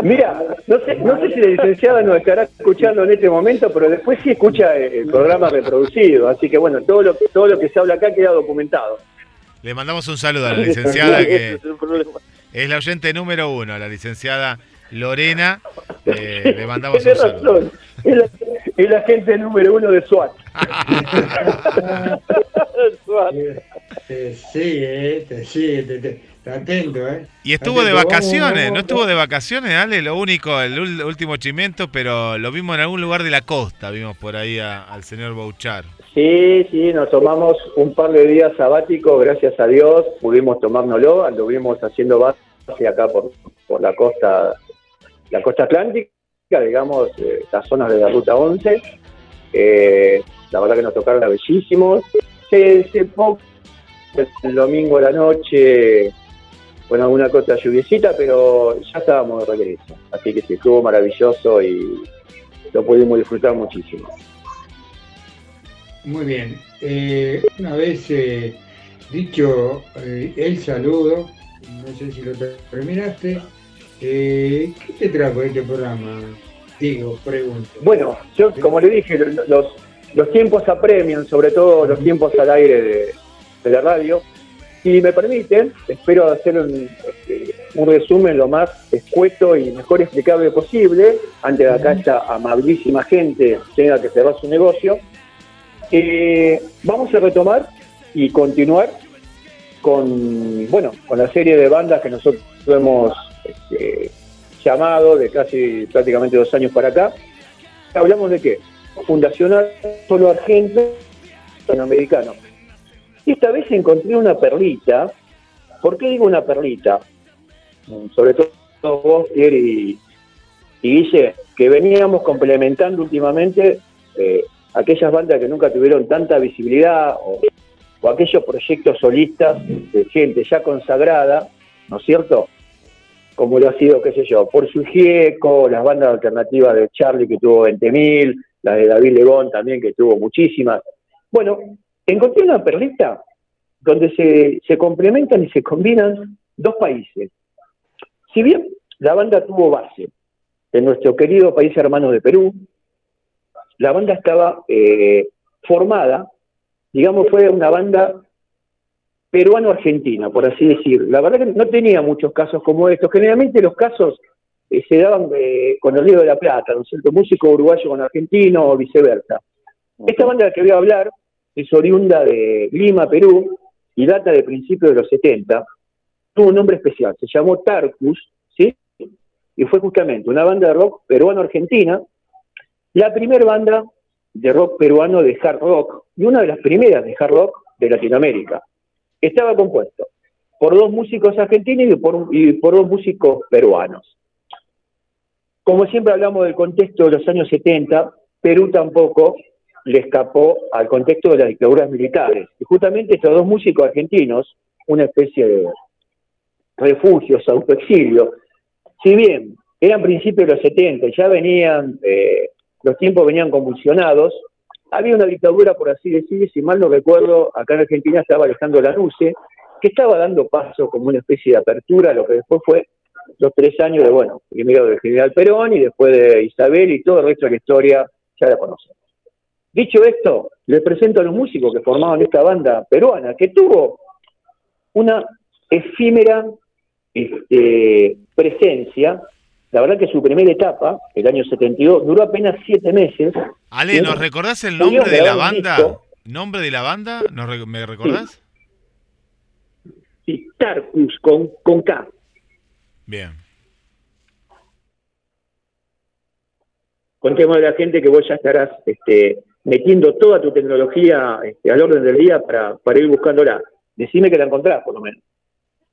Mira, no sé, no sé si la licenciada nos estará escuchando en este momento, pero después sí escucha el, programa reproducido. Así que bueno, todo lo, todo lo que se habla acá queda documentado. Le mandamos un saludo a la licenciada que es la oyente número uno, la licenciada Lorena. Eh, le mandamos un saludo. razón. Es la, es la agente número uno de SWAT. Sí, eh, te- sí, te- te- está atento, ¿eh? Y estuvo de Atento, vacaciones, vamos, no estuvo de vacaciones, Ale, lo único, el último chimento, pero lo vimos en algún lugar de la costa, vimos por ahí a- al señor Bouchar. Sí, sí, nos tomamos un par de días sabáticos, gracias a Dios, pudimos tomárnoslo, anduvimos haciendo base acá por, por la costa, la costa atlántica, digamos, eh, las zonas de la ruta 11. Eh, la verdad que nos tocaron bellísimos. Se, se po- el domingo a la noche, con alguna cosa lluviecita, pero ya estábamos de regreso. Así que sí, estuvo maravilloso y lo pudimos disfrutar muchísimo. Muy bien. Eh, una vez eh, dicho eh, el saludo, no sé si lo terminaste, eh, ¿qué te trajo este programa? Digo, pregunto. Bueno, yo como le dije, lo- los, los tiempos apremian, sobre todo los tiempos al aire de, de la radio. Si me permiten, espero hacer un, este, un resumen lo más escueto y mejor explicable posible, antes de acá esta amabilísima gente tenga que cerrar su negocio. Eh, vamos a retomar y continuar con, bueno, con la serie de bandas que nosotros hemos este, llamado de casi prácticamente dos años para acá. Hablamos de qué? Fundacional solo argentino, latinoamericano. Y esta vez encontré una perlita. ¿Por qué digo una perlita? Mm, Sobre todo vos, Pierre y, Guille, que veníamos complementando últimamente eh, aquellas bandas que nunca tuvieron tanta visibilidad o, o aquellos proyectos solistas de gente ya consagrada, ¿no es cierto? Como lo ha sido, qué sé yo, por su Gieco, las bandas alternativas de Charlie que tuvo 20.000, la de David Legón también que tuvo muchísimas. Bueno, encontré una perlita donde se, se complementan y se combinan dos países. Si bien la banda tuvo base en nuestro querido país hermano de Perú, la banda estaba eh, formada, digamos, fue una banda peruano-argentina, por así decir. La verdad que no tenía muchos casos como estos. Generalmente los casos eh, se daban eh, con el Río de la Plata, ¿no es cierto? Músico uruguayo con argentino o viceversa. Esta banda de la que voy a hablar es oriunda de Lima, Perú, y data de principios de los 70. Tuvo un nombre especial, se llamó Tarcus, ¿sí? Y fue justamente una banda de rock peruano-argentina, la primera banda de rock peruano de hard rock, y una de las primeras de hard rock de Latinoamérica. Estaba compuesto por dos músicos argentinos y por, y por dos músicos peruanos. Como siempre hablamos del contexto de los años 70, Perú tampoco le escapó al contexto de las dictaduras militares. Y justamente estos dos músicos argentinos, una especie de refugios, autoexilio, si bien eran principios de los 70, ya venían, eh, los tiempos venían convulsionados, había una dictadura, por así decir, si mal no recuerdo, acá en Argentina estaba Alejandro Lanusse, que estaba dando paso como una especie de apertura a lo que después fue los tres años de, bueno, primero del general Perón y después de Isabel y todo el resto de la historia ya la conocemos. Dicho esto, les presento a los músicos que formaban esta banda peruana, que tuvo una efímera este, presencia. La verdad que su primera etapa, el año 72, duró apenas siete meses. Ale, ¿nos recordás el nombre de la banda? ¿Nombre de la banda? ¿Nos re- ¿Me recordás? Sí, Tarcus, con, con K. Bien. Contemos a la gente que vos ya estarás este, metiendo toda tu tecnología este, al orden del día para, para ir buscándola. Decime que la encontrás, por lo menos.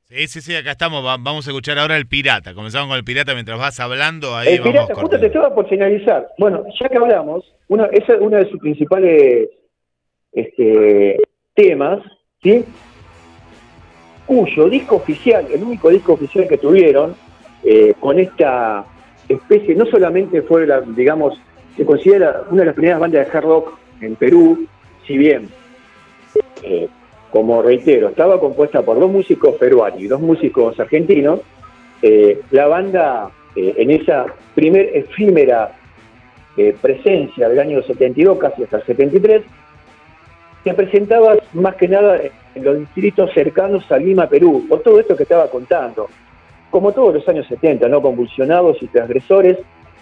Sí, sí, sí, acá estamos. va- Vamos a escuchar ahora el pirata. Comenzamos con el pirata mientras vas hablando. Ahí El vamos pirata, justo te estaba por señalizar. Bueno, ya que hablamos, una, esa es una de sus principales este, temas, ¿sí? Cuyo disco oficial, el único disco oficial que tuvieron, eh, con esta especie, no solamente fue, la, digamos, se considera una de las primeras bandas de hard rock en Perú, si bien, eh, como reitero, estaba compuesta por dos músicos peruanos y dos músicos argentinos, eh, la banda en esa primer efímera presencia del año 72, casi hasta el 73, te presentabas más que nada en los distritos cercanos a Lima, Perú, por todo esto que estaba contando. Como todos los años 70, ¿no? Convulsionados y transgresores,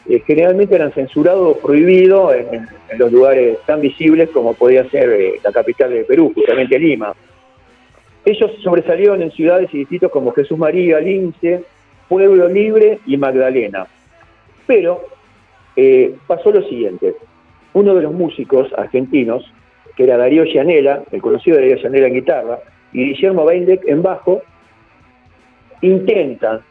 eh, generalmente eran censurados, prohibidos en, en, los lugares tan visibles como podía ser eh, la capital de Perú, justamente Lima. Ellos sobresalieron en ciudades y distritos como Jesús María, Lince, Pueblo Libre y Magdalena. Pero eh, pasó lo siguiente. Uno de los músicos argentinos, que era Darío Llanela, el conocido Darío Llanela en guitarra, y Guillermo Beindek en bajo, intentan,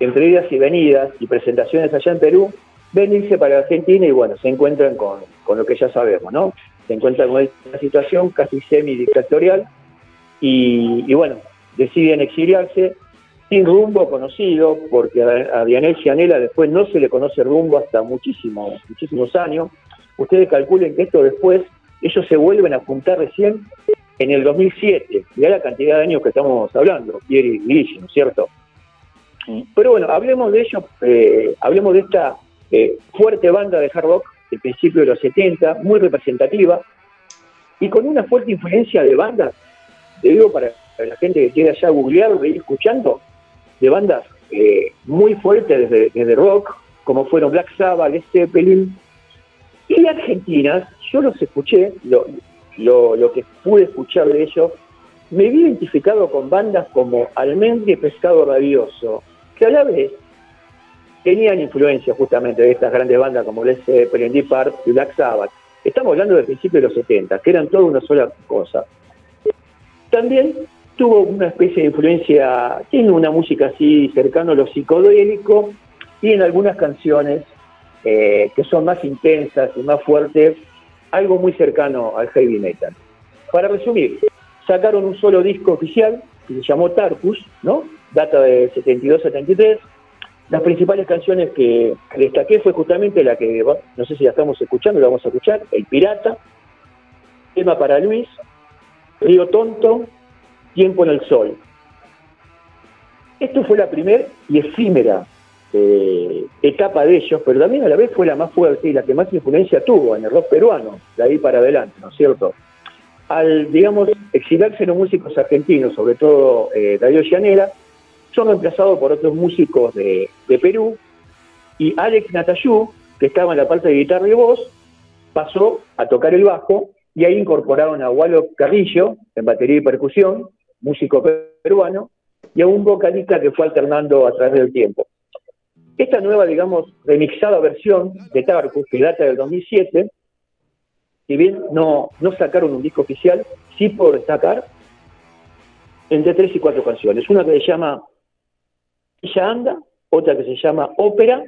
entre idas y venidas y presentaciones allá en Perú, venirse para Argentina y bueno, se encuentran con, con lo que ya sabemos, ¿no? Se encuentran con esta situación casi semi-dictatorial y, y, bueno, deciden exiliarse sin rumbo conocido, porque a, a Dianel Cianela después no se le conoce rumbo hasta muchísimos, muchísimos años. Ustedes calculen que esto después, ellos se vuelven a juntar recién en el 2007. Mirá la cantidad de años que estamos hablando, Pierre y Guille, ¿no es cierto? Pero bueno, hablemos de ello, eh, hablemos de esta eh, fuerte banda de hard rock del principio de los 70, muy representativa, y con una fuerte influencia de bandas, te digo para la gente que quiera ya googlear o ir escuchando, de bandas eh, muy fuertes desde, desde, rock, como fueron Black Sabbath, Led Zeppelin, y argentinas, yo los escuché, lo, lo, lo, que pude escuchar de ellos, me vi identificado con bandas como Almendra y Pescado Rabioso, que a la vez tenían influencia justamente de estas grandes bandas como Led Zeppelin, Deep Purple y Black Sabbath. Estamos hablando del principio de los 70, que eran toda una sola cosa. También tuvo una especie de influencia, tiene una música así cercana a lo psicodélico y en algunas canciones eh, que son más intensas y más fuertes, algo muy cercano al heavy metal. Para resumir, sacaron un solo disco oficial que se llamó Tarkus, ¿no? Data de 72-73. Las principales canciones que destaqué fue justamente la que, no sé si la estamos escuchando, la vamos a escuchar, El Pirata, Tema para Luis, Río Tonto, Tiempo en el Sol. Esto fue la primera y efímera eh, etapa de ellos, pero también a la vez fue la más fuerte y la que más influencia tuvo en el rock peruano, de ahí para adelante, ¿no es cierto? Al, digamos, exiliarse los músicos argentinos, sobre todo eh, Darío son reemplazados por otros músicos de, de Perú, y Alex Natayú, que estaba en la parte de guitarra y voz, pasó a tocar el bajo, y ahí incorporaron a Walo Carrillo, en batería y percusión, músico peruano, y a un vocalista que fue alternando a través del tiempo. Esta nueva, digamos, remixada versión de Tarkus, que data del 2007, si bien no, sacaron un disco oficial, sí puedo destacar entre tres y cuatro canciones. Una que se llama Ella Anda, otra que se llama Ópera,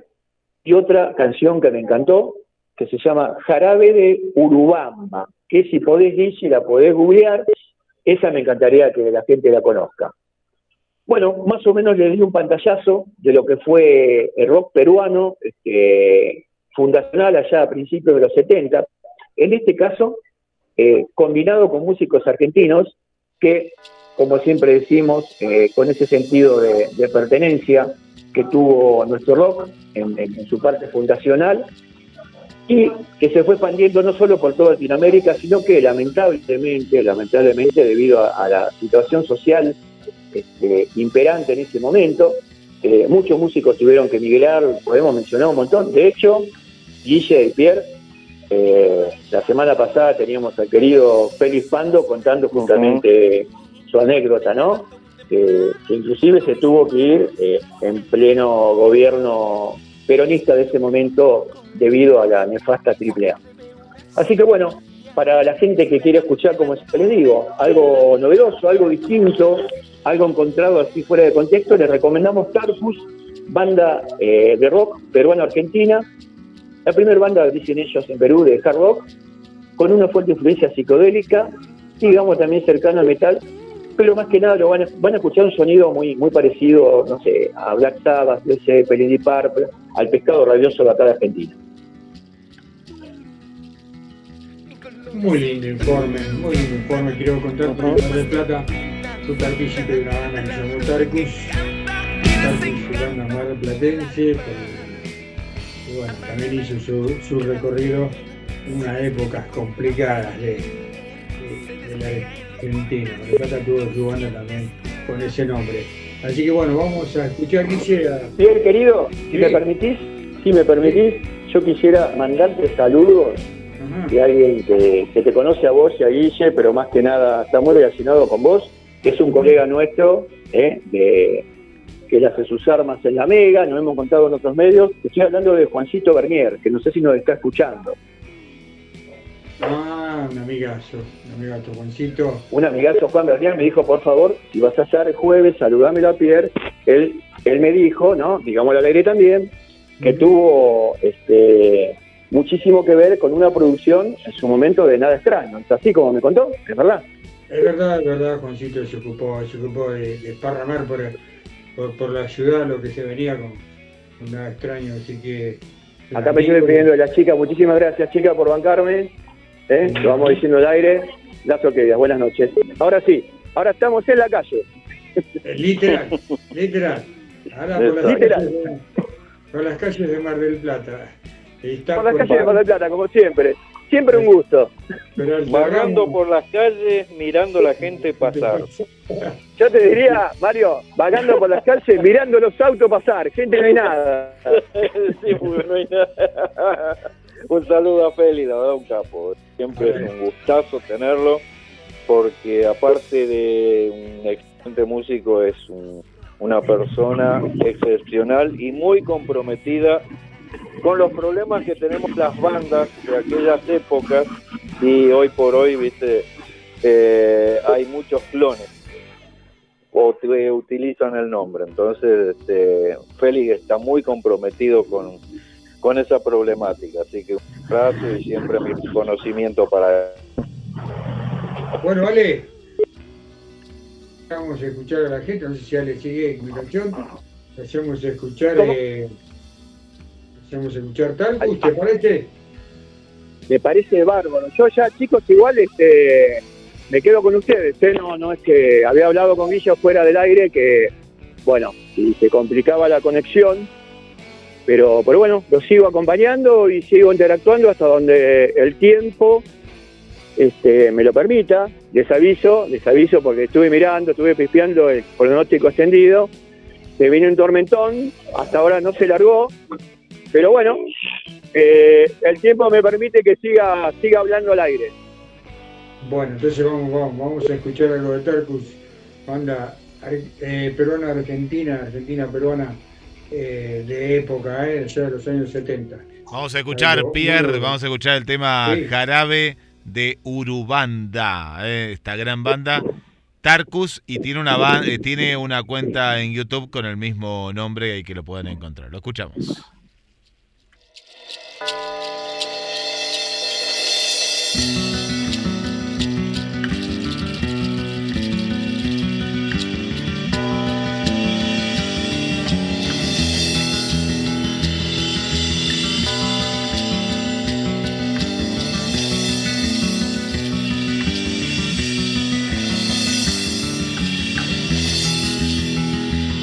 y otra canción que me encantó, que se llama Jarabe de Urubamba, que si podés ir, si la podés googlear, esa me encantaría que la gente la conozca. Bueno, más o menos le di un pantallazo de lo que fue el rock peruano, este, fundacional allá a principios de los 70. En este caso, eh, combinado con músicos argentinos que, como siempre decimos, eh, con ese sentido de, pertenencia que tuvo nuestro rock en, su parte fundacional, y que se fue expandiendo no solo por toda Latinoamérica, sino que lamentablemente, lamentablemente debido a la situación social este, imperante en ese momento, eh, muchos músicos tuvieron que migrar, podemos mencionar un montón, de hecho, Guille y Pierre, eh, la semana pasada teníamos al querido Félix Pando contando justamente uh -huh. su anécdota, ¿no? que inclusive se tuvo que ir eh, en pleno gobierno peronista de ese momento debido a la nefasta AAA. Así que bueno, para la gente que quiere escuchar, como les digo, algo novedoso, algo distinto, algo encontrado así fuera de contexto, les recomendamos Tarkus, banda eh, de rock peruano-argentina, la primera banda, dicen ellos, en Perú de hard rock, con una fuerte influencia psicodélica, y digamos también cercana al metal, pero más que nada lo van a, van a escuchar un sonido muy muy parecido, no sé, a Black Sabbath, Pelini Purple, al pescado rabioso de acá de Argentina. Muy lindo informe, muy lindo informe. Quiero contar por el de Plata, su tarquillita de una banda que se llamó Tarkus. Tarkus banda marplatense, por- y bueno, también hizo su, su recorrido en unas épocas complicadas de, de, de la Argentina. Mar del Plata tuvo su banda también con ese nombre. Así que bueno, vamos a escuchar quisiera. Bien, querido, si Sí. me permitís, si me permitís, yo quisiera mandarte saludos de alguien que, que te conoce a vos y a Guille, pero más que nada está muy relacionado con vos, que es un colega nuestro, ¿eh? de, que él hace sus armas en la Mega, nos hemos encontrado en otros medios. Estoy hablando de Juancito Bernier, que no sé si nos está escuchando. Ah, un amigazo, un amigazo, Juancito. Un amigazo Juan Bernier me dijo, por favor, si vas a hacer el jueves, saludámelo a Pierre. Él, él me dijo, ¿no? Digámoslo al aire también, que tuvo este, muchísimo que ver con una producción en su momento de nada extraño. ¿Es así como me contó? ¿Es verdad? Es verdad, es verdad, Juancito se ocupó, se ocupó de, de esparramar por, por, por la ciudad lo que se venía con, con nada extraño, así que... Acá me estoy pidiendo de la chica, muchísimas gracias chica por bancarme. ¿eh? Lo vamos diciendo al aire. Las orquídeas, buenas noches. Ahora sí, ahora estamos en la calle. Literal, literal. Ahora por las, Literal. calles de, por las calles de Mar del Plata. Está Por las calles de Mar del Plata, como siempre. Siempre un gusto. Vagando por las calles, mirando a la gente pasar. Yo te diría, Mario, vagando por las calles, mirando los autos pasar. Gente, no hay nada. Sí, no hay nada. Un saludo a Feli, la verdad, un capo. Siempre es un gustazo tenerlo, porque aparte de un excelente músico, es un- una persona excepcional y muy comprometida con los problemas que tenemos las bandas de aquellas épocas y hoy por hoy, viste, eh, hay muchos clones o te utilizan el nombre. Entonces, este, Félix está muy comprometido con, con esa problemática, así que un abrazo y siempre mi conocimiento para él. Bueno, vale. Vamos a escuchar a la gente, no sé si ya le sigue comunicación. Hacemos escuchar, eh, hacemos escuchar tal, ¿te parece? Me parece bárbaro. Yo ya, chicos, igual este, me quedo con ustedes. ¿eh? No, no es que había hablado con Guilla fuera del aire que, bueno, y se complicaba la conexión. Pero, pero bueno, lo sigo acompañando y sigo interactuando hasta donde el tiempo este, me lo permita. Les aviso, les aviso porque estuve mirando, estuve pispeando el pronóstico extendido. Se viene un tormentón, hasta ahora no se largó, pero bueno, eh, el tiempo me permite que siga, siga hablando al aire. Bueno, entonces vamos, vamos, vamos a escuchar algo de Tarkus, banda eh, peruana argentina, argentina peruana eh, de época, eh, ya de los años 70. Vamos a escuchar, Algo Pierre, bueno. vamos a escuchar el tema Sí. Jarabe de Urubanda, eh, esta gran banda. Tarkus y tiene una ba- eh, tiene una cuenta en YouTube con el mismo nombre ahí que lo pueden encontrar. Lo escuchamos.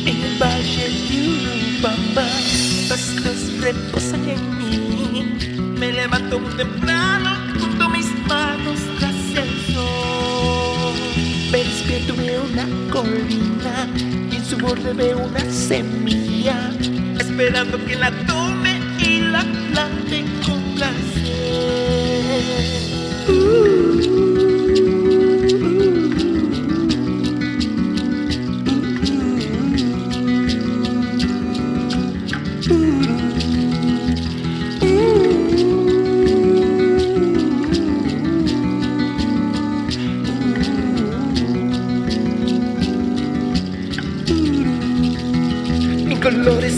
En el valle de Urubamba, pastos reposan en mí. Me levanto muy temprano, una colina y en su borde veo una semilla. Esperando que la tome y la plante con placer. en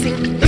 colores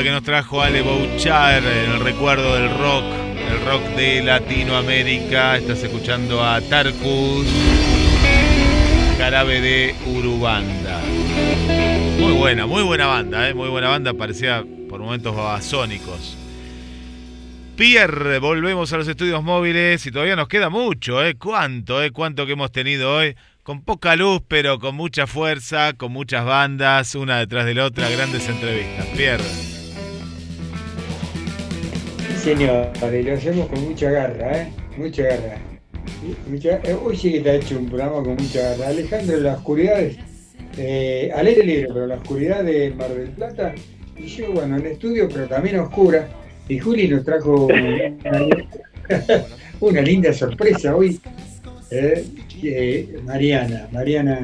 que nos trajo Ale Bouchard en el recuerdo del rock, el rock de Latinoamérica. Estás escuchando a Tarkus, Carabe de Urubanda. Muy buena, muy buena banda, ¿eh? muy buena banda, parecía por momentos babasónicos. Pierre, volvemos a los estudios móviles y todavía nos queda mucho, ¿eh? ¿Cuánto, eh? ¿Cuánto que hemos tenido hoy? Con poca luz, pero con mucha fuerza, con muchas bandas, una detrás de la otra, grandes entrevistas. Pierre. Señor, lo hacemos con mucha garra, ¿eh? Mucha garra. Eh, hoy sí que te ha hecho un programa con mucha garra. Alejandro, las oscuridades, eh, al aire libre, pero la oscuridad de Mar del Plata, y yo, bueno, en estudio, pero también oscura. Y Juli nos trajo una, linda sorpresa hoy. eh, eh, Mariana, Mariana,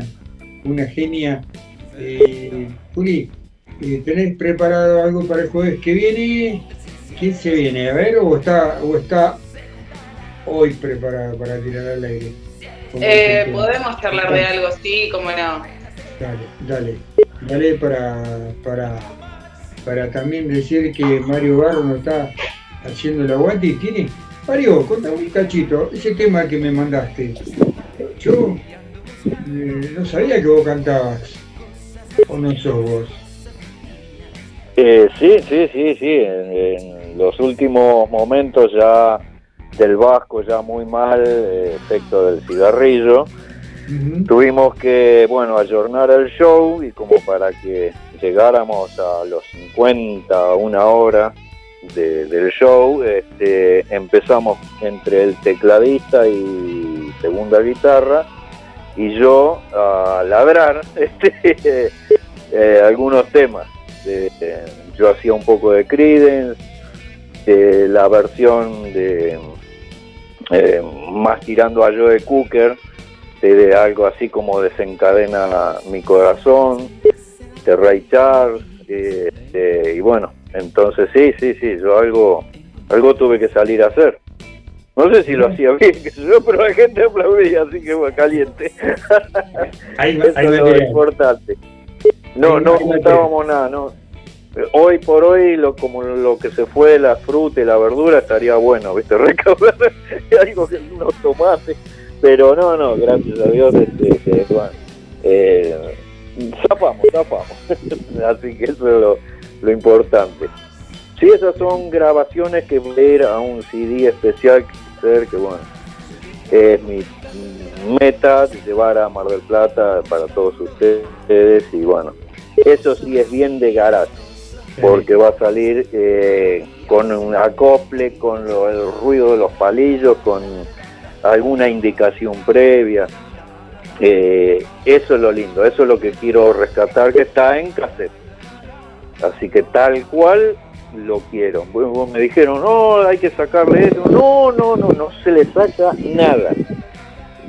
una genia. Juli, ¿tenés preparado algo para el jueves que viene? ¿Quién se viene? A ver, o está, o está hoy preparado para tirar al aire. Como Eh, podemos charlar de algo, sí, cómo no. Dale, dale. Dale para, para, para también decir que Mario Barro no está haciendo el aguante y tiene. Mario, contame un cachito, ese tema que me mandaste. Yo eh, no sabía que vos cantabas. ¿O no sos vos? Eh, sí, sí, sí, sí. En, en los últimos momentos ya del Vasco, ya muy mal, eh, efecto del cigarrillo, tuvimos que, bueno, ayornar el show y como para que llegáramos a los 50, una hora de- del show, este, empezamos entre el tecladista y segunda guitarra y yo a ladrar este, eh, algunos temas. De- de- yo hacía un poco de Creedence, de la versión de eh, más tirando a Joe Cooker, de, algo así como desencadena mi corazón, de Ray Charles, eh, eh, y bueno, entonces sí, sí, sí, yo algo, algo tuve que salir a hacer. No sé si lo hacía bien, yo, pero la gente aplaudía, así que bueno, caliente. Hay, Eso hay es lo importante. No, no juntábamos nada, no. Hoy por hoy, lo, como lo que se fue, la fruta y la verdura, estaría bueno, ¿viste? Recaudar algo que unos tomates. Pero no, no, gracias a Dios, este, este, bueno, eh, zafamos, zafamos. Así que eso es lo, lo importante. Sí, esas son grabaciones que voy a ir a un CD especial que que bueno, es mi meta llevar a Mar del Plata para todos ustedes y bueno, eso sí es bien de garage, porque va a salir eh, con un acople, con lo- el ruido de los palillos, con alguna indicación previa. Eh, eso es lo lindo, eso es lo que quiero rescatar, que está en cassette. Así que tal cual lo quiero. Bueno, me dijeron, no, hay que sacarle eso. No, no, no, no se le saca nada.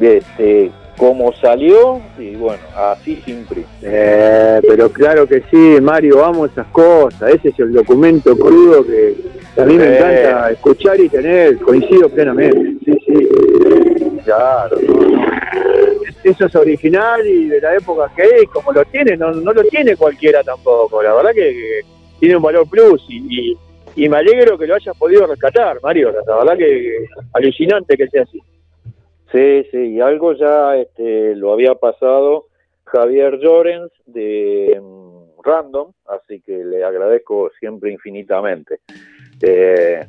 Este, como salió, y bueno, así siempre. Eh, pero claro que sí, Mario, vamos a esas cosas. Ese es el documento crudo que a mí me encanta escuchar y tener. Coincido plenamente. Sí, sí. Claro, Eso es original y de la época que es, como lo tiene, no, no lo tiene cualquiera tampoco. La verdad que, que tiene un valor plus y, y, y me alegro que lo hayas podido rescatar, Mario. La verdad que alucinante que sea así. Sí, sí, y algo ya este, lo había pasado Javier Llorens de mm, Random, así que le agradezco siempre infinitamente. Eh,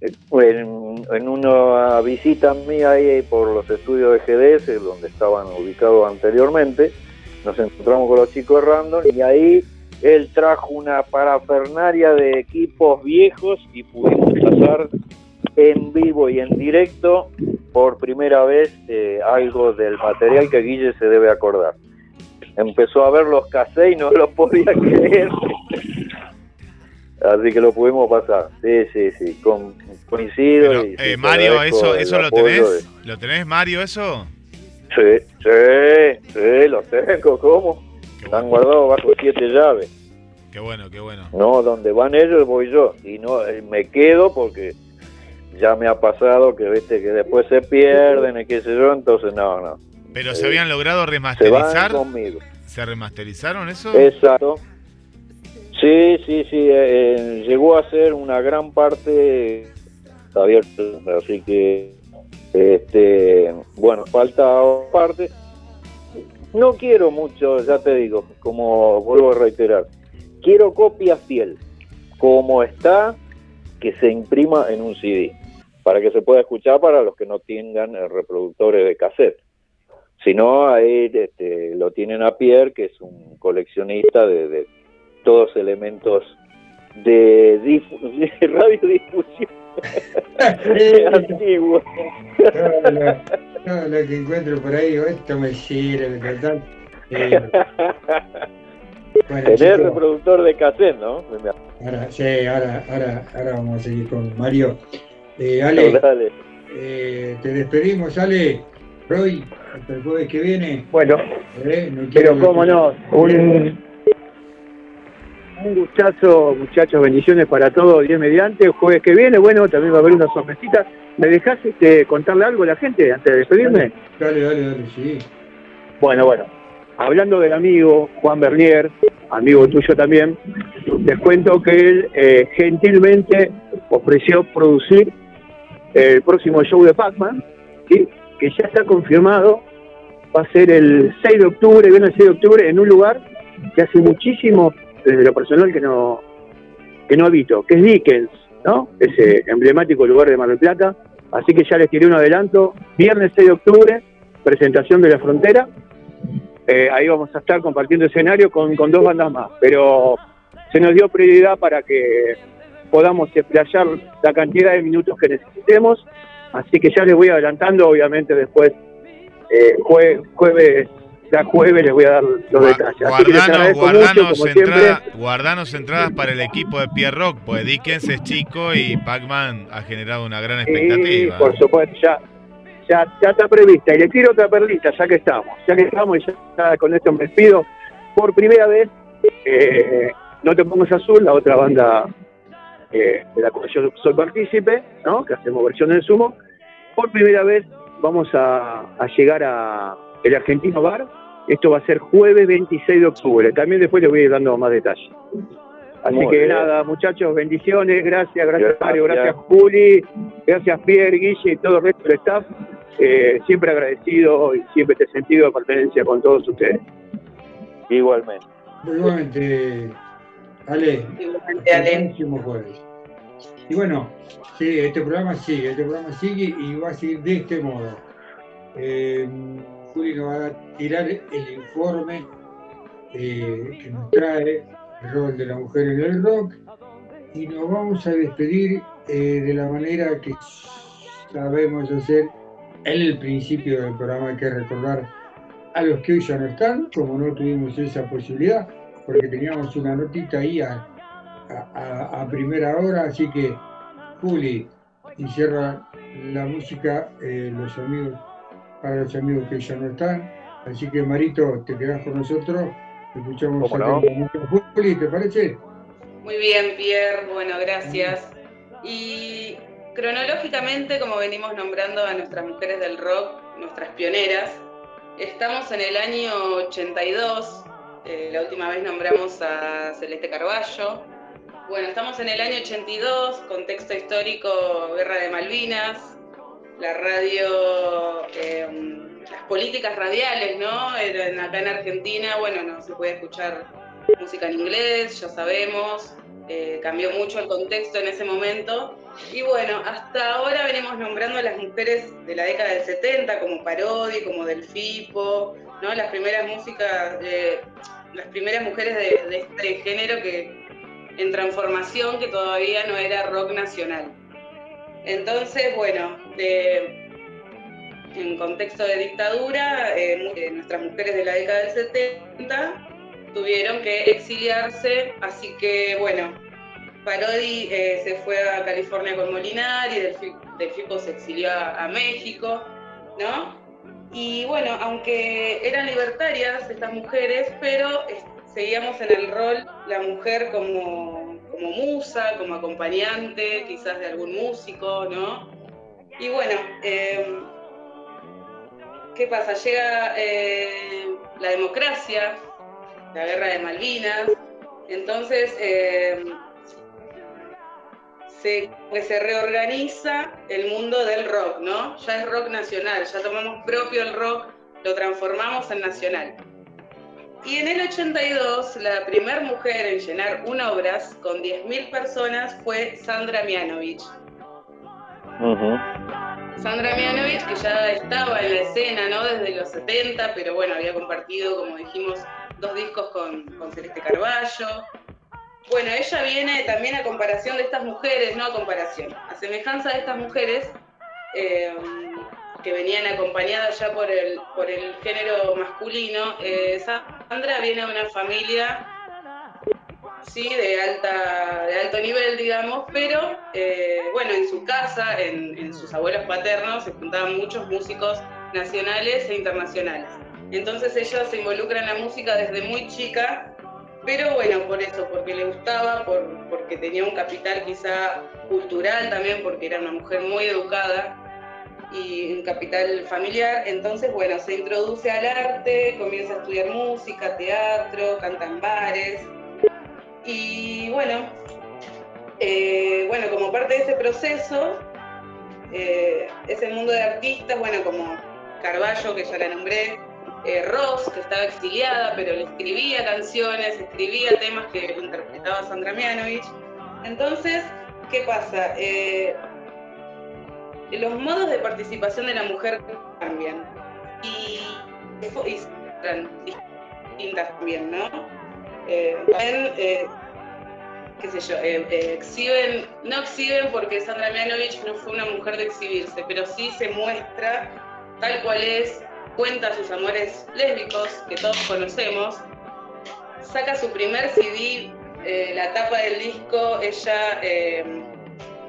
en, en una visita mía ahí por los estudios de GDS, donde estaban ubicados anteriormente, nos encontramos con los chicos de Random y ahí él trajo una parafernaria de equipos viejos y pudimos pasar en vivo y en directo por primera vez eh, algo del material que Guille se debe acordar. Empezó a ver los cassettes y no lo podía creer. Así que lo pudimos pasar. Sí, sí, sí. Con, coincido. y, Eh, Mario, ¿eso, eso lo tenés? de- ¿Lo tenés, Mario, eso? Sí, sí, sí, lo tengo. ¿Cómo? Están guardados bajo siete llaves. Qué bueno, qué bueno. No, donde van ellos voy yo. Y no eh, me quedo porque ya me ha pasado que viste que después se pierden y qué sé yo. Entonces, no, no. Pero se Eh, habían logrado Se remasterizar. van conmigo. ¿Se remasterizaron eso? Exacto. Sí, sí, sí, eh, eh, llegó a ser una gran parte abierto, así que, este, bueno, falta parte. No quiero mucho, ya te digo, como vuelvo a reiterar, quiero copia fiel, como está, que se imprima en un CD, para que se pueda escuchar para los que no tengan eh, reproductores de cassette. Si no, ahí este, lo tienen a Pierre, que es un coleccionista de, de todos elementos de, difu de radiodifusión antiguo. Todo lo, todo lo que encuentro por ahí, digo, esto me sirve, total. Eh, bueno, Tener reproductor de cassette, ¿no? ahora, sí, ahora, ahora, ahora vamos a seguir con Mario. Eh, Ale, Dale. eh, te despedimos, Ale. Roy, hasta el jueves que viene. Bueno, Eh, no pero cómo no, un, un gustazo, muchachos, bendiciones para todos, Dios mediante, el jueves que viene, bueno, también va a haber una sorpresita. ¿Me dejás este, contarle algo a la gente antes de despedirme? Dale, dale, dale, sí. Bueno, bueno, hablando del amigo Juan Bernier, amigo tuyo también, les cuento que él eh, gentilmente ofreció producir el próximo show de Pac-Man, ¿sí? que ya está confirmado, va a ser el 6 de octubre, viene el 6 de octubre, en un lugar que hace muchísimo, desde lo personal, que no, que no habito, que es Dickens, ¿no? Ese emblemático lugar de Mar del Plata. Así que ya les tiré un adelanto. Viernes 6 de octubre, presentación de la frontera. Eh, ahí vamos a estar compartiendo escenario con dos bandas más. Pero se nos dio prioridad para que podamos explayar la cantidad de minutos que necesitemos. Así que ya les voy adelantando, obviamente después, eh, jue- jueves, ya jueves les voy a dar los detalles. Así que les Guardanos, mucho, guardanos, siempre. entradas para el equipo de Pierre Rock, pues Dickens es chico y Pac-Man ha generado una gran Sí, expectativa. por supuesto, ya, ya, ya está prevista. Y le tiro otra perlita, ya que estamos. Ya que estamos, y ya, ya con esto me despido. Por primera vez, eh, No Te Pongas Azul, la otra banda eh, de la yo soy partícipe, ¿no? que hacemos versiones de sumo. Por primera vez vamos a, a llegar a el Argentino Bar. Esto va a ser jueves 26 de octubre. También después les voy a ir dando más detalles. Así Muy que bien. nada, muchachos, bendiciones, gracias, gracias Gracias. Mario, gracias Juli, gracias Pierre, Guille y todo el resto del staff. Eh, siempre agradecido y siempre este sentido de pertenencia con todos ustedes. Igualmente. Igualmente, Ale. Igualmente, jueves. Y bueno, sí, este programa sigue, este programa sigue y va a seguir de este modo. Eh, Juli nos va a tirar el informe eh, que nos trae el rol de la mujer en el rock y nos vamos a despedir eh, de la manera que sabemos hacer en el principio del programa. Hay que recordar a los que hoy ya no están, como no tuvimos esa posibilidad, porque teníamos una notita ahí a, a- a- a primera hora, así que Juli y cierra la música eh, los amigos para los amigos que ya no están. Así que Marito, te quedás con nosotros, escuchamos ¿Cómo no? a Juli, ¿te parece? Muy bien, Pierre, bueno, gracias. Y cronológicamente, como venimos nombrando a nuestras mujeres del rock, nuestras pioneras, estamos en el año 82, eh, la última vez nombramos a Celeste Carballo. Bueno, estamos en el año 82, contexto histórico, Guerra de Malvinas, la radio, eh, las políticas radiales, ¿no? Eran acá en Argentina, bueno, no se puede escuchar música en inglés, ya sabemos, eh, cambió mucho el contexto en ese momento. Y bueno, hasta ahora venimos nombrando a las mujeres de la década del 70, como Parodi, como Del Fipo, ¿no? Las primeras músicas, eh, las primeras mujeres de, este género que en transformación que todavía no era rock nacional. Entonces, bueno, de- en contexto de dictadura, eh, eh, nuestras mujeres de la década del 70 tuvieron que exiliarse, así que bueno, Parodi eh, se fue a California con Molinari, Del, Del Fipo se exilió a México, ¿no? Y bueno, aunque eran libertarias estas mujeres, pero eh, seguíamos en el rol la mujer como, como musa, como acompañante, quizás de algún músico, ¿no? Y bueno, eh, ¿qué pasa? Llega eh, la democracia, la guerra de Malvinas, Entonces, eh, se, pues se reorganiza el mundo del rock, ¿no? Ya es rock nacional, ya tomamos propio el rock, lo transformamos en nacional. Y en el 82, la primera mujer en llenar un obras con 10.000 personas fue Sandra Mianovich. Sandra Mianovich, que ya estaba en la escena ¿no? desde los 70, pero bueno, había compartido, como dijimos, dos discos con, con Celeste Carballo. Bueno, ella viene también a comparación de estas mujeres, no a comparación, a semejanza de estas mujeres eh, que venían acompañadas ya por el, por el género masculino. Eh, Sandra viene de una familia sí, de, alta, de alto nivel, digamos, pero eh, bueno, en su casa, en, en, sus abuelos paternos, se juntaban muchos músicos nacionales e internacionales. Entonces ella se involucra en la música desde muy chica, pero bueno, por eso, porque le gustaba, por, porque tenía un capital quizá cultural también, porque era una mujer muy educada y un capital familiar, entonces bueno, se introduce al arte, comienza a estudiar música, teatro, canta en bares, y bueno, eh, bueno, como parte de ese proceso, eh, ese mundo de artistas, bueno, como Carballo, que ya la nombré, eh, Ross, que estaba exiliada, pero le escribía canciones, escribía temas que interpretaba Sandra Mianovich. Entonces, ¿qué pasa? los modos de participación de la mujer cambian. Y, y, distintas también, ¿no? eh, eh, qué sé yo, eh, eh, exhiben, no exhiben porque Sandra Mianovich no fue una mujer de exhibirse, pero sí se muestra tal cual es, cuenta sus amores lésbicos, que todos conocemos, saca su primer CD, la tapa del disco, ella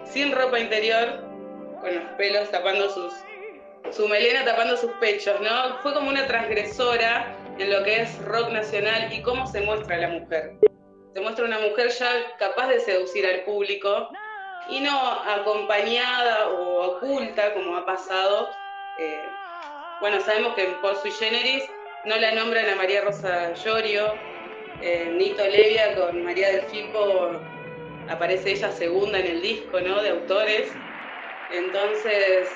sin ropa interior, con los pelos tapando sus, su melena tapando sus pechos, ¿no? Fue como una transgresora en lo que es rock nacional y cómo se muestra la mujer. Se muestra una mujer ya capaz de seducir al público y no acompañada o oculta como ha pasado. Eh, bueno, sabemos que Por Sui Generis no la nombran a María Rosa Llorio, eh, Nito Levia con María del Fipo aparece ella segunda en el disco, ¿no? De autores. Entonces,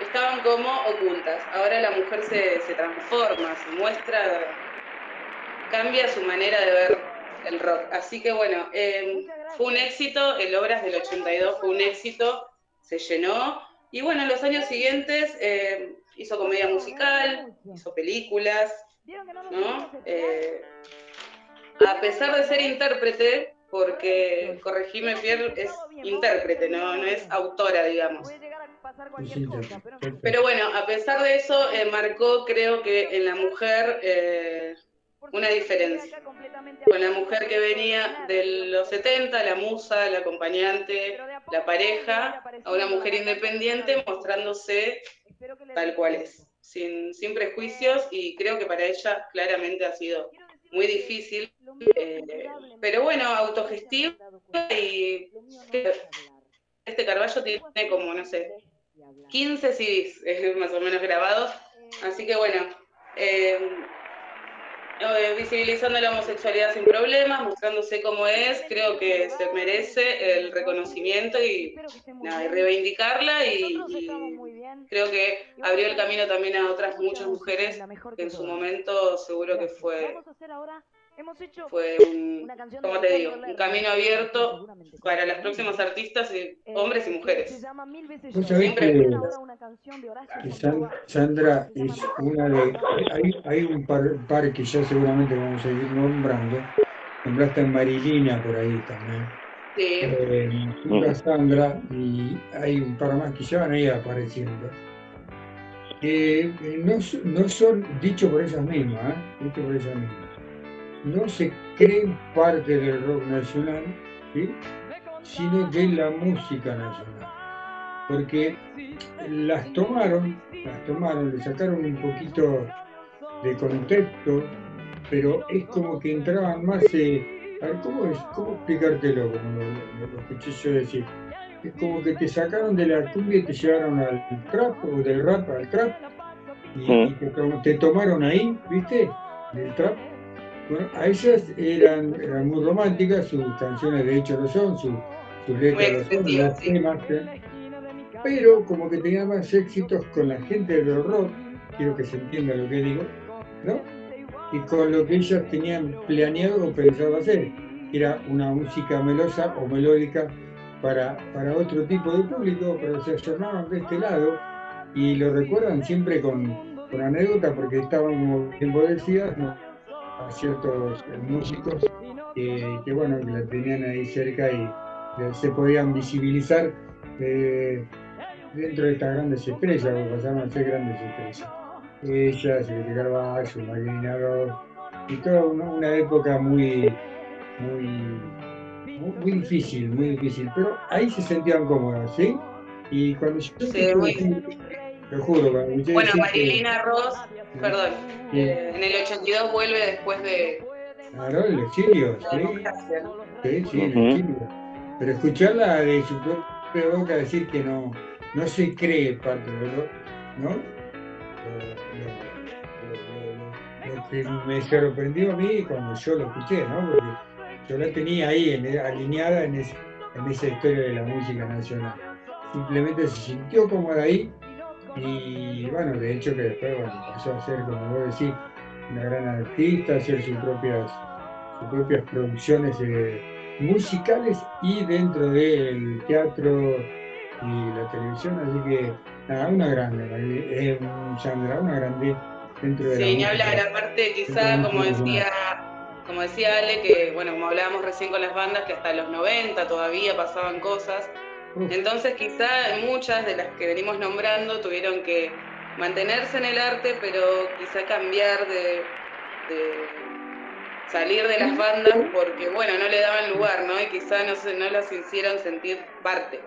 estaban como ocultas. Ahora la mujer se, se transforma, se muestra, cambia su manera de ver el rock. Así que bueno, em, fue un éxito, el Obras del 82 fue un éxito, se llenó. Y bueno, en los años siguientes em, hizo comedia musical, hizo películas, ¿no? Eh, a pesar de ser intérprete, porque, corregime Pierre, es intérprete, no, no es autora, digamos. Pero bueno, a pesar de eso, eh, marcó, creo que en la mujer eh, una diferencia. Con la mujer que venía de los 70, la musa, la acompañante, la pareja, a una mujer independiente mostrándose tal cual es, sin, sin prejuicios y creo que para ella claramente ha sido muy difícil, eh, pero bueno, autogestivo y este Carballo tiene como, no sé, 15 CDs más o menos grabados. Así que bueno, eh, eh, visibilizando la homosexualidad sin problemas, mostrándose cómo es, creo que se merece el reconocimiento y, reivindicarla y, creo que abrió el camino también a otras muchas mujeres que en su momento seguro que fue fue un, como te digo, un camino abierto para las próximas artistas, y hombres y mujeres. Siempre Sandra es una de... Hay, hay un par, que ya seguramente vamos a ir nombrando. Nombraste a Marilina por ahí también. Sí. Eh, Sandra y hay un par más que ya van a ir apareciendo. Eh, no, no son dichos por esas mismas, ¿eh? dicho por esas mismas no se creen parte del rock nacional, sino de la música nacional. Porque las tomaron, las tomaron, le sacaron un poquito de contexto, pero es como que entraban más. Eh, ¿cómo, es, ¿Cómo explicártelo? Como lo, escuché yo decir. Es como que te sacaron de la cumbia y te llevaron al trap, o del rap al trap, y, te, te, tomaron ahí, ¿viste? Del trap Bueno, a ellas eran, eran muy románticas, sus canciones de hecho lo son, sus, sus letras lo son, los temas, ¿eh? pero como que tenían más éxitos con la gente del rock, quiero que se entienda lo que digo, ¿no? Y con lo que ellas tenían planeado o pensado hacer, que era una música melosa o melódica para, para otro tipo de público, pero se ayornaban de este lado y lo recuerdan siempre con, con anécdota porque estaban, como bien vos decías, ¿no? A ciertos eh, músicos que, que, bueno, que la tenían ahí cerca y eh, se podían visibilizar eh, dentro de estas grandes estrellas, porque pasaron a ser grandes estrellas. Ella, Silvia Carvalho, Marina Ross, y toda una, una época muy, muy, muy, difícil, muy difícil, pero ahí se sentían cómodas, ¿sí? Y cuando yo Sí, muy- te juro, Bueno, que- Marilina Ross, perdón, Sí. eh, en el 82 vuelve después de... Claro, el exilio, sí. Sí, sí, el exilio. Pero escucharla de su propia boca decir que no, no se cree parte de lo, ¿no? Lo, lo- lo- lo que me sorprendió a mí cuando yo lo escuché, ¿no? Porque yo la tenía ahí en- alineada en, ese- en esa historia de la música nacional. Simplemente se sintió cómoda ahí y bueno, de hecho que después bueno, pasó a ser, como vos decís, una gran artista, hacer sus propias, sus propias producciones eh, musicales y dentro del teatro y la televisión, así que nada, una grande, eh, Sandra, una grande dentro de la Sí, ni hablar, aparte quizá, como decía, como decía Ale, que bueno, como hablábamos recién con las bandas, que hasta los 90 todavía pasaban cosas. Entonces quizá muchas de las que venimos nombrando tuvieron que mantenerse en el arte, pero quizá cambiar de, de salir de las bandas porque bueno, no le daban lugar, ¿no? Y quizá no, se, no las hicieron sentir parte.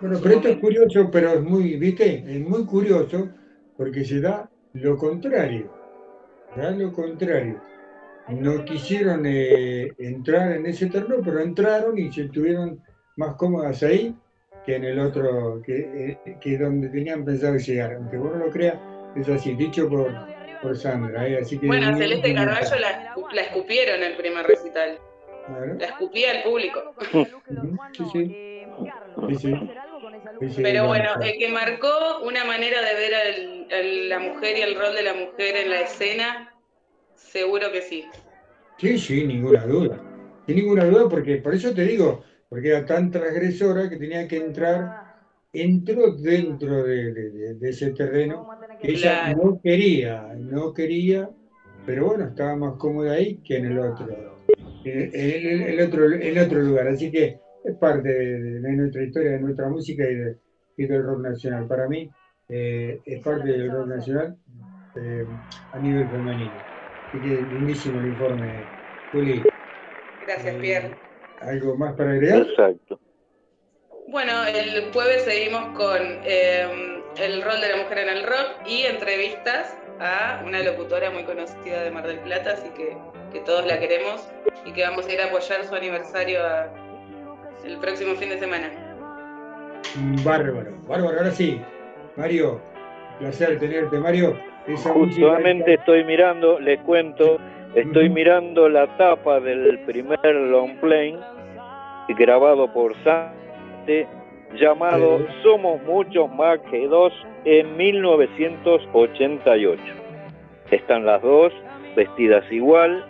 Bueno, pero esto es curioso, pero es muy, ¿viste? Es muy curioso porque se da lo contrario. Da lo contrario. No quisieron eh, entrar en ese terreno, pero entraron y se estuvieron más cómodas ahí que en el otro, que, eh, que donde tenían pensado llegar. Aunque vos no lo creas, es así, dicho por, por Sandra. ¿eh? Así que Bueno, Celeste Carballo la, la escupieron en el primer recital. Claro. La escupía al público. Sí, sí. Sí, Pero bueno, el que marcó una manera de ver a la mujer y el rol de la mujer en la escena, seguro que sí. Sí, sí, ninguna duda. Sin ninguna duda, porque por eso te digo, porque era tan transgresora que tenía que entrar, entró dentro de, de- de- de ese terreno que ella no quería, no quería, pero bueno, estaba más cómoda ahí que en el otro, en el, el- el otro, el otro lugar. Así que es parte de, de nuestra historia, de nuestra música y, de- y del rock nacional. Para mí eh, es parte del rock nacional eh, a nivel femenino. Así que lindísimo el informe, Juli. Gracias, Pierre. ¿Algo más para agregar? Exacto. Bueno, el jueves seguimos con eh, el rol de la mujer en el rock y entrevistas a una locutora muy conocida de Mar del Plata, así que, que todos la queremos y que vamos a ir a apoyar su aniversario a- el próximo fin de semana. Bárbaro, bárbaro. Ahora sí, Mario, placer tenerte, Mario. Música- Justamente estoy mirando, les cuento, estoy mirando la tapa del primer long play grabado por Sante llamado Somos muchos más que dos en 1988. Están las dos vestidas igual,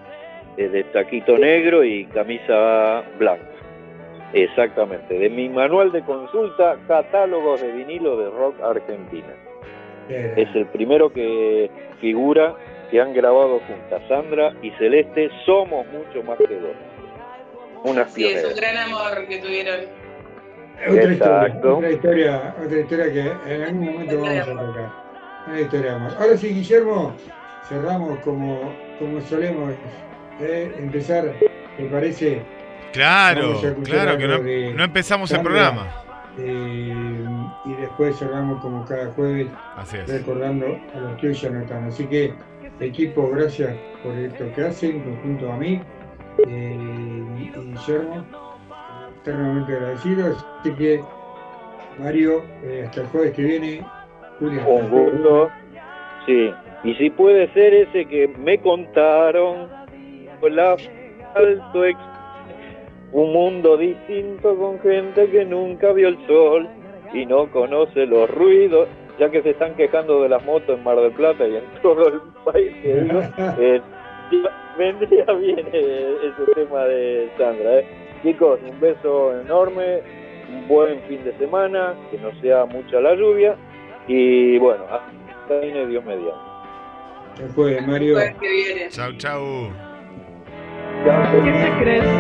eh, de taquito negro y camisa blanca. Exactamente, de mi manual de consulta, catálogos de vinilo de rock argentina. Es el primero que figura que han grabado juntas Sandra y Celeste. Somos mucho más que dos. Unas Sí, es un pioneras. gran amor que tuvieron. Otra historia, otra historia, otra historia que en algún momento vamos a tocar. Una historia más. Ahora sí, Guillermo, cerramos como, como solemos eh, empezar, ¿te parece? Claro, claro, que no, no empezamos el programa. eh, y después cerramos como cada jueves Así es. recordando a los que hoy ya no están. Así que, equipo, gracias por esto que hacen, junto a mí eh, y, Guillermo, eternamente agradecidos. Así que, Mario, eh, hasta el jueves que viene, Julia. Un gusto. Sí. Y si puede ser ese que me contaron el asfalto ex- un mundo distinto con gente que nunca vio el sol y no conoce los ruidos, ya que se están quejando de las motos en Mar del Plata y en todo el país, que digo, eh, vendría bien eh, ese tema de Sandra. eh. Chicos, un beso enorme, un buen fin de semana, que no sea mucha la lluvia y bueno, hasta viene Dios mediante. Después, Mario. Chau, chau. que se crece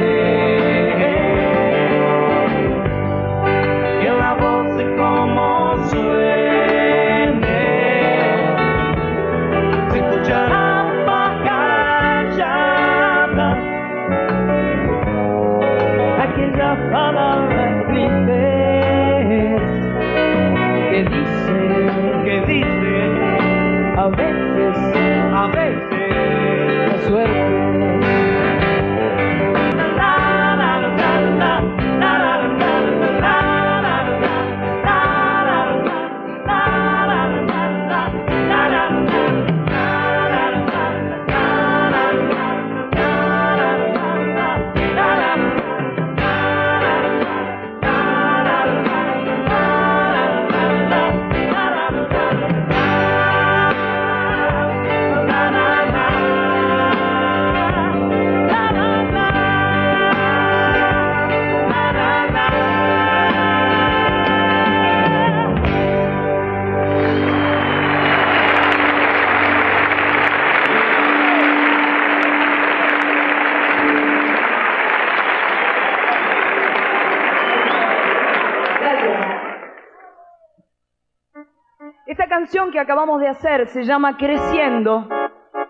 canción que acabamos de hacer se llama Creciendo,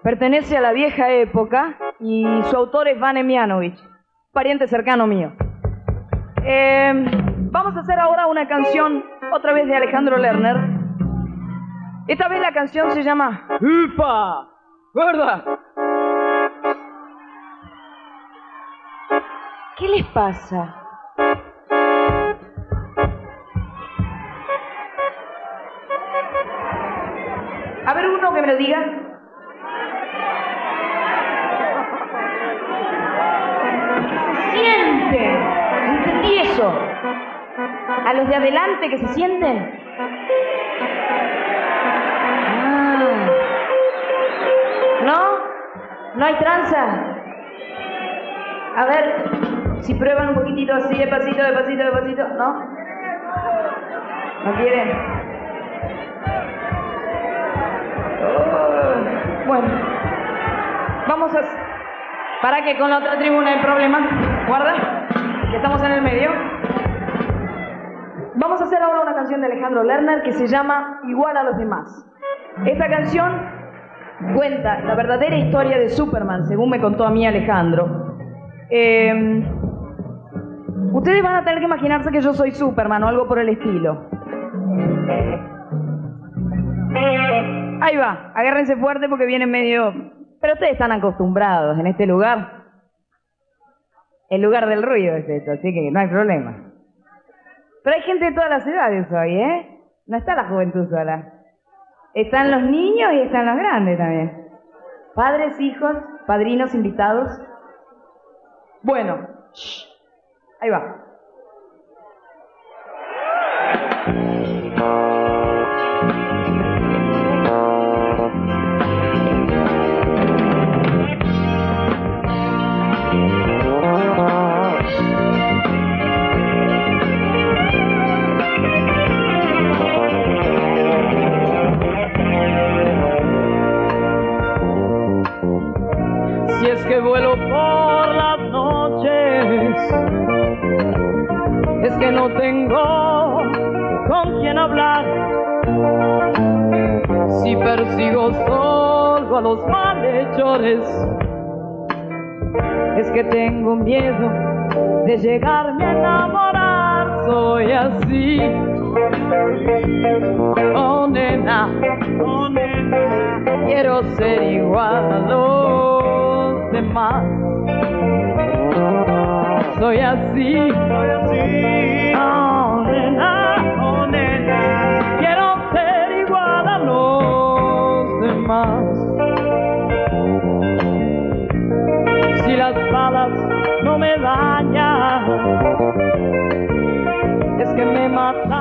pertenece a la vieja época y su autor es Vane Mianovich, pariente cercano mío. Eh, vamos a hacer ahora una canción otra vez de Alejandro Lerner. Esta vez la canción se llama ¡Upa! ¡Gorda! ¿Qué les pasa? Lo diga. Se siente. Entendí eso. A los de adelante que se sienten. Ah. ¿No? ¿No hay tranza? A ver, si prueban un poquitito así, de pasito, de pasito, de pasito. ¿No? ¿No quieren? Bueno, vamos a... Para que con la otra tribuna hay problema. Guarda, que estamos en el medio. Vamos a hacer ahora una canción de Alejandro Lerner que se llama Igual a los demás. Esta canción cuenta la verdadera historia de Superman, según me contó a mí Alejandro. Eh, ustedes van a tener que imaginarse que yo soy Superman o algo por el estilo. Ahí va, agárrense fuerte porque viene medio... Pero ustedes están acostumbrados en este lugar. El lugar del ruido es esto, así que no hay problema. Pero hay gente de todas las edades hoy, ¿eh? No está la juventud sola. Están los niños y están los grandes también. Padres, hijos, padrinos, invitados. Bueno, ahí va. No tengo con quién hablar. Si persigo solo a los malhechores, es que tengo miedo de llegarme a enamorar. Soy así. Oh nena, oh nena, quiero ser igual a los demás soy así. Soy así. Oh, nena. Oh, nena. Quiero ser igual a los demás. Si las balas no me dañan, es que me matan.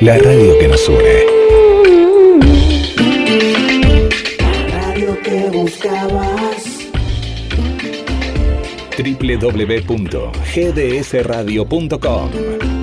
La radio que nos une. La radio que buscabas. www.gdsradio.com